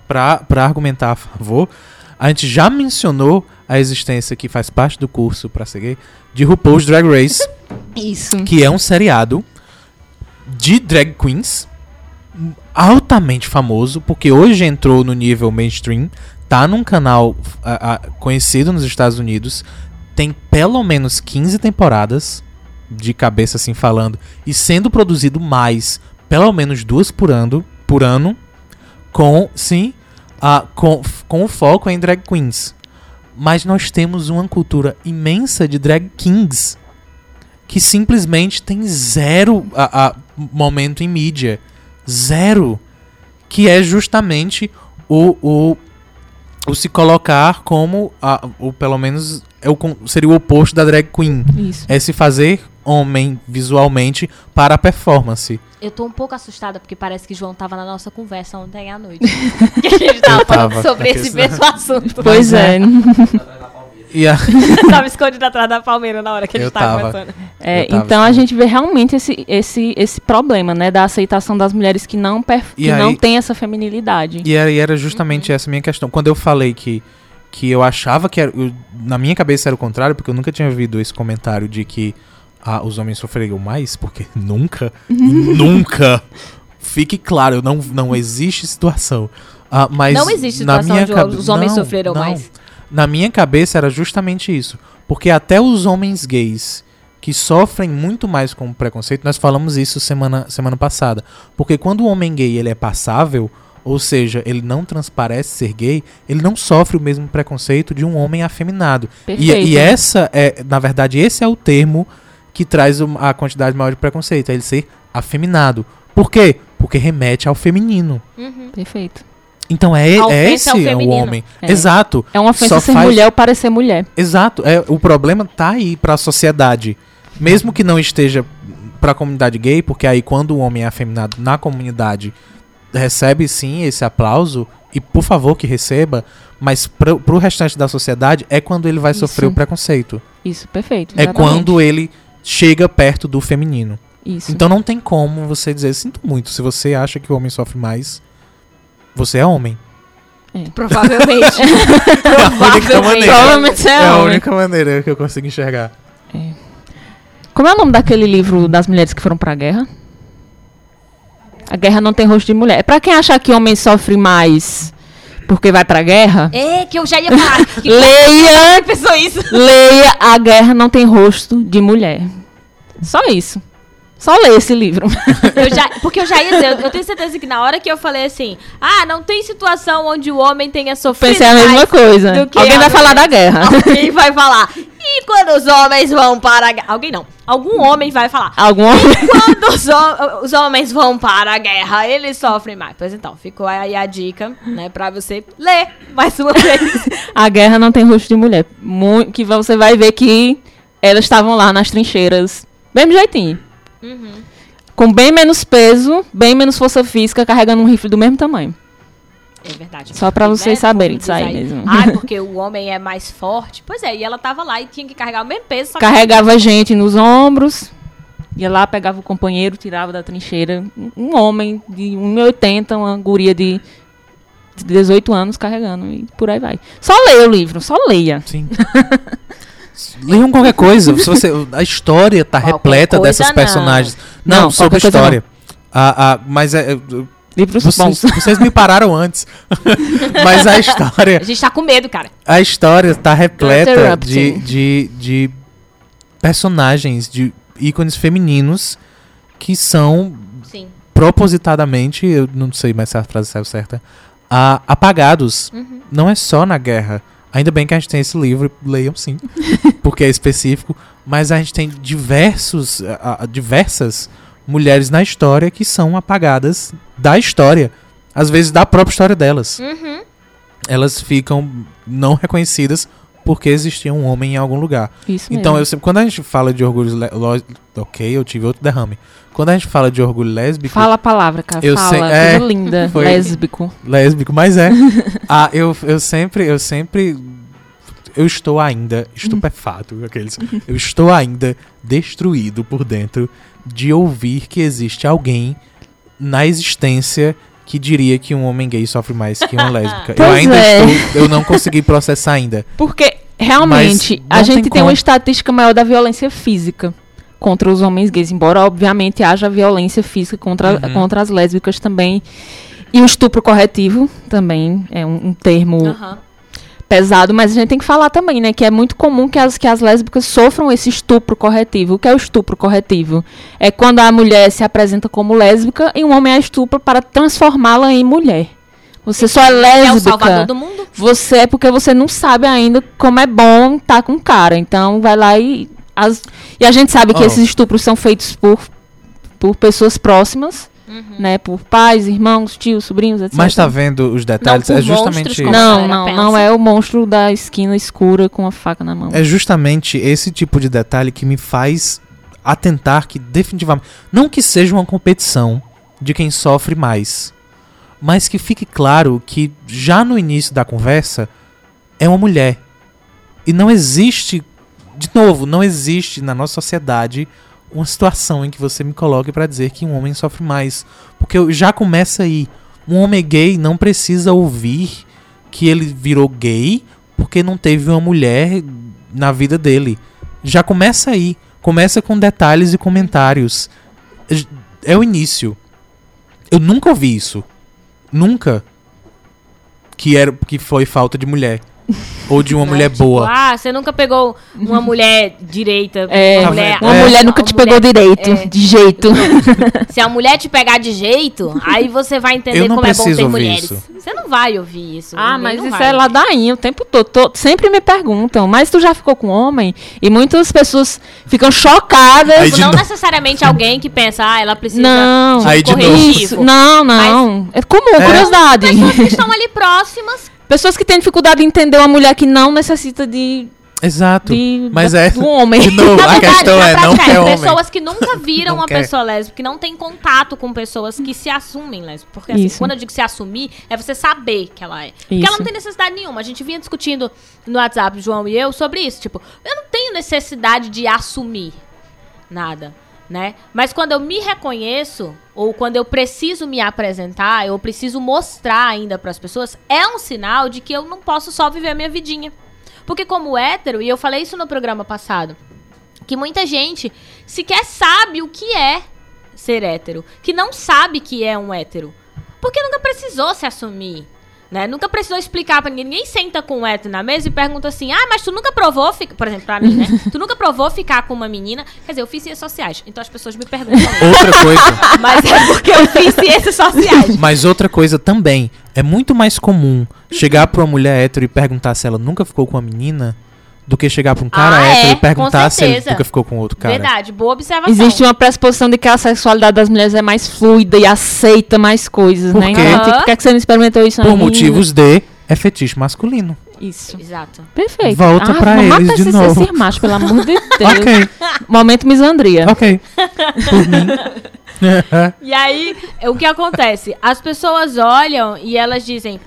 pra argumentar a favor, a gente já mencionou a existência que faz parte do curso pra ser gay de RuPaul's Drag Race, Isso. que é um seriado de drag queens altamente famoso, porque hoje entrou no nível mainstream, tá num canal ah, ah, conhecido nos Estados Unidos, tem pelo menos 15 temporadas, de cabeça assim falando, e sendo produzido mais, pelo menos duas por ano, por ano com, sim, ah, com, com foco em drag queens. Mas nós temos uma cultura imensa de drag kings que simplesmente tem zero a, a- momento em mídia. Zero. Que é justamente o, o, o se colocar como, a, o, pelo menos, é o, seria o oposto da drag queen. Isso. É se fazer homem visualmente para a performance. Eu tô um pouco assustada porque parece que João tava na nossa conversa ontem à noite. que a gente tava Eu falando tava, sobre porque esse mesmo assunto. Pois é. E a, tava escondido atrás da palmeira na hora que a gente Eu tava, conversando. É, então a gente vê realmente esse, esse, esse problema, né, da aceitação das mulheres que não, perf- E que não aí- tem essa feminilidade. E era, e era justamente essa minha questão. Quando eu falei que, que eu achava que era. eu- na minha cabeça era o contrário, porque eu nunca tinha ouvido esse comentário de que ah, os homens sofreriam mais, porque nunca, nunca. Fique claro, não, não existe situação. Ah, mas Não existe na situação minha de cabe- os homens não, sofreram não. mais. Na minha cabeça era justamente isso. Porque até os homens gays que sofrem muito mais com preconceito, nós falamos isso semana, semana passada. Porque quando o homem gay ele é passável, ou seja, ele não transparece ser gay, ele não sofre o mesmo preconceito de um homem afeminado. E, Perfeito. e essa é, na verdade, esse é o termo que traz a quantidade maior de preconceito, é ele ser afeminado. Por quê? Porque remete ao feminino. Uhum. Perfeito. Então é, A é ofensa esse é o homem. É. Exato. É uma ofensa Só ser faz- mulher ou parecer mulher. Exato. É, o problema tá aí pra sociedade. Mesmo que não esteja pra comunidade gay, porque aí quando o homem é afeminado na comunidade, recebe sim esse aplauso, e por favor que receba, mas pro, pro restante da sociedade é quando ele vai Isso. sofrer o preconceito. Isso, perfeito. É exatamente. quando ele chega perto do feminino. Isso. Então não tem como você dizer, sinto muito, se você acha que o homem sofre mais, você é homem. Provavelmente. É a única maneira. Provavelmente você é, É a homem. única maneira que eu consigo enxergar. Como é o nome daquele livro das mulheres que foram pra guerra? A guerra não tem rosto de mulher. É pra quem achar que homem sofre mais porque vai pra guerra, é, que eu já ia falar. Que leia, pensou isso? leia A Guerra Não Tem Rosto de Mulher. Só isso. Só ler esse livro. Eu já, porque eu já ia dizer, eu, eu tenho certeza que na hora que eu falei assim, ah, não tem situação onde o homem tenha sofrido Pensei a mesma coisa. Alguém vai falar da guerra. Alguém vai falar. E quando os homens vão para a guerra? Alguém não. Algum homem vai falar. Algum Quando os, os homens vão para a guerra, eles sofrem mais. Pois então, ficou aí a dica, né, pra você ler mais uma vez. A guerra não tem rosto de mulher. Mu- que você vai ver que elas estavam lá nas trincheiras. Mesmo jeitinho. Com bem menos peso, bem menos força física, carregando um rifle do mesmo tamanho. É verdade. Só pra vocês saberem disso aí mesmo. Ai, porque o homem é mais forte. Pois é, e ela tava lá e tinha que carregar o mesmo peso, só que Carregava gente nos ombros. Ia lá, pegava o companheiro, tirava da trincheira. Um- Um homem de 1,80, uma guria de 18 anos carregando. E por aí vai. Só leia o livro, só leia. Sim. Leiam qualquer coisa. Se você, a história tá Qualquer repleta dessas não. personagens. Não, Não, sobre história. A, a, mas é, vocês, vocês me pararam antes. mas a história. a gente tá com medo, cara. A história tá repleta de, de, de personagens, de ícones femininos que são Sim. propositadamente, eu não sei mais se a frase saiu certa, a- apagados. Não é só na guerra. Ainda bem que a gente tem esse livro, leiam sim, porque é específico. Mas a gente tem diversos, a- a- diversas mulheres na história que são apagadas da história. Às vezes da própria história delas. Uhum. Elas ficam não reconhecidas porque existia um homem em algum lugar. Isso Então, mesmo. eu sempre, quando a gente fala de orgulho. le- lo- Ok, eu tive outro derrame. Quando a gente fala de orgulho lésbico. Fala a palavra, cara. Eu fala. Coisa é, linda. foi- Lésbico. Lésbico, mas é. ah, eu, eu sempre. Eu sempre. Eu estou ainda estupefato, aqueles. Eu estou ainda destruído por dentro de ouvir que existe alguém na existência que diria que um homem gay sofre mais que uma lésbica. eu ainda é. estou. Eu não consegui processar ainda. Porque, realmente, a gente tem tem, uma estatística maior da violência física contra os homens gays, embora, obviamente, haja violência física contra, Uhum. contra as lésbicas também. E o estupro corretivo também é um, um termo Aham. pesado, mas a gente tem que falar também, né? Que é muito comum que as, que as lésbicas sofram esse estupro corretivo. O que é o estupro corretivo? É quando a mulher se apresenta como lésbica e um homem a estupra para transformá-la em mulher. Você só é É o salvador lésbica. do mundo? Você é porque você não sabe ainda como é bom estar com um cara. Então vai lá e. as- e a gente sabe que Oh. esses estupros são feitos por, por pessoas próximas, Uhum. né? Por pais, irmãos, tios, sobrinhos, etc. Mas tá vendo os detalhes? é monstros justamente. como- a Não, não, não é o monstro da esquina escura com a faca na mão. É justamente esse tipo de detalhe que me faz atentar que definitivamente. Não que seja uma competição de quem sofre mais, mas que fique claro que já no início da conversa é uma mulher. E não existe. De novo, não existe na nossa sociedade uma situação em que você me coloque pra dizer que um homem sofre mais. Porque já começa aí. Um homem gay não precisa ouvir que ele virou gay porque não teve uma mulher na vida dele. Já começa aí. Começa com detalhes e comentários. É o início. Eu nunca ouvi isso. Nunca. Que, era, que foi falta de mulher. Ou de uma mulher Tipo, boa. Ah, você nunca pegou uma mulher direita. É, uma Tá mulher? Uma É. mulher nunca uma te mulher- pegou direito, é. de jeito. Se a mulher te pegar de jeito, aí você vai entender Eu não como é bom ter ouvir mulheres. isso. Você não vai ouvir isso. Ah, mas isso vai. é ladainha o tempo todo. Tô- sempre me perguntam, mas tu já ficou com homem? E muitas pessoas ficam chocadas. Aí de Não novo. necessariamente alguém que pensa, ah, ela precisa Não. de um Aí de novo. Isso, não, não. É comum, É. curiosidade. Pessoas que estão ali próximas. Pessoas que têm dificuldade em entender uma mulher que não necessita de, Exato. de Mas da- é. do homem. De novo, Na a verdade, questão na é, não quer homem. pessoas que nunca viram uma quer. pessoa lésbica, que não tem contato com pessoas que se assumem lésbicas. Porque assim, quando eu digo se assumir, é você saber que ela é. Porque Isso. ela não tem necessidade nenhuma. A gente vinha discutindo no WhatsApp, João e eu, sobre isso. Tipo, eu não tenho necessidade de assumir nada, né? Mas quando eu me reconheço, ou quando eu preciso me apresentar, eu preciso mostrar ainda para as pessoas, é um sinal de que eu não posso só viver a minha vidinha. Porque como hétero, e eu falei isso no programa passado, que muita gente sequer sabe o que é ser hétero, que não sabe que é um hétero, porque nunca precisou se assumir. Né? Nunca precisou explicar pra ninguém. Ninguém senta com um hétero na mesa e pergunta assim: ah, mas tu nunca provou, ficar... por exemplo, pra mim, né? tu nunca provou ficar com uma menina. Quer dizer, eu fiz ciências sociais, então as pessoas me perguntam. Outra coisa. mas é porque eu fiz ciências sociais. Mas outra coisa também, é muito mais comum chegar pra uma mulher hétero e perguntar se ela nunca ficou com uma menina do que chegar pra um cara Ah, hétero é, e perguntar se ele nunca ficou com outro cara. Verdade, boa observação. Existe uma pressuposição de que a sexualidade das mulheres é mais fluida e aceita mais coisas, Por né? quê? Então, tipo, por que, é que você não experimentou isso Por ainda? motivos de é fetiche masculino. Isso. Exato. Perfeito. Volta ah, pra eles matar de novo. esses machos, pelo amor de Deus. Ok, Momento misandria. ok. Por mim. E aí, o que acontece? As pessoas olham e elas dizem: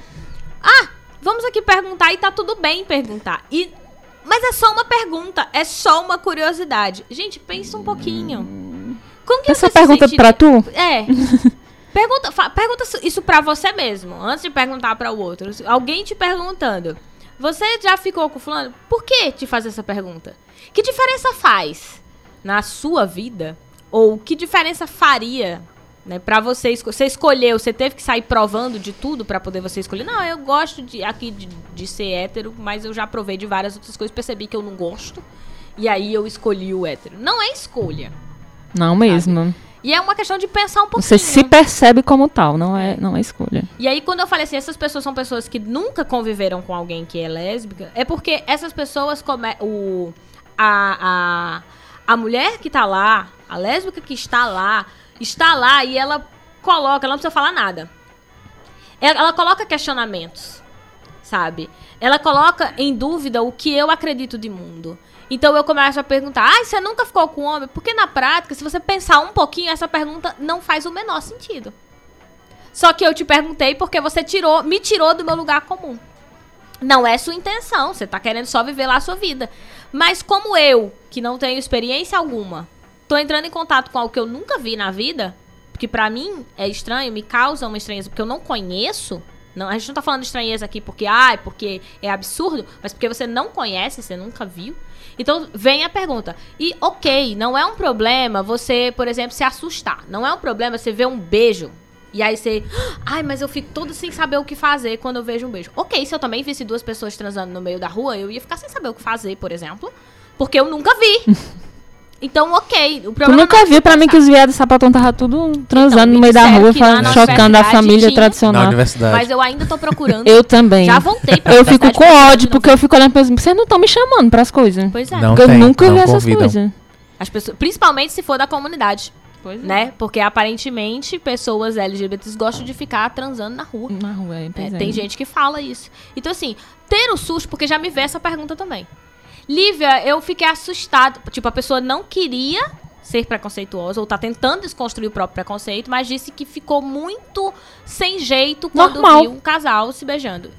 Ah, vamos aqui perguntar e tá tudo bem perguntar. E mas é só uma pergunta, é só uma curiosidade. Gente, pensa um pouquinho. Como que Essa se pergunta sentiria- pra tu? É. Pergunta, pergunta isso pra você mesmo, antes de perguntar pra o outro. Alguém te perguntando. Você já ficou com fulano? Por que te fazer essa pergunta? Que diferença faz na sua vida? Ou que diferença faria, né, para você esco você escolheu, você teve que sair provando de tudo pra poder você escolher. Não, eu gosto de aqui de, de ser hétero, mas eu já provei de várias outras coisas, percebi que eu não gosto. E aí eu escolhi o hétero. Não é escolha. Não mesmo. E é uma questão de pensar um pouquinho. Você se percebe como tal, não é, não é escolha. E aí, quando eu falei assim, essas pessoas são pessoas que nunca conviveram com alguém que é lésbica, é porque essas pessoas come o a, a, a mulher que tá lá, a lésbica que está lá, está lá e ela coloca, ela não precisa falar nada. Ela, ela coloca questionamentos, sabe? Ela coloca em dúvida o que eu acredito de mundo. Então eu começo a perguntar, ah, você nunca ficou com homem? Porque na prática, se você pensar um pouquinho, essa pergunta não faz o menor sentido. Só que eu te perguntei porque você tirou, me tirou do meu lugar comum. Não é sua intenção, você tá querendo só viver lá a sua vida. Mas como eu, que não tenho experiência alguma, tô entrando em contato com algo que eu nunca vi na vida, que pra mim é estranho, me causa uma estranheza porque eu não conheço. Não, a gente não tá falando estranheza aqui porque, ai, porque é absurdo, mas porque você não conhece, você nunca viu. Então, vem a pergunta. E, ok, não é um problema você, por exemplo, se assustar. Não é um problema você ver um beijo. E aí você. Ai, mas eu fico todo sem saber o que fazer quando eu vejo um beijo. Ok, se eu também visse duas pessoas transando no meio da rua, eu ia ficar sem saber o que fazer, por exemplo. Porque eu nunca vi. Então, ok. O Tu problema nunca não é viu pra mim que os viados sapatão tava tudo transando Então, no meio da rua, na chocando a família tinha. Na tradicional. universidade. Mas eu ainda tô procurando. Eu também. Já voltei pra Eu fico com ódio, porque eu fico olhando pra. Vocês não estão me chamando pras coisas. Pois é. Não Porque eu tem, nunca não vi essas coisas. As pessoas, principalmente se for da comunidade, Pois né? Porque aparentemente pessoas LGBTs gostam de ficar transando na rua. Na rua, é, É, é. Tem gente que fala isso. Então, assim, ter o susto, porque já me vê essa pergunta também. Lívia, eu fiquei assustada. Tipo, a pessoa não queria ser preconceituosa, ou tá tentando desconstruir o próprio preconceito, mas disse que ficou muito sem jeito quando Normal. viu um casal se beijando.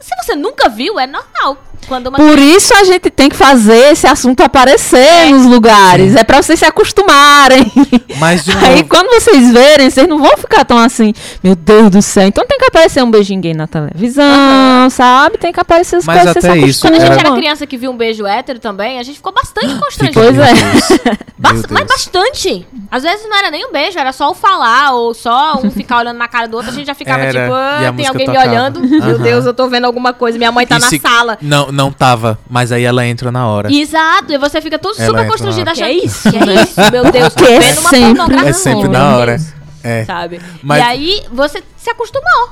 Se você nunca viu, é normal. Quando uma Por isso a gente tem que fazer esse assunto aparecer nos lugares. É pra vocês se acostumarem. Mas, de Aí novo, quando vocês verem, vocês não vão ficar tão assim, meu Deus do céu. Então tem que aparecer um beijinho gay na televisão, sabe? Tem que aparecer as Mas coisas, até se isso, Quando a gente era criança que viu um beijo hétero também, a gente ficou bastante constrangido. Pois meu é. Meu mas bastante. Às vezes não era nem um beijo, era só o falar, ou só um ficar olhando na cara do outro, a gente já ficava Era, tipo, ah, tem alguém tocava. me olhando. Meu Aham. Deus, eu tô vendo alguma coisa, minha mãe tá E na se- sala. Não, não tava, mas aí ela entra na hora. Exato, e você fica todo Ela super constrangido achando. Que é isso, que é isso, meu Deus, tô Que é vendo uma sempre- pornografia. É sempre na hora. É. Sabe? Mas- E aí você se acostumou.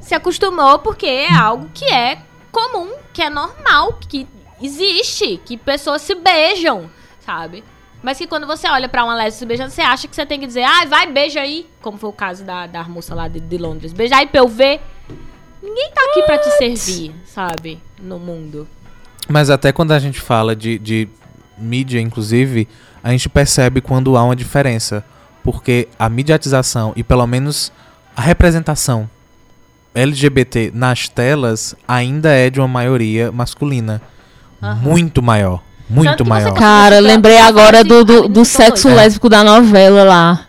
Se acostumou porque é algo que é comum, que é normal, que existe, que pessoas se beijam, sabe? Mas que quando você olha pra uma lésbica se beijando, você acha que você tem que dizer, ai, vai, beija aí. Como foi o caso da, da moça lá de, de Londres. Beija aí pra eu ver. Ninguém tá aqui pra te servir, sabe? No mundo. Mas até quando a gente fala de, de mídia, inclusive, a gente percebe quando há uma diferença. Porque a mediatização e pelo menos a representação LGBT nas telas ainda é de uma maioria masculina. Aham. Muito maior. Muito maior. Cara, lembrei agora do, do, do sexo É. lésbico da novela lá.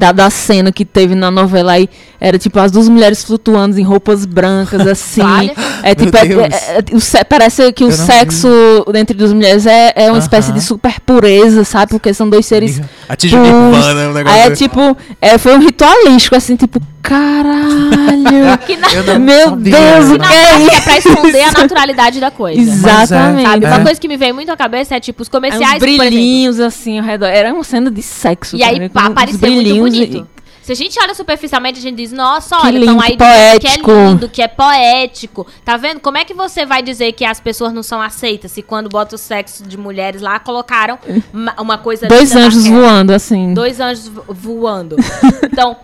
Da, da cena que teve na novela aí. Era tipo as duas mulheres flutuando em roupas brancas, assim. Vale. É tipo, é- é- é- parece que o Eu sexo entre duas mulheres é, é uma espécie Aham. de super pureza, sabe? Porque são dois seres o puros. Nirvana, um negócio Aí é tipo, é, foi um ritualístico, assim, tipo, caralho. Que na, Meu sabia, Deus, o que é prática é isso? pra esconder a naturalidade da coisa. Exatamente. Sabe? É. Uma coisa que me veio muito à cabeça é tipo os Aí comerciais, exemplo. brilhinhos assim ao redor. Era uma cena de sexo. E aí cara, uns parecia muito brilhinhos bonito. Se a gente olha superficialmente, a gente diz, nossa, Que olha, então aí que dizendo que é poético. lindo, que é poético. Tá vendo? Como é que você vai dizer que as pessoas não são aceitas se quando bota o sexo de mulheres lá, colocaram uma, coisa Dois anjos voando, assim. Dois anjos vo- voando. Então,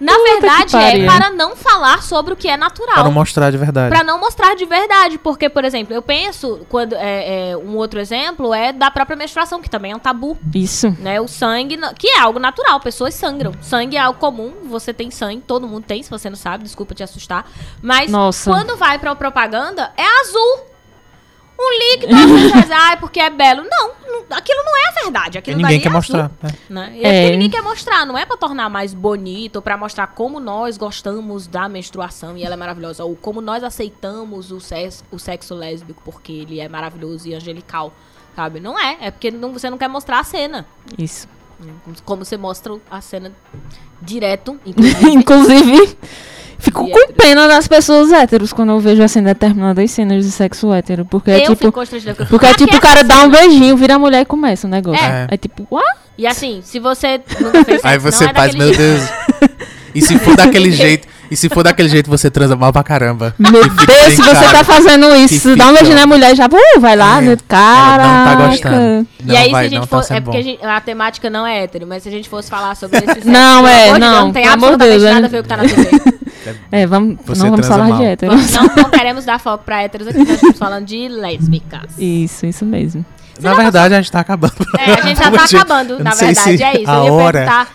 na Puta verdade, é para não falar sobre o que é natural. Para não mostrar de verdade. Pra não mostrar de verdade. Porque, por exemplo, eu penso, quando é, é, um outro exemplo é da própria menstruação, que também é um tabu. Isso. Né? O sangue, que é algo natural, pessoas sangram. Sangue é algo comum, você tem sangue, todo mundo tem, se você não sabe, desculpa te assustar. Mas Nossa. quando vai pra propaganda, é azul. Um líquido, dizem, ah, é porque é belo. Não, não- aquilo não é a verdade. E Aquilo ninguém dali quer é mostrar. azul, né? né? E é. É. porque ninguém quer mostrar, não é pra tornar mais bonito, ou pra mostrar como nós gostamos da menstruação e ela é maravilhosa, ou como nós aceitamos o sexo, o sexo lésbico porque ele é maravilhoso e angelical, sabe? Não é, é porque não- você não quer mostrar a cena. Isso. Como você mostra a cena direto, inclusive. Inclusive, fico E com héteros. pena das pessoas héteros quando eu vejo assim determinadas cenas de sexo hétero. Porque é eu tipo. fico constrangida. porque é tipo "Ah, o cara que dá um cena?" beijinho, vira a mulher e começa o negócio. É. É, tipo, uá? E assim, se você nunca fez Aí você é faz, meu. Deus. E se for daquele jeito, e se for daquele jeito, você transa mal pra caramba. Meu E Deus, se você tá fazendo isso, dá um beijinho na mulher e já, uh, vai lá, É, né? Ela Caraca. não tá gostando. E Não aí, vai, se a gente for. tá é porque a, gente- a temática não é hétero, mas se a gente fosse falar sobre esse sexo, Não, é, amor de Deus, não, não tem absolutamente Deus, nada é. a ver com o que tá na TV. É, vamos, Você não vamos falar mal. de hétero. não, não queremos dar foco pra héteros aqui, nós estamos falando de lésbicas. Isso, isso mesmo. Na verdade, a gente tá acabando. É, a gente já tá acabando, na verdade, se é isso. a Eu ia hora- perguntar.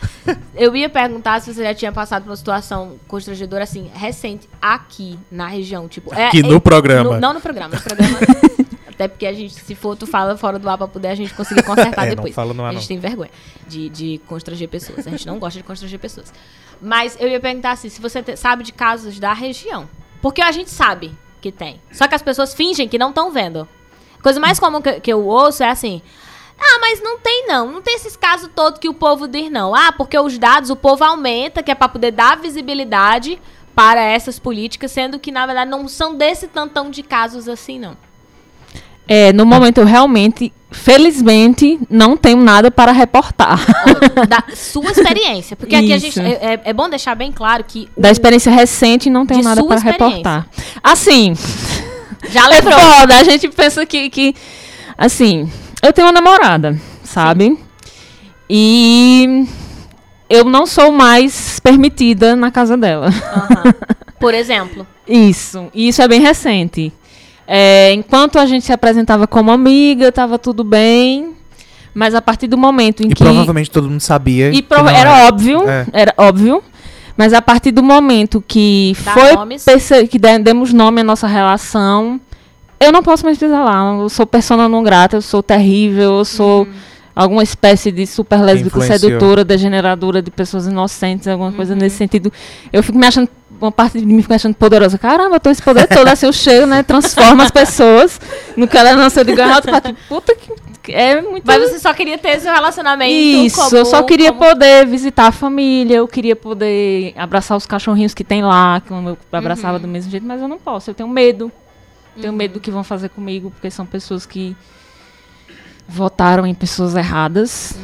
Eu ia perguntar se você já tinha passado por uma situação constrangedora assim, recente, aqui na região. Tipo, é, Aqui é- no programa. no- não no programa, no programa. até porque a gente, se for, tu fala fora do ar pra poder a gente conseguir consertar É, não depois. fala no ar, a gente não. tem vergonha de, de constranger pessoas. A gente não gosta de constranger pessoas. Mas eu ia perguntar assim, se você te- sabe de casos da região. Porque a gente sabe que tem. Só que as pessoas fingem que não estão vendo. A coisa mais comum que, que eu ouço é assim. Ah, mas não tem não. Não tem esses casos todos que o povo diz não. Ah, porque os dados o povo aumenta, que é pra poder dar visibilidade para essas políticas, sendo que na verdade não são desse tantão de casos assim, não. É, no momento eu realmente, felizmente, não tenho nada para reportar. Da sua experiência. Porque aqui a gente. É, é- é bom deixar bem claro que. o- Da experiência recente, não tenho De nada para reportar. Assim, Já é lembrou. foda. A gente pensa que, que. Assim, eu tenho uma namorada, sabe? E eu não sou mais permitida na casa dela. Aham. Por exemplo. Isso. E isso é bem recente. É, enquanto a gente se apresentava como amiga, tava tudo bem. Mas a partir do momento em E que. provavelmente todo mundo sabia. E prova- não era óbvio, É. era óbvio. Mas a partir do momento que Dá foi nomes. que de- demos nome à nossa relação, eu não posso mais pisar lá. Eu sou persona não grata, eu sou terrível, eu sou Uhum. alguma espécie de super lésbica sedutora, degeneradora de pessoas inocentes, alguma coisa Uhum. nesse sentido. Eu fico me achando uma parte de mim fica achando poderosa. Caramba, eu tenho esse poder todo, assim, eu chego, né? Transforma as pessoas no que ela nasceu de ganhar outra parte. Puta que. É muito. Mas você só queria ter seu relacionamento. Isso, como- eu só queria como- poder visitar a família, eu queria poder abraçar os cachorrinhos que tem lá, que eu abraçava Uhum. do mesmo jeito, mas eu não posso, eu tenho medo. Tenho medo do que vão fazer comigo, porque são pessoas que votaram em pessoas erradas.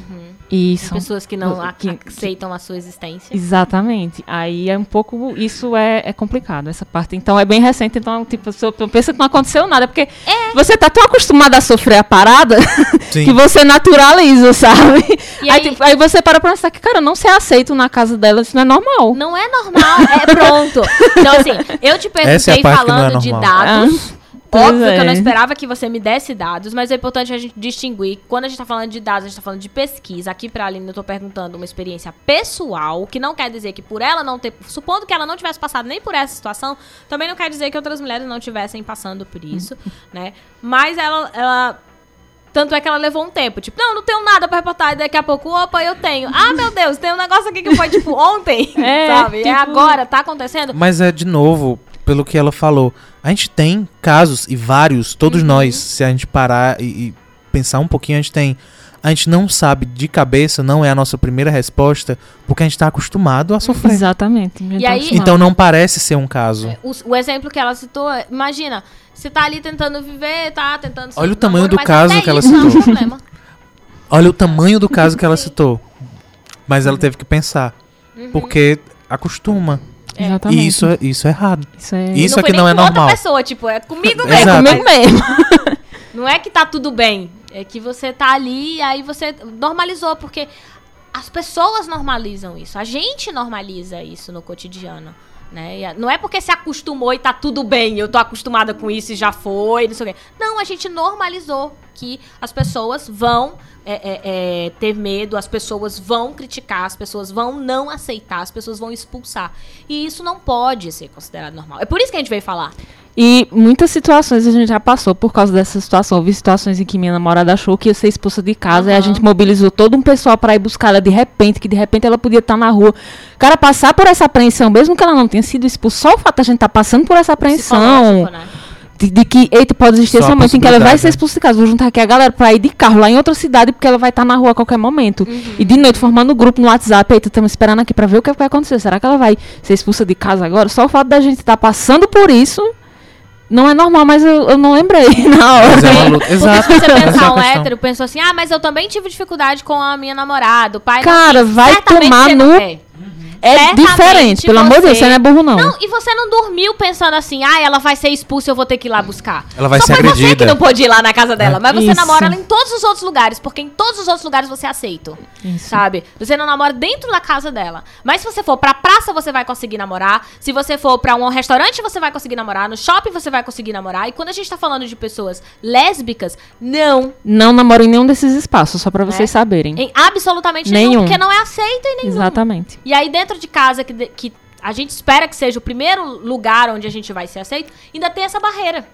E são Pessoas que não que- ac- aceitam a sua existência. Exatamente. Aí é um pouco. Isso é, é complicado, essa parte. Então é bem recente, então, tipo, você pensa que não aconteceu nada. Porque É. você tá tão acostumado a sofrer a parada que você naturaliza, sabe? E aí, aí- tipo, aí você para pra pensar que, cara, não ser aceito na casa dela, isso não é normal. Não é normal, é pronto. Então, assim, eu te é perguntei que é falando de normal. dados. Pois Óbvio que eu não é. esperava que você me desse dados, mas é importante a gente distinguir. Quando a gente tá falando de dados, a gente tá falando de pesquisa. Aqui pra Aline, eu tô perguntando uma experiência pessoal, o que não quer dizer que por ela não ter. Supondo que ela não tivesse passado nem por essa situação, também não quer dizer que outras mulheres não estivessem passando por isso, né? Mas ela. ela Tanto é que ela levou um tempo. Tipo, não, não tenho nada pra reportar. E daqui a pouco, opa, eu tenho. Ah, meu Deus, tem um negócio aqui que foi, tipo, ontem. É, sabe? É tipo- agora, tá acontecendo. Mas é de novo, pelo que ela falou, a gente tem casos e vários, todos Uhum. nós, se a gente parar e, e pensar um pouquinho, a gente tem. A gente não sabe de cabeça, não é a nossa primeira resposta, porque a gente tá acostumado a sofrer. Exatamente. E tá aí- acostumado. Então não parece ser um caso. O, o exemplo que ela citou, é, imagina, você tá ali tentando viver, tá tentando... Olha o namoro, tamanho do mas caso que ela é citou. Olha o tamanho do caso que ela citou. Mas ela teve que pensar. Uhum. Porque acostuma. Exatamente. E isso, é- isso é errado. Isso é... Isso foi aqui nem não é com outra normal. pessoa, tipo, é comigo É, mesmo. mas Comigo mesmo. Não é que tá tudo bem. É que você tá ali e aí você normalizou, porque as pessoas normalizam isso. A gente normaliza isso no cotidiano. Né? Não é porque se acostumou e tá tudo bem, eu tô acostumada com isso e já foi, não sei o quê. Não, a gente normalizou que as pessoas vão é, é, é, ter medo, as pessoas vão criticar, as pessoas vão não aceitar, as pessoas vão expulsar. E isso não pode ser considerado normal. É por isso que a gente veio falar. E muitas situações a gente já passou por causa dessa situação. Houve situações em que minha namorada achou que ia ser expulsa de casa e a gente mobilizou todo um pessoal para ir buscar ela de repente, que de repente ela podia estar na rua. Cara, passar por essa apreensão, mesmo que ela não tenha sido expulsa, só o fato da gente estar passando por essa apreensão, né? de, de que, eita, pode existir Só esse a momento em que ela vai ser né? expulsa de casa. Vou juntar aqui a galera pra ir de carro lá em outra cidade, porque ela vai estar na rua a qualquer momento. Uhum. E de noite formando um grupo no WhatsApp, eita, estamos esperando aqui pra ver o que vai acontecer. Será que ela vai ser expulsa de casa agora? Só o fato da gente estar passando por isso não é normal, mas eu, eu não lembrei na hora. Mas é uma luta. Exato. Se você é pensar um hétero, pensou assim, ah, mas eu também tive dificuldade com a minha namorada, o pai não Cara, vai tomar no-. É diferente, pelo amor de Deus, você- você não é burro, não. Não, e você não dormiu pensando assim, ah, ela vai ser expulsa, eu vou ter que ir lá buscar. Ela vai Só ser foi você que agredida. não pôde ir lá na casa dela, É. mas você Isso. namora ela em todos os outros lugares, porque em todos os outros lugares você é aceito, Isso. sabe? Você não namora dentro da casa dela. Mas se você for pra praça, você vai conseguir namorar. Se você for pra um restaurante, você vai conseguir namorar. No shopping, você vai conseguir namorar. E quando a gente tá falando de pessoas lésbicas, não. Não namoro em nenhum desses espaços, só pra vocês saberem. Em absolutamente nenhum, Nenhum. porque não é aceito em nenhum. Exatamente. E aí, dentro de casa, que, que a gente espera que seja o primeiro lugar onde a gente vai ser aceito, ainda tem essa barreira.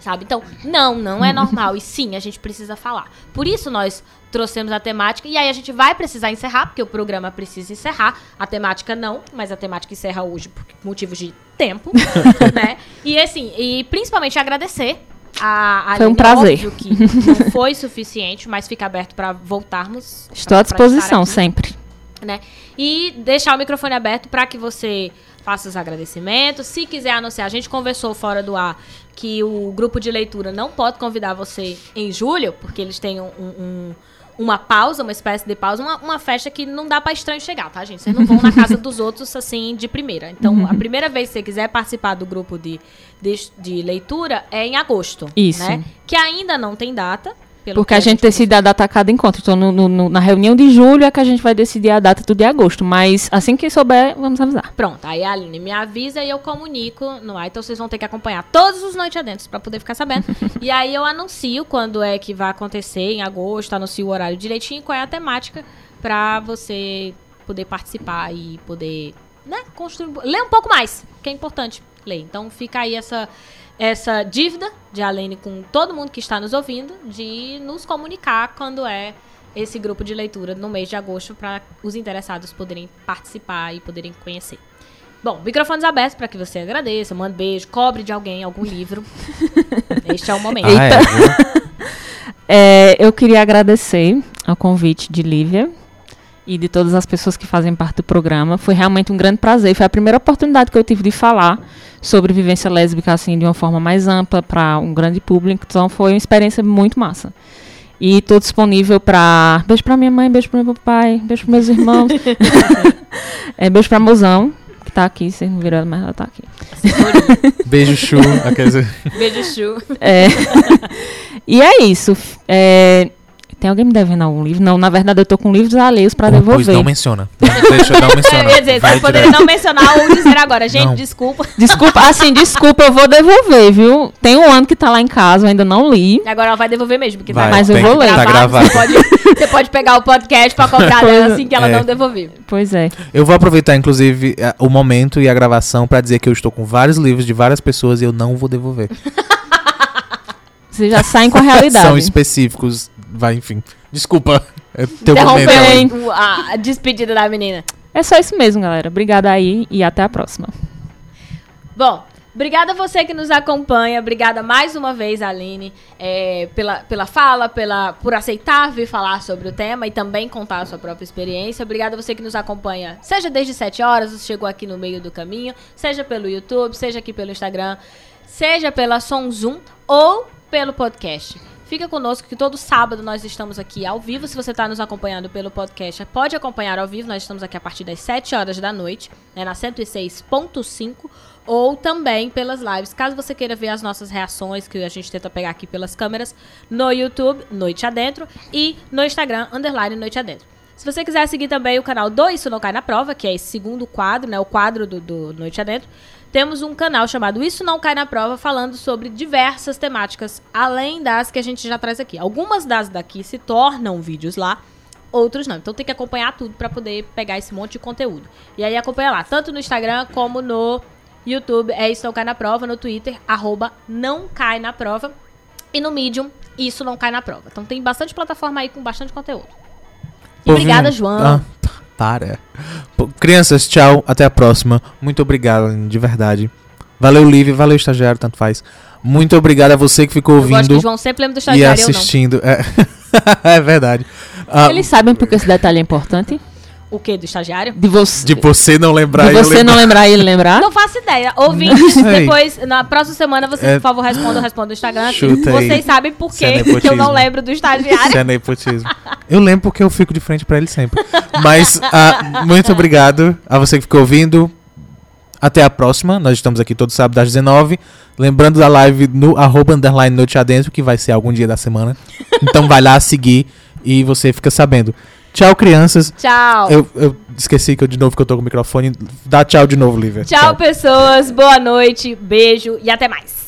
Sabe? Então, não, não é normal. E sim, a gente precisa falar. Por isso nós trouxemos a temática. E aí a gente vai precisar encerrar, porque o programa precisa encerrar. A temática não, mas a temática encerra hoje por motivos de tempo. né? E assim, e principalmente agradecer. A, a Foi um Aline. prazer. Óbvio que não foi suficiente, mas fica aberto para voltarmos. Estou pra- à disposição sempre. Né? E deixar o microfone aberto para que você faça os agradecimentos. Se quiser anunciar, a gente conversou fora do ar que o grupo de leitura não pode convidar você em julho, porque eles têm um- um- uma pausa, uma espécie de pausa, uma, uma festa que não dá para estranho chegar, tá, gente? Vocês não vão na casa dos outros assim de primeira. Então, a primeira vez que você quiser participar do grupo de, de, de leitura é em agosto. Isso. Né? Que ainda não tem data. Pelo Porque que a gente decide a data a cada encontro. Então, no- no- na reunião de julho é que a gente vai decidir a data tudo de agosto. Mas assim que souber, vamos avisar. Pronto, aí a Aline me avisa e eu comunico no ar. Então vocês vão ter que acompanhar todos os Noite Adentros pra poder ficar sabendo. e aí eu anuncio quando é que vai acontecer, em agosto, anuncio o horário direitinho, qual é a temática pra você poder participar e poder, né, construir, ler um pouco mais, que é importante Então fica aí essa essa dívida de Alene com todo mundo que está nos ouvindo de nos comunicar quando é esse grupo de leitura no mês de agosto para os interessados poderem participar e poderem conhecer. Bom, microfones abertos para que você agradeça, mande beijo, cobre de alguém algum livro. este é o momento. Ah, é, viu? É, eu queria agradecer ao convite de Lívia e de todas as pessoas que fazem parte do programa. Foi realmente um grande prazer. Foi a primeira oportunidade que eu tive de falar sobre vivência lésbica assim de uma forma mais ampla para um grande público. Então foi uma experiência muito massa. E estou disponível para beijo para minha mãe, beijo para meu pai, beijo para meus irmãos, é, beijo para mozão que tá aqui. Vocês não viram ela, mas ela tá aqui. Beijo, Chu. Beijo, Chu. É. e é isso. É, Tem alguém me devendo algum livro? Não, na verdade eu tô com livros alheios pra Pois devolver. não menciona. Deixa eu não menciona. Eu ia dizer, Vai você poderia direto. não mencionar ou dizer agora. Gente, Não. desculpa. Desculpa, assim, desculpa, eu vou devolver, viu? Tem um ano que tá lá em casa, eu ainda não li. Agora ela vai devolver mesmo, porque Vai, tá Mas eu vou ler. Tá gravado. Você pode, você pode pegar o podcast pra cobrar dela assim que ela É. não devolver. Pois é. Eu vou aproveitar, inclusive, o momento e a gravação pra dizer que eu estou com vários livros de várias pessoas e eu não vou devolver. Vocês já saem com a realidade. São específicos. Vai, enfim. Desculpa. Eu tenho Interrompeu, momento. hein? O- A, despedida da menina. É só isso mesmo, galera. Obrigada aí e até a próxima. Bom, obrigada a você que nos acompanha. Obrigada mais uma vez, Aline, é, pela, pela fala, pela, por aceitar vir falar sobre o tema e também contar a sua própria experiência. Obrigada a você que nos acompanha, seja desde 7 horas, você chegou aqui no meio do caminho, seja pelo YouTube, seja aqui pelo Instagram, seja pela Som Zoom ou pelo podcast. Fica conosco que todo sábado nós estamos aqui ao vivo. Se você está nos acompanhando pelo podcast, pode acompanhar ao vivo. Nós estamos aqui a partir das 7 horas da noite, né, na 106.5, ou também pelas lives. Caso você queira ver as nossas reações, que a gente tenta pegar aqui pelas câmeras, no YouTube, Noite Adentro, e no Instagram, underline Noite Adentro. Se você quiser seguir também o canal do Isso Não Cai na Prova, que é esse segundo quadro, né, o quadro do, do Noite Adentro, temos um canal chamado Isso Não Cai na Prova, falando sobre diversas temáticas, além das que a gente já traz aqui. Algumas das daqui se tornam vídeos lá, outros não. Então tem que acompanhar tudo para poder pegar esse monte de conteúdo. E aí acompanha lá, tanto no Instagram como no YouTube, é Isso Não Cai na Prova, no Twitter, arroba Não Cai na Prova, e no Medium, Isso Não Cai na Prova. Então tem bastante plataforma aí com bastante conteúdo. E obrigada. João. Ah, para. Pô, Crianças, tchau. Até a próxima. Muito obrigado, Aline, de verdade. Valeu, Liv. Valeu, estagiário. Tanto faz. Muito obrigado a você que ficou Eu gosto que ouvindo João sempre lembra do e estagiário, eu não. assistindo. É, é verdade. Ah, Eles sabem porque esse detalhe é importante? O quê? Do estagiário? De, você de você não lembrar de você não lembrar e ele lembrar? Não faço ideia. Ouvintes, depois, na próxima semana, vocês, É. por favor, respondam, respondam no Instagram. Chuta aí. vocês sabem por é quê que eu não lembro do estagiário. Isso é nepotismo. Eu lembro porque eu fico de frente pra ele sempre. Mas ah, muito obrigado a você que ficou ouvindo. Até a próxima. Nós estamos aqui todo sábado às 19 Lembrando da live no arroba underline noite adentro, que vai ser algum dia da semana. Então vai lá seguir e você fica sabendo. Tchau, crianças. Tchau. Eu, eu esqueci que eu de novo que eu tô com o microfone. Dá tchau de novo, Lívia. Tchau, pessoas. Boa noite. Beijo e até mais.